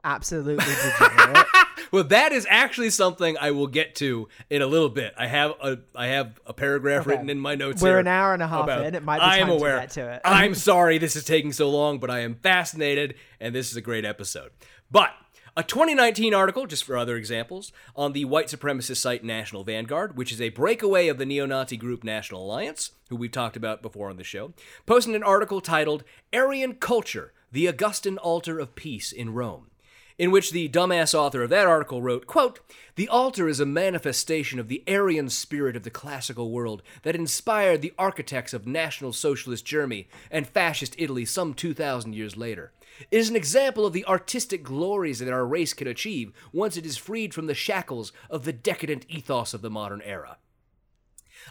Speaker 2: absolutely degenerate?
Speaker 1: Well, that is actually something I will get to in a little bit. I have a I have a paragraph
Speaker 2: Okay.
Speaker 1: written in my notes.
Speaker 2: We're
Speaker 1: here
Speaker 2: an hour and a half
Speaker 1: about-
Speaker 2: in. It might be
Speaker 1: I am
Speaker 2: time to
Speaker 1: aware.
Speaker 2: get to it.
Speaker 1: I'm sorry this is taking so long, but I am fascinated, and this is a great episode. But a 2019 article, just for other examples, on the white supremacist site National Vanguard, which is a breakaway of the neo-Nazi group National Alliance, who we've talked about before on the show, posted an article titled "Aryan Culture: The Augustan Altar of Peace in Rome." In which the dumbass author of that article wrote, quote, The altar is a manifestation of the Aryan spirit of the classical world that inspired the architects of National Socialist Germany and Fascist Italy some 2,000 years later. It is an example of the artistic glories that our race can achieve once it is freed from the shackles of the decadent ethos of the modern era.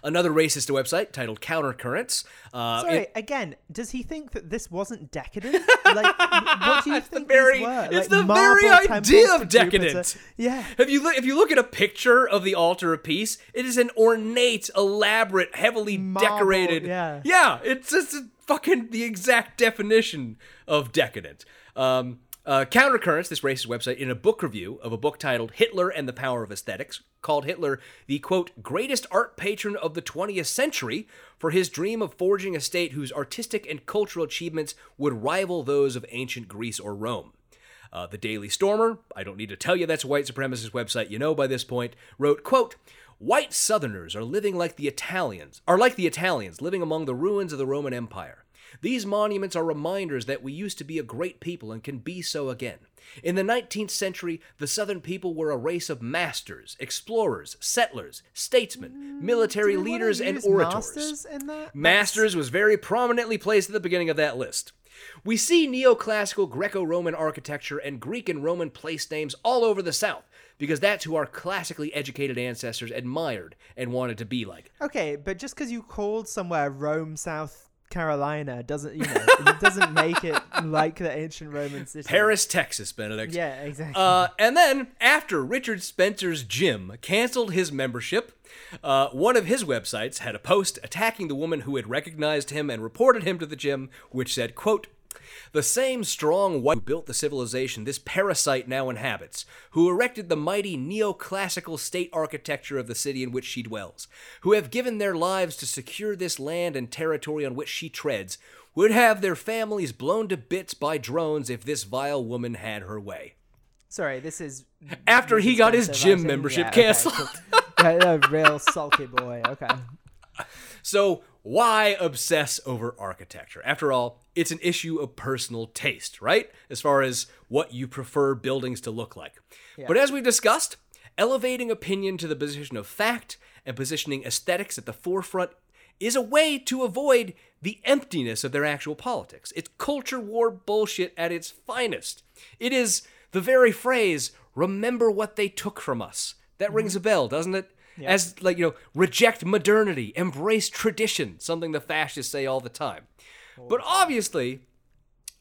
Speaker 1: Another racist website titled Countercurrents. Uh,
Speaker 2: Sorry,
Speaker 1: it-
Speaker 2: again, does he think that this wasn't decadent? Like, what do you
Speaker 1: the
Speaker 2: think
Speaker 1: very-
Speaker 2: these were?
Speaker 1: it's
Speaker 2: Like,
Speaker 1: the very idea of decadent.
Speaker 2: Jupiter? Yeah.
Speaker 1: If you look, if you look at a picture of the altar of peace, it is an ornate, elaborate, heavily
Speaker 2: Marble,
Speaker 1: decorated.
Speaker 2: yeah.
Speaker 1: yeah, it's just fucking the exact definition of decadent. Um, uh, Countercurrents, this racist website, in a book review of a book titled "Hitler and the Power of Aesthetics," called Hitler the quote greatest art patron of the 20th century for his dream of forging a state whose artistic and cultural achievements would rival those of ancient Greece or Rome. Uh, the Daily Stormer, I don't need to tell you that's a white supremacist website, you know by this point, wrote, quote, White Southerners are living like the Italians, are like the Italians living among the ruins of the Roman Empire. These monuments are reminders that we used to be a great people and can be so again. In the 19th century, the Southern people were a race of masters, explorers, settlers, statesmen, mm, military
Speaker 2: Do
Speaker 1: leaders, and orators.
Speaker 2: Masters?
Speaker 1: Masters was very prominently placed at the beginning of that list. We see neoclassical Greco Roman architecture and Greek and Roman place names all over the South because that's who our classically educated ancestors admired and wanted to be like.
Speaker 2: Okay, but just because you called somewhere Rome, South Carolina, doesn't you know it doesn't make it like the ancient Roman city.
Speaker 1: Paris, Texas, Benedict.
Speaker 2: Yeah, exactly.
Speaker 1: Uh, and then, after Richard Spencer's gym canceled his membership, uh, one of his websites had a post attacking the woman who had recognized him and reported him to the gym, which said, quote, the same strong white who built the civilization this parasite now inhabits, who erected the mighty neoclassical state architecture of the city in which she dwells, who have given their lives to secure this land and territory on which she treads, would have their families blown to bits by drones if this vile woman had her way.
Speaker 2: Sorry, this is
Speaker 1: After he
Speaker 2: Richard
Speaker 1: got his gym membership
Speaker 2: Yeah,
Speaker 1: canceled.
Speaker 2: yeah, a real sulky boy. Okay.
Speaker 1: So, why obsess over architecture? After all, it's an issue of personal taste, right? As far as what you prefer buildings to look like. But as we discussed, elevating opinion to the position of fact and positioning aesthetics at the forefront is a way to avoid the emptiness of their actual politics. It's culture war bullshit at its finest. It is the very phrase, remember what they took from us. That rings mm-hmm. a bell, doesn't it? As, like, you know, reject modernity, embrace tradition, something the fascists say all the time. But obviously,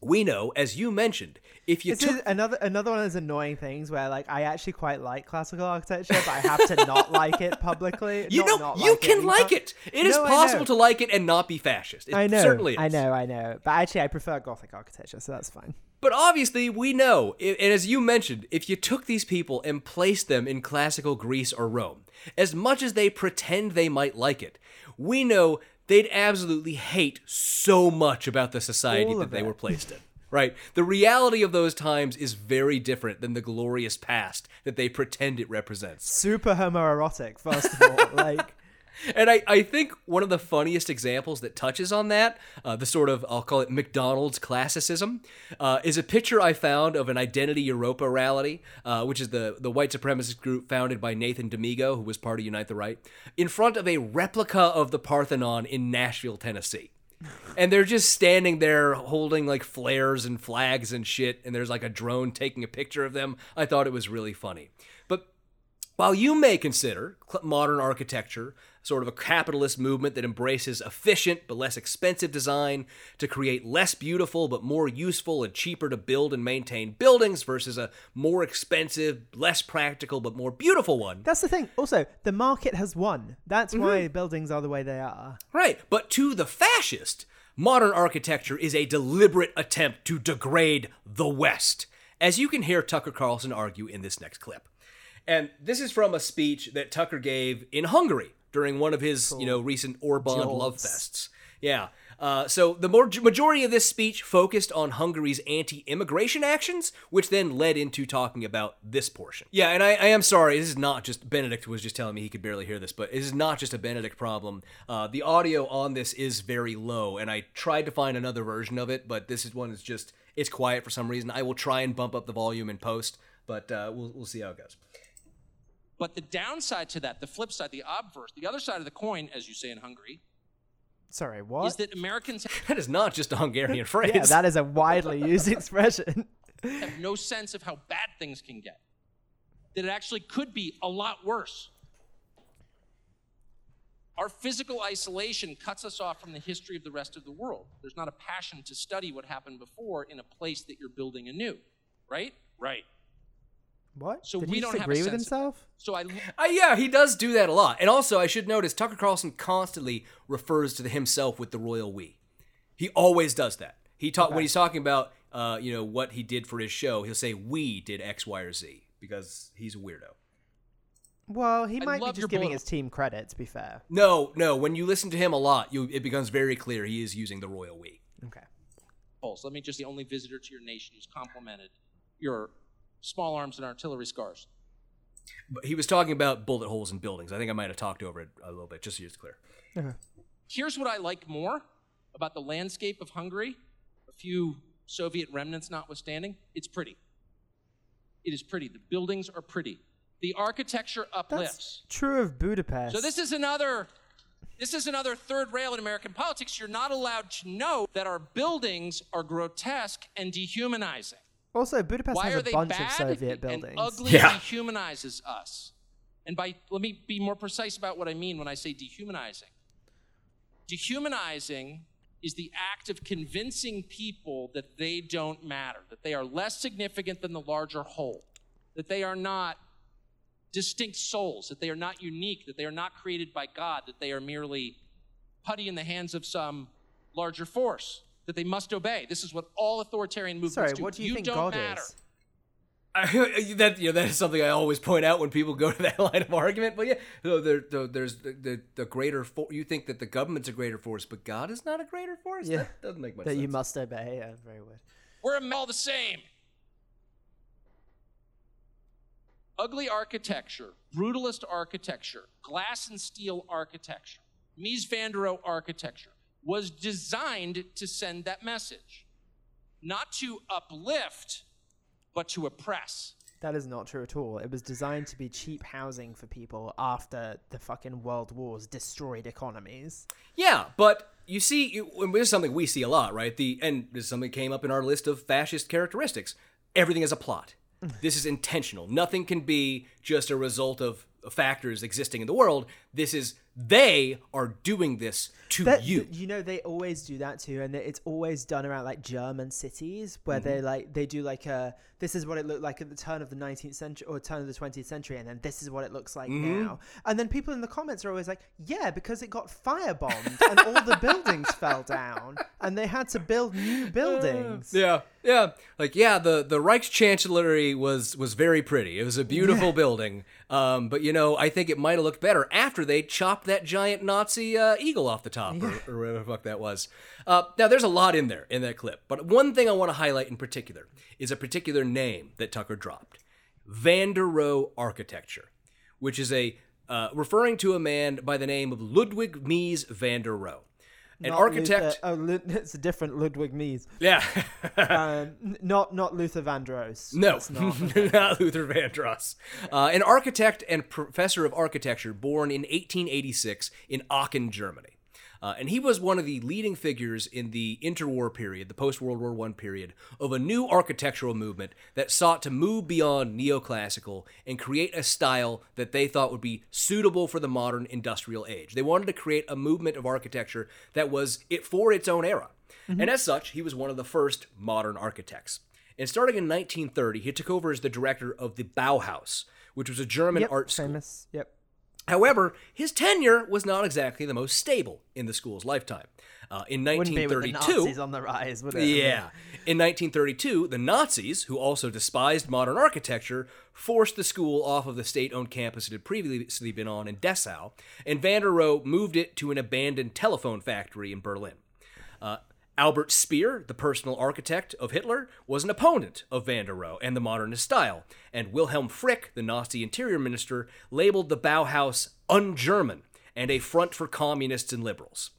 Speaker 1: we know, as you mentioned, if you
Speaker 2: This
Speaker 1: took
Speaker 2: another another one of those annoying things where like I actually quite like classical architecture, but I have to not like it publicly.
Speaker 1: You
Speaker 2: not
Speaker 1: know,
Speaker 2: not
Speaker 1: you
Speaker 2: like
Speaker 1: can
Speaker 2: in
Speaker 1: like it. It is
Speaker 2: No,
Speaker 1: possible to like it and not be fascist. It
Speaker 2: I know,
Speaker 1: certainly is.
Speaker 2: I know, I know. But actually, I prefer Gothic architecture, so that's fine.
Speaker 1: But obviously, we know, and as you mentioned, if you took these people and placed them in classical Greece or Rome, as much as they pretend they might like it, we know they'd absolutely hate so much about the society
Speaker 2: All
Speaker 1: that they were placed in. Right? The reality of those times is very different than the glorious past that they pretend it represents.
Speaker 2: Super homoerotic, first of all. like,
Speaker 1: And I, I think one of the funniest examples that touches on that, uh, the sort of, I'll call it McDonald's classicism, uh, is a picture I found of an Identity Evropa rally, uh, which is the, the white supremacist group founded by Nathan Damigo, who was part of Unite the Right, in front of a replica of the Parthenon in Nashville, Tennessee. And they're just standing there holding like flares and flags and shit, and there's like a drone taking a picture of them. I thought it was really funny. But while you may consider modern architecture sort of a capitalist movement that embraces efficient but less expensive design to create less beautiful but more useful and cheaper to build and maintain buildings versus a more expensive, less practical but more beautiful one.
Speaker 2: that's the thing. Also, the market has won. That's why
Speaker 1: Mm-hmm.
Speaker 2: buildings are the way they are.
Speaker 1: Right, but to the fascist, modern architecture is a deliberate attempt to degrade the West, as you can hear Tucker Carlson argue in this next clip. And this is from a speech that Tucker gave in Hungary during one of his, you know, recent Orban love fests. Yeah. Uh, so the more, majority of this speech focused on Hungary's anti-immigration actions, which then led into talking about this portion. Yeah, and I, I am sorry, this is not just Benedict was just telling me he could barely hear this, but it is not just a Benedict problem. Uh, the audio on this is very low, and I tried to find another version of it, but this is one that's just it's quiet for some reason. I will try and bump up the volume in post, but uh, we'll we'll see how it goes.
Speaker 7: But the downside to that, the flip side, the obverse, the other side of the coin, as you say in Hungary,
Speaker 2: Sorry, what?
Speaker 7: is that Americans
Speaker 1: That is not just a Hungarian phrase.
Speaker 2: yeah, that is a widely used expression.
Speaker 7: have no sense of how bad things can get. That it actually could be a lot worse. Our physical isolation cuts us off from the history of the rest of the world. There's not a passion to study what happened before in a place that you're building anew, right? Right.
Speaker 2: What?
Speaker 7: So
Speaker 2: Did
Speaker 7: we
Speaker 2: he
Speaker 7: don't
Speaker 2: just
Speaker 7: have a
Speaker 2: agree with himself?
Speaker 7: So I
Speaker 1: Uh, yeah, he does do that a lot. And also, I should notice Tucker Carlson constantly refers to himself with the royal we. He always does that. He talk when he's talking about uh, you know what he did for his show. He'll say we did X, Y, or Z because he's a weirdo.
Speaker 2: Well, he
Speaker 7: I
Speaker 2: might be just giving
Speaker 7: bullet-
Speaker 2: his team credit, to be fair.
Speaker 1: No, no. When you listen to him a lot, you it becomes very clear he is using the royal we.
Speaker 2: Okay.
Speaker 7: Pulse. Let me just the only visitor to your nation who's complimented your small arms and artillery scars.
Speaker 1: But he was talking about bullet holes in buildings. I think I might have talked over it a little bit, just so it's clear. Uh-huh.
Speaker 7: Here's what I like more about the landscape of Hungary, a few Soviet remnants notwithstanding. It's pretty. It is pretty. The buildings are pretty. The architecture uplifts.
Speaker 2: True of Budapest.
Speaker 7: So this is another this is another third rail in American politics. You're not allowed to know that our buildings are grotesque and dehumanizing.
Speaker 2: Also, Budapest
Speaker 7: Why
Speaker 2: has
Speaker 7: are
Speaker 2: a
Speaker 7: they
Speaker 2: bunch
Speaker 7: bad
Speaker 2: of Soviet buildings.
Speaker 7: and
Speaker 2: buildings.
Speaker 7: ugly
Speaker 1: Yeah.
Speaker 7: dehumanizes us. And by let me be more precise about what I mean when I say dehumanizing. Dehumanizing is the act of convincing people that they don't matter, that they are less significant than the larger whole, that they are not distinct souls, that they are not unique, that they are not created by God, that they are merely putty in the hands of some larger force, that they must obey. This is what all authoritarian movements
Speaker 2: Sorry,
Speaker 7: do.
Speaker 2: what do you, think
Speaker 7: don't
Speaker 2: God
Speaker 7: matter.
Speaker 2: is?
Speaker 1: I, that you know that is something I always point out when people go to that line of argument. But yeah, so there, there- there's the, the, the greater for, you think that the government's a greater force, but God is not a greater force.
Speaker 2: Yeah.
Speaker 1: that doesn't make much
Speaker 2: That
Speaker 1: sense.
Speaker 2: you must obey. Yeah, very weird.
Speaker 7: We're all the same. Ugly architecture, brutalist architecture, glass and steel architecture, Mies van der Rohe architecture was designed to send that message. Not to uplift, but to oppress.
Speaker 2: That is not true at all. It was designed to be cheap housing for people after the fucking world wars destroyed economies.
Speaker 1: Yeah, but you see, you, and this is something we see a lot, right? The and this is something that came up in our list of fascist characteristics. Everything is a plot. this is intentional. Nothing can be just a result of factors existing in the world. This is they are doing this to
Speaker 2: That-
Speaker 1: you.
Speaker 2: you know, they always do that too, and it's always done around like German cities where
Speaker 1: Mm-hmm.
Speaker 2: they like they do like a this is what it looked like at the turn of the 19th century or turn of the 20th century, and then this is what it looks like
Speaker 1: Mhm.
Speaker 2: now. And then people in the comments are always like, yeah, because it got firebombed and all the buildings fell down, and they had to build new buildings.
Speaker 1: Yeah, yeah. Like, yeah, the the Reichschancellery was was very pretty. It was a beautiful building. Um, but you know, I think it might have looked better after they chopped that giant Nazi uh, eagle off the top, or, or whatever the fuck that was. Uh, now, there's a lot in there in that clip, but one thing I want to highlight in particular is a particular name that Tucker dropped: Van der Rohe architecture, which is a uh, referring to a man by the name of Ludwig Mies van der Rohe, an architect.
Speaker 2: Luther, oh, it's a different Ludwig Mies.
Speaker 1: Yeah.
Speaker 2: um, not not Luther Vandross.
Speaker 1: No,
Speaker 2: not.
Speaker 1: not Luther Vandross. Uh, an architect and professor of architecture born in 1886 in Aachen, Germany. Uh, and he was one of the leading figures in the interwar period, the post World War I period, of a new architectural movement that sought to move beyond neoclassical and create a style that they thought would be suitable for the modern industrial age. They wanted to create a movement of architecture that was it for its own era. And as such, he was one of the first modern architects. And starting in 1930, he took over as the director of the Bauhaus, which was a German
Speaker 2: Yep,
Speaker 1: art school.
Speaker 2: famous. Yep.
Speaker 1: However, his tenure was not exactly the most stable in the school's lifetime. Uh, in
Speaker 2: Wouldn't be with the
Speaker 1: 1932,
Speaker 2: Nazis on the rise, it?
Speaker 1: yeah. In 1932, the Nazis, who also despised modern architecture, forced the school off of the state owned campus it had previously been on in Dessau, and van der Rohe moved it to an abandoned telephone factory in Berlin. Uh, Albert Speer, the personal architect of Hitler, was an opponent of van der Rohe and the modernist style, and Wilhelm Frick, the Nazi interior minister, labeled the Bauhaus un German and a front for communists and liberals.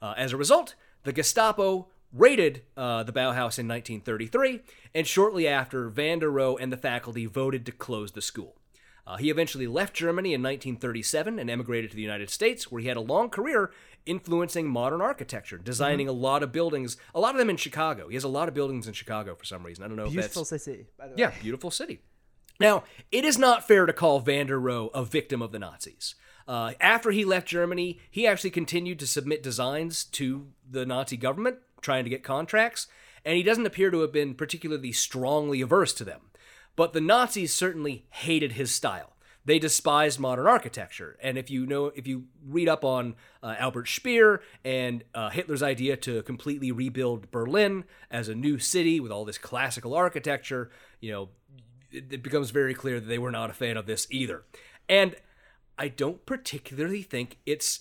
Speaker 1: Uh, as a result, the Gestapo raided uh, the Bauhaus in 1933, and shortly after, van der Rohe and the faculty voted to close the school. Uh, he eventually left Germany in 1937 and emigrated to the United States, where he had a long career influencing modern architecture, designing
Speaker 2: Mm-hmm.
Speaker 1: a lot of buildings, a lot of them in Chicago. He has a lot of buildings in Chicago for some reason. I don't know
Speaker 2: Beautiful
Speaker 1: if that's
Speaker 2: city. By the way.
Speaker 1: yeah, beautiful city. Now, it is not fair to call van der Rohe a victim of the Nazis. Uh, after he left Germany, he actually continued to submit designs to the Nazi government, trying to get contracts, and he doesn't appear to have been particularly strongly averse to them. But the Nazis certainly hated his style. They despised modern architecture, and if you know, if you read up on uh, Albert Speer and uh, Hitler's idea to completely rebuild Berlin as a new city with all this classical architecture, you know, it, it becomes very clear that they were not a fan of this either. And I don't particularly think it's.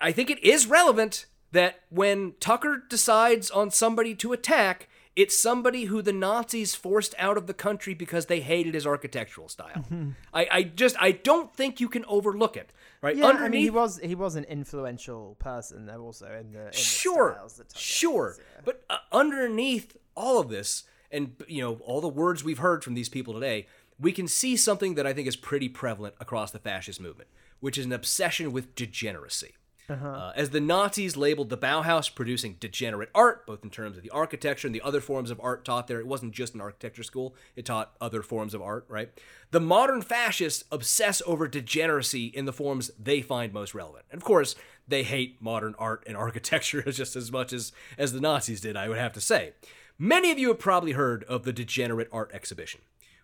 Speaker 1: I think it is relevant that when Tucker decides on somebody to attack, It's somebody who the Nazis forced out of the country because they hated his architectural style. I, I just I don't think you can overlook it. Right
Speaker 2: Yeah,
Speaker 1: underneath,
Speaker 2: I mean, he was he was an influential person though, also in the, in the
Speaker 1: sure,
Speaker 2: styles that
Speaker 1: sure.
Speaker 2: has, yeah.
Speaker 1: But uh, underneath all of this, and you know all the words we've heard from these people today, we can see something that I think is pretty prevalent across the fascist movement, which is an obsession with degeneracy. Uh, as the Nazis labeled the Bauhaus producing degenerate art, both in terms of the architecture and the other forms of art taught there, it wasn't just an architecture school, it taught other forms of art, right? The modern fascists obsess over degeneracy in the forms they find most relevant. And of course, they hate modern art and architecture just as much as, as the Nazis did, I would have to say. Many of you have probably heard of the Degenerate Art Exhibition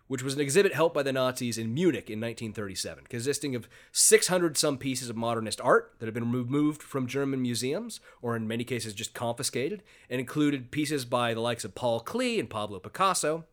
Speaker 1: which was an exhibit held by the Nazis in Munich in 1937, consisting of 600 some pieces of modernist art that had been removed from German museums, or in many cases just confiscated, and included pieces by the likes of Paul Klee and Pablo Picasso.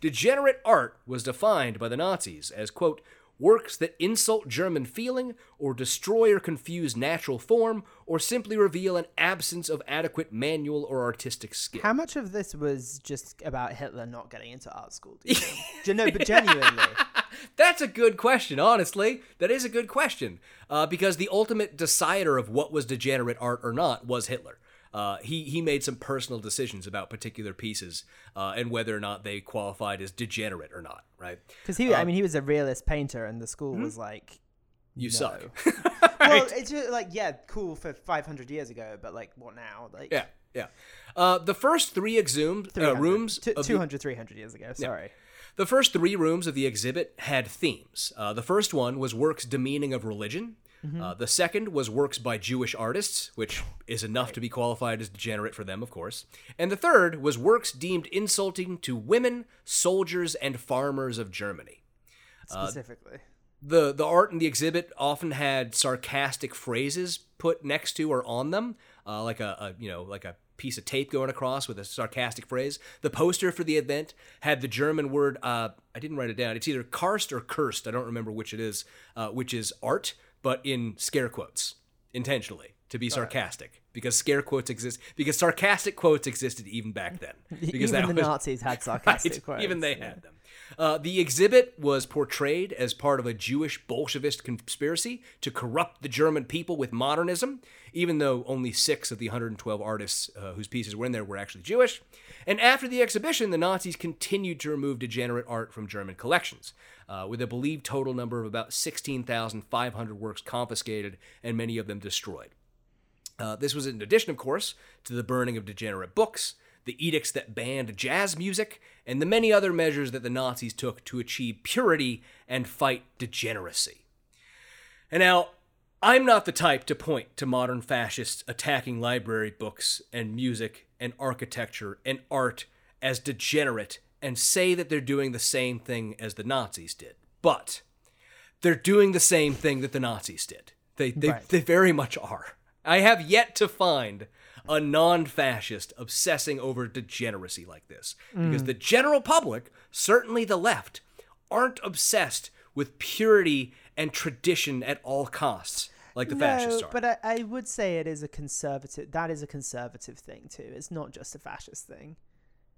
Speaker 1: Degenerate art was defined by the Nazis as, quote, works that insult German feeling, or destroy or confuse natural form, or simply reveal an absence of adequate manual or artistic skill.
Speaker 2: How much of this was just about Hitler not getting into art school? Do you think? Do you know, but genuinely,
Speaker 1: That's a good question, honestly. That is a good question. Uh, because the ultimate decider of what was degenerate art or not was Hitler. Uh, he, he made some personal decisions about particular pieces uh, and whether or not they qualified as degenerate or not, right?
Speaker 2: because he, I
Speaker 1: Um,
Speaker 2: mean, he was a realist painter, and the school was like,
Speaker 1: You
Speaker 2: no.
Speaker 1: suck.
Speaker 2: well, it's just like yeah, cool for 500 years ago, but like what now? Like
Speaker 1: yeah, yeah. Uh, the first three exhumed uh, rooms.
Speaker 2: T-
Speaker 1: of the-
Speaker 2: 200, 300 years ago. Sorry.
Speaker 1: The first three rooms of the exhibit had themes. Uh, the first one was works demeaning of religion.
Speaker 2: Mm-hmm.
Speaker 1: Uh, the second was works by Jewish artists, which is enough to be qualified as degenerate for them, of course. And the third was works deemed insulting to women, soldiers, and farmers of Germany. Uh,
Speaker 2: Specifically.
Speaker 1: the the art in the exhibit often had sarcastic phrases put next to or on them, uh, like a, a you know like a piece of tape going across with a sarcastic phrase. The poster for the event had the German word uh, I didn't write it down. It's either karst or cursed. I don't remember which it is, uh, which is art, but in scare quotes intentionally to be sarcastic because scare quotes exist because sarcastic quotes existed even back then because
Speaker 2: Even the
Speaker 1: was
Speaker 2: Nazis had sarcastic
Speaker 1: Right,
Speaker 2: quotes.
Speaker 1: Even they
Speaker 2: yeah.
Speaker 1: had them. Uh, the exhibit was portrayed as part of a Jewish Bolshevist conspiracy to corrupt the German people with modernism, even though only six of the 112 artists uh, whose pieces were in there were actually Jewish. And after the exhibition, the Nazis continued to remove degenerate art from German collections, uh, with a believed total number of about 16,500 works confiscated and many of them destroyed. Uh, this was in addition, of course, to the burning of degenerate books, the edicts that banned jazz music, and the many other measures that the Nazis took to achieve purity and fight degeneracy. And now, I'm not the type to point to modern fascists attacking library books and music and architecture and art as degenerate and say that they're doing the same thing as the Nazis did. But they're doing the same thing that the Nazis did. They they,
Speaker 2: Right.
Speaker 1: they very much are. I have yet to find a non-fascist obsessing over degeneracy like this because
Speaker 2: Mm.
Speaker 1: the general public, certainly the left, aren't obsessed with purity and tradition at all costs like the
Speaker 2: no,
Speaker 1: fascists are.
Speaker 2: but I, I would say it is a conservative. That is a conservative thing too. It's not just a fascist thing.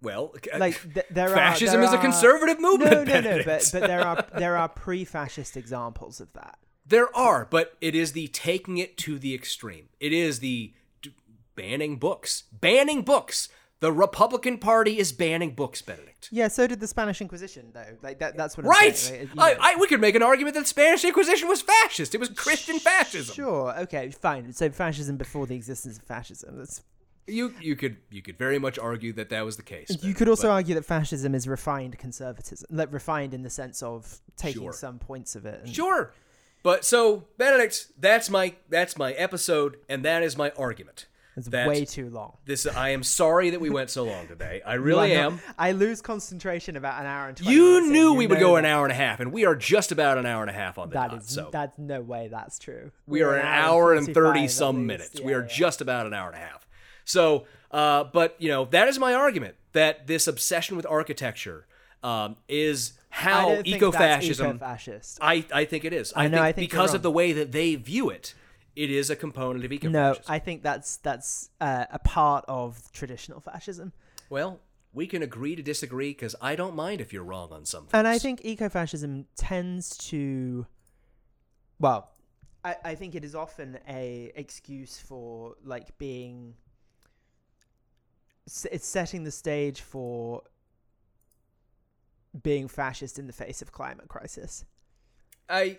Speaker 1: well, uh,
Speaker 2: Like th- there
Speaker 1: fascism
Speaker 2: are,
Speaker 1: is a conservative movement.
Speaker 2: No, no, no. But but there are there are pre-fascist examples of that.
Speaker 1: There are, but it is the taking it to the extreme. It is the d- banning books. Banning books. The Republican Party is banning books, Benedict.
Speaker 2: Yeah, so did the Spanish Inquisition, though. Like that, that's what. I'm
Speaker 1: Right!
Speaker 2: saying, like,
Speaker 1: I. I, we could make an argument that the Spanish Inquisition was fascist. It was Christian fascism.
Speaker 2: Sure. Okay. Fine. So fascism before the existence of fascism. That's.
Speaker 1: You you could you could very much argue that that was the case.
Speaker 2: You could also
Speaker 1: but-
Speaker 2: argue that fascism is refined conservatism, like refined in the sense of taking
Speaker 1: Sure.
Speaker 2: some points of it. And,
Speaker 1: Sure. But so Benedict, that's my that's my episode, and that is my argument.
Speaker 2: It's
Speaker 1: that
Speaker 2: way too long.
Speaker 1: This I am sorry that we went so long today. I really
Speaker 2: are not-
Speaker 1: am.
Speaker 2: I lose concentration about an hour and. 20
Speaker 1: You knew we would go
Speaker 2: that.
Speaker 1: an hour and a half, and we are just about an hour and a half on the
Speaker 2: That
Speaker 1: dot.
Speaker 2: is
Speaker 1: so
Speaker 2: that's no way that's true.
Speaker 1: we
Speaker 2: We're
Speaker 1: are an hour and thirty some minutes.
Speaker 2: Yeah,
Speaker 1: we are
Speaker 2: yeah.
Speaker 1: just about an hour and a half. So, uh, but you know that is my argument that this obsession with architecture um, is
Speaker 2: I
Speaker 1: how
Speaker 2: don't think that's
Speaker 1: eco-fascism.
Speaker 2: eco-fascist.
Speaker 1: I I think it is.
Speaker 2: I know, I think
Speaker 1: because of the way that they view it, it is a component of ecofascism.
Speaker 2: No, I think that's that's uh, a part of traditional fascism.
Speaker 1: Well, we can agree to disagree because I don't mind if you're wrong on something.
Speaker 2: And I think eco fascism tends to, well, I, I think it is often a excuse for like being. It's setting the stage for being fascist in the face of climate crisis.
Speaker 1: I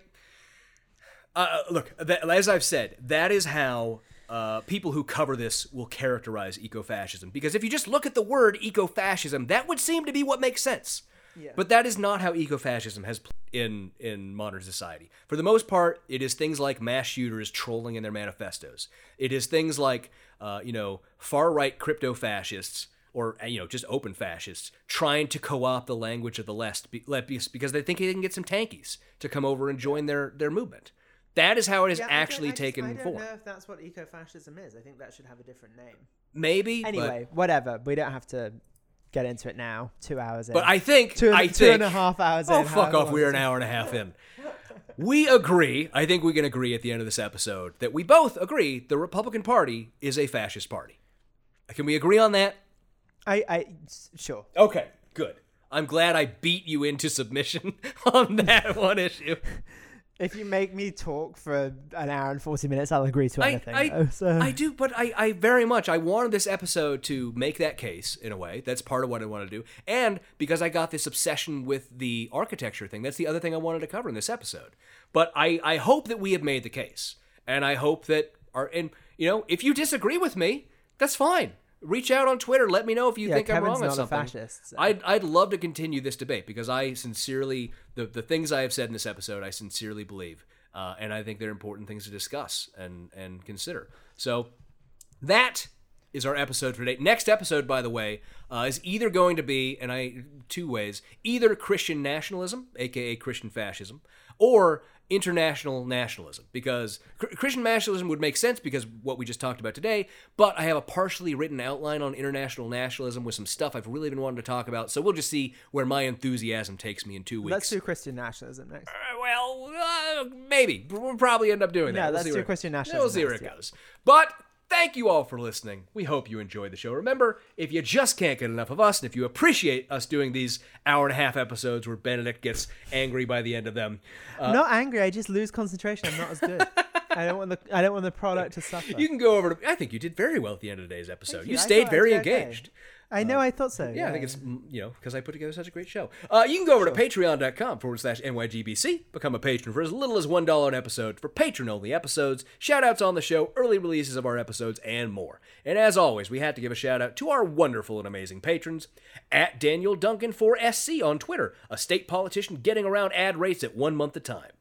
Speaker 1: uh, look that, as I've said, that is how uh, people who cover this will characterize ecofascism. Because if you just look at the word ecofascism, that would seem to be what makes sense.
Speaker 2: Yeah.
Speaker 1: But that is not how ecofascism has pl- in in modern society. For the most part, it is things like mass shooters trolling in their manifestos. It is things like uh, you know far right crypto fascists or uh, you know just open fascists trying to co-opt the language of the left be- left be- because they think they can get some tankies to come over and join their their movement. That is how it is
Speaker 2: Yeah,
Speaker 1: actually
Speaker 2: I just-
Speaker 1: taken
Speaker 2: I don't
Speaker 1: form.
Speaker 2: know if that's what ecofascism is. I think that should have a different name.
Speaker 1: Maybe. but-
Speaker 2: Anyway, whatever. We don't have to get into it now. Two hours in.
Speaker 1: But I think
Speaker 2: two,
Speaker 1: I
Speaker 2: two
Speaker 1: think,
Speaker 2: and a half hours
Speaker 1: Oh
Speaker 2: in.
Speaker 1: fuck off! We're an hour and a half in. We agree. I think we can agree at the end of this episode that we both agree the Republican Party is a fascist party. Can we agree on that?
Speaker 2: I sure.
Speaker 1: Okay, good. I'm glad I beat you into submission on that one issue.
Speaker 2: If you make me talk for an hour and forty minutes, I'll agree to
Speaker 1: I,
Speaker 2: anything.
Speaker 1: I,
Speaker 2: though, so.
Speaker 1: I do, but I, I very much I wanted this episode to make that case in a way. That's part of what I want to do, and because I got this obsession with the architecture thing, that's the other thing I wanted to cover in this episode. But I, I hope that we have made the case, and I hope that our and you know if you disagree with me, that's fine. Reach out on Twitter. Let me know if you
Speaker 2: Yeah,
Speaker 1: think I'm
Speaker 2: Kevin's
Speaker 1: wrong on something.
Speaker 2: fascist, so-
Speaker 1: I'd I'd love to continue this debate because I sincerely the the things I have said in this episode I sincerely believe, uh, and I think they're important things to discuss and and consider. So that is our episode for today. Next episode, by the way, uh, is either going to be, and I two ways, either Christian nationalism, aka Christian fascism, or international nationalism, because Christian nationalism would make sense because what we just talked about today. But I have a partially written outline on international nationalism with some stuff I've really been wanting to talk about. So we'll just see where my enthusiasm takes me in two weeks.
Speaker 2: Let's do Christian nationalism next.
Speaker 1: Uh, well, uh, maybe we'll probably end up doing that.
Speaker 2: No,
Speaker 1: We'll
Speaker 2: let's
Speaker 1: see
Speaker 2: do
Speaker 1: where-
Speaker 2: Christian nationalism
Speaker 1: We'll see where
Speaker 2: next,
Speaker 1: it
Speaker 2: yeah.
Speaker 1: goes. But thank you all for listening. We hope you enjoyed the show. Remember, if you just can't get enough of us, and if you appreciate us doing these hour and a half episodes where Benedict gets angry by the end of them, uh,
Speaker 2: I'm not angry. I just lose concentration. I'm not as good. I don't want the I don't want the product to suffer.
Speaker 1: you can go over to. I think you did very well at the end of today's episode. You,
Speaker 2: you.
Speaker 1: Stayed very
Speaker 2: engaged. okay. I know. I thought so.
Speaker 1: Uh, Yeah, I think it's mm, you know because I put together such a great show. Uh, you can go over to patreon.com forward slash nygbc, become a patron for as little as one dollar an episode for patron only episodes, shout outs on the show, early releases of our episodes, and more. And as always, we had to give a shout out to our wonderful and amazing patrons at Daniel Duncan 4SC on Twitter, a state politician getting around ad rates at one month a time.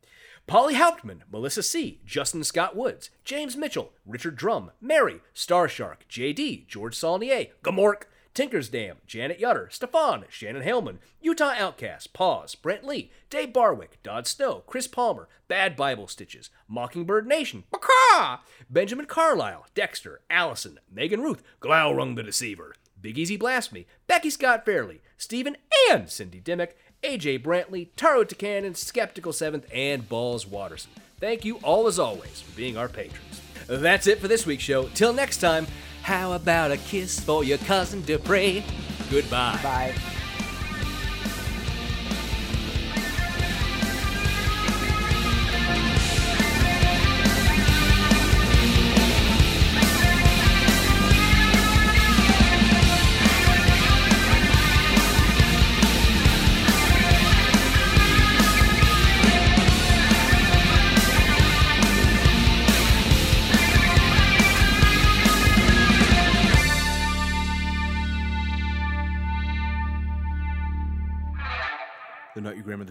Speaker 1: Polly Hauptman, Melissa C., Justin Scott Woods, James Mitchell, Richard Drum, Mary, Starshark, JD, George Saulnier, Gamork, Tinkersdam, Janet Yutter, Stefan, Shannon Hellman, Utah Outcast, Pause, Brent Lee, Dave Barwick, Dodd Snow, Chris Palmer, Bad Bible Stitches, Mockingbird Nation, Baka, Benjamin Carlisle, Dexter, Allison, Megan Ruth, Glaurung the Deceiver, Big Easy Blasphemy, Becky Scott Fairley, Stephen and Cindy Dimmick, AJ Brantley, Taro Takanen, Skeptical Seventh, and Balls Watterson. Thank you all as always for being our patrons. That's it for this week's show. Till next time, how about a kiss for your cousin Dupree? Goodbye.
Speaker 2: Bye.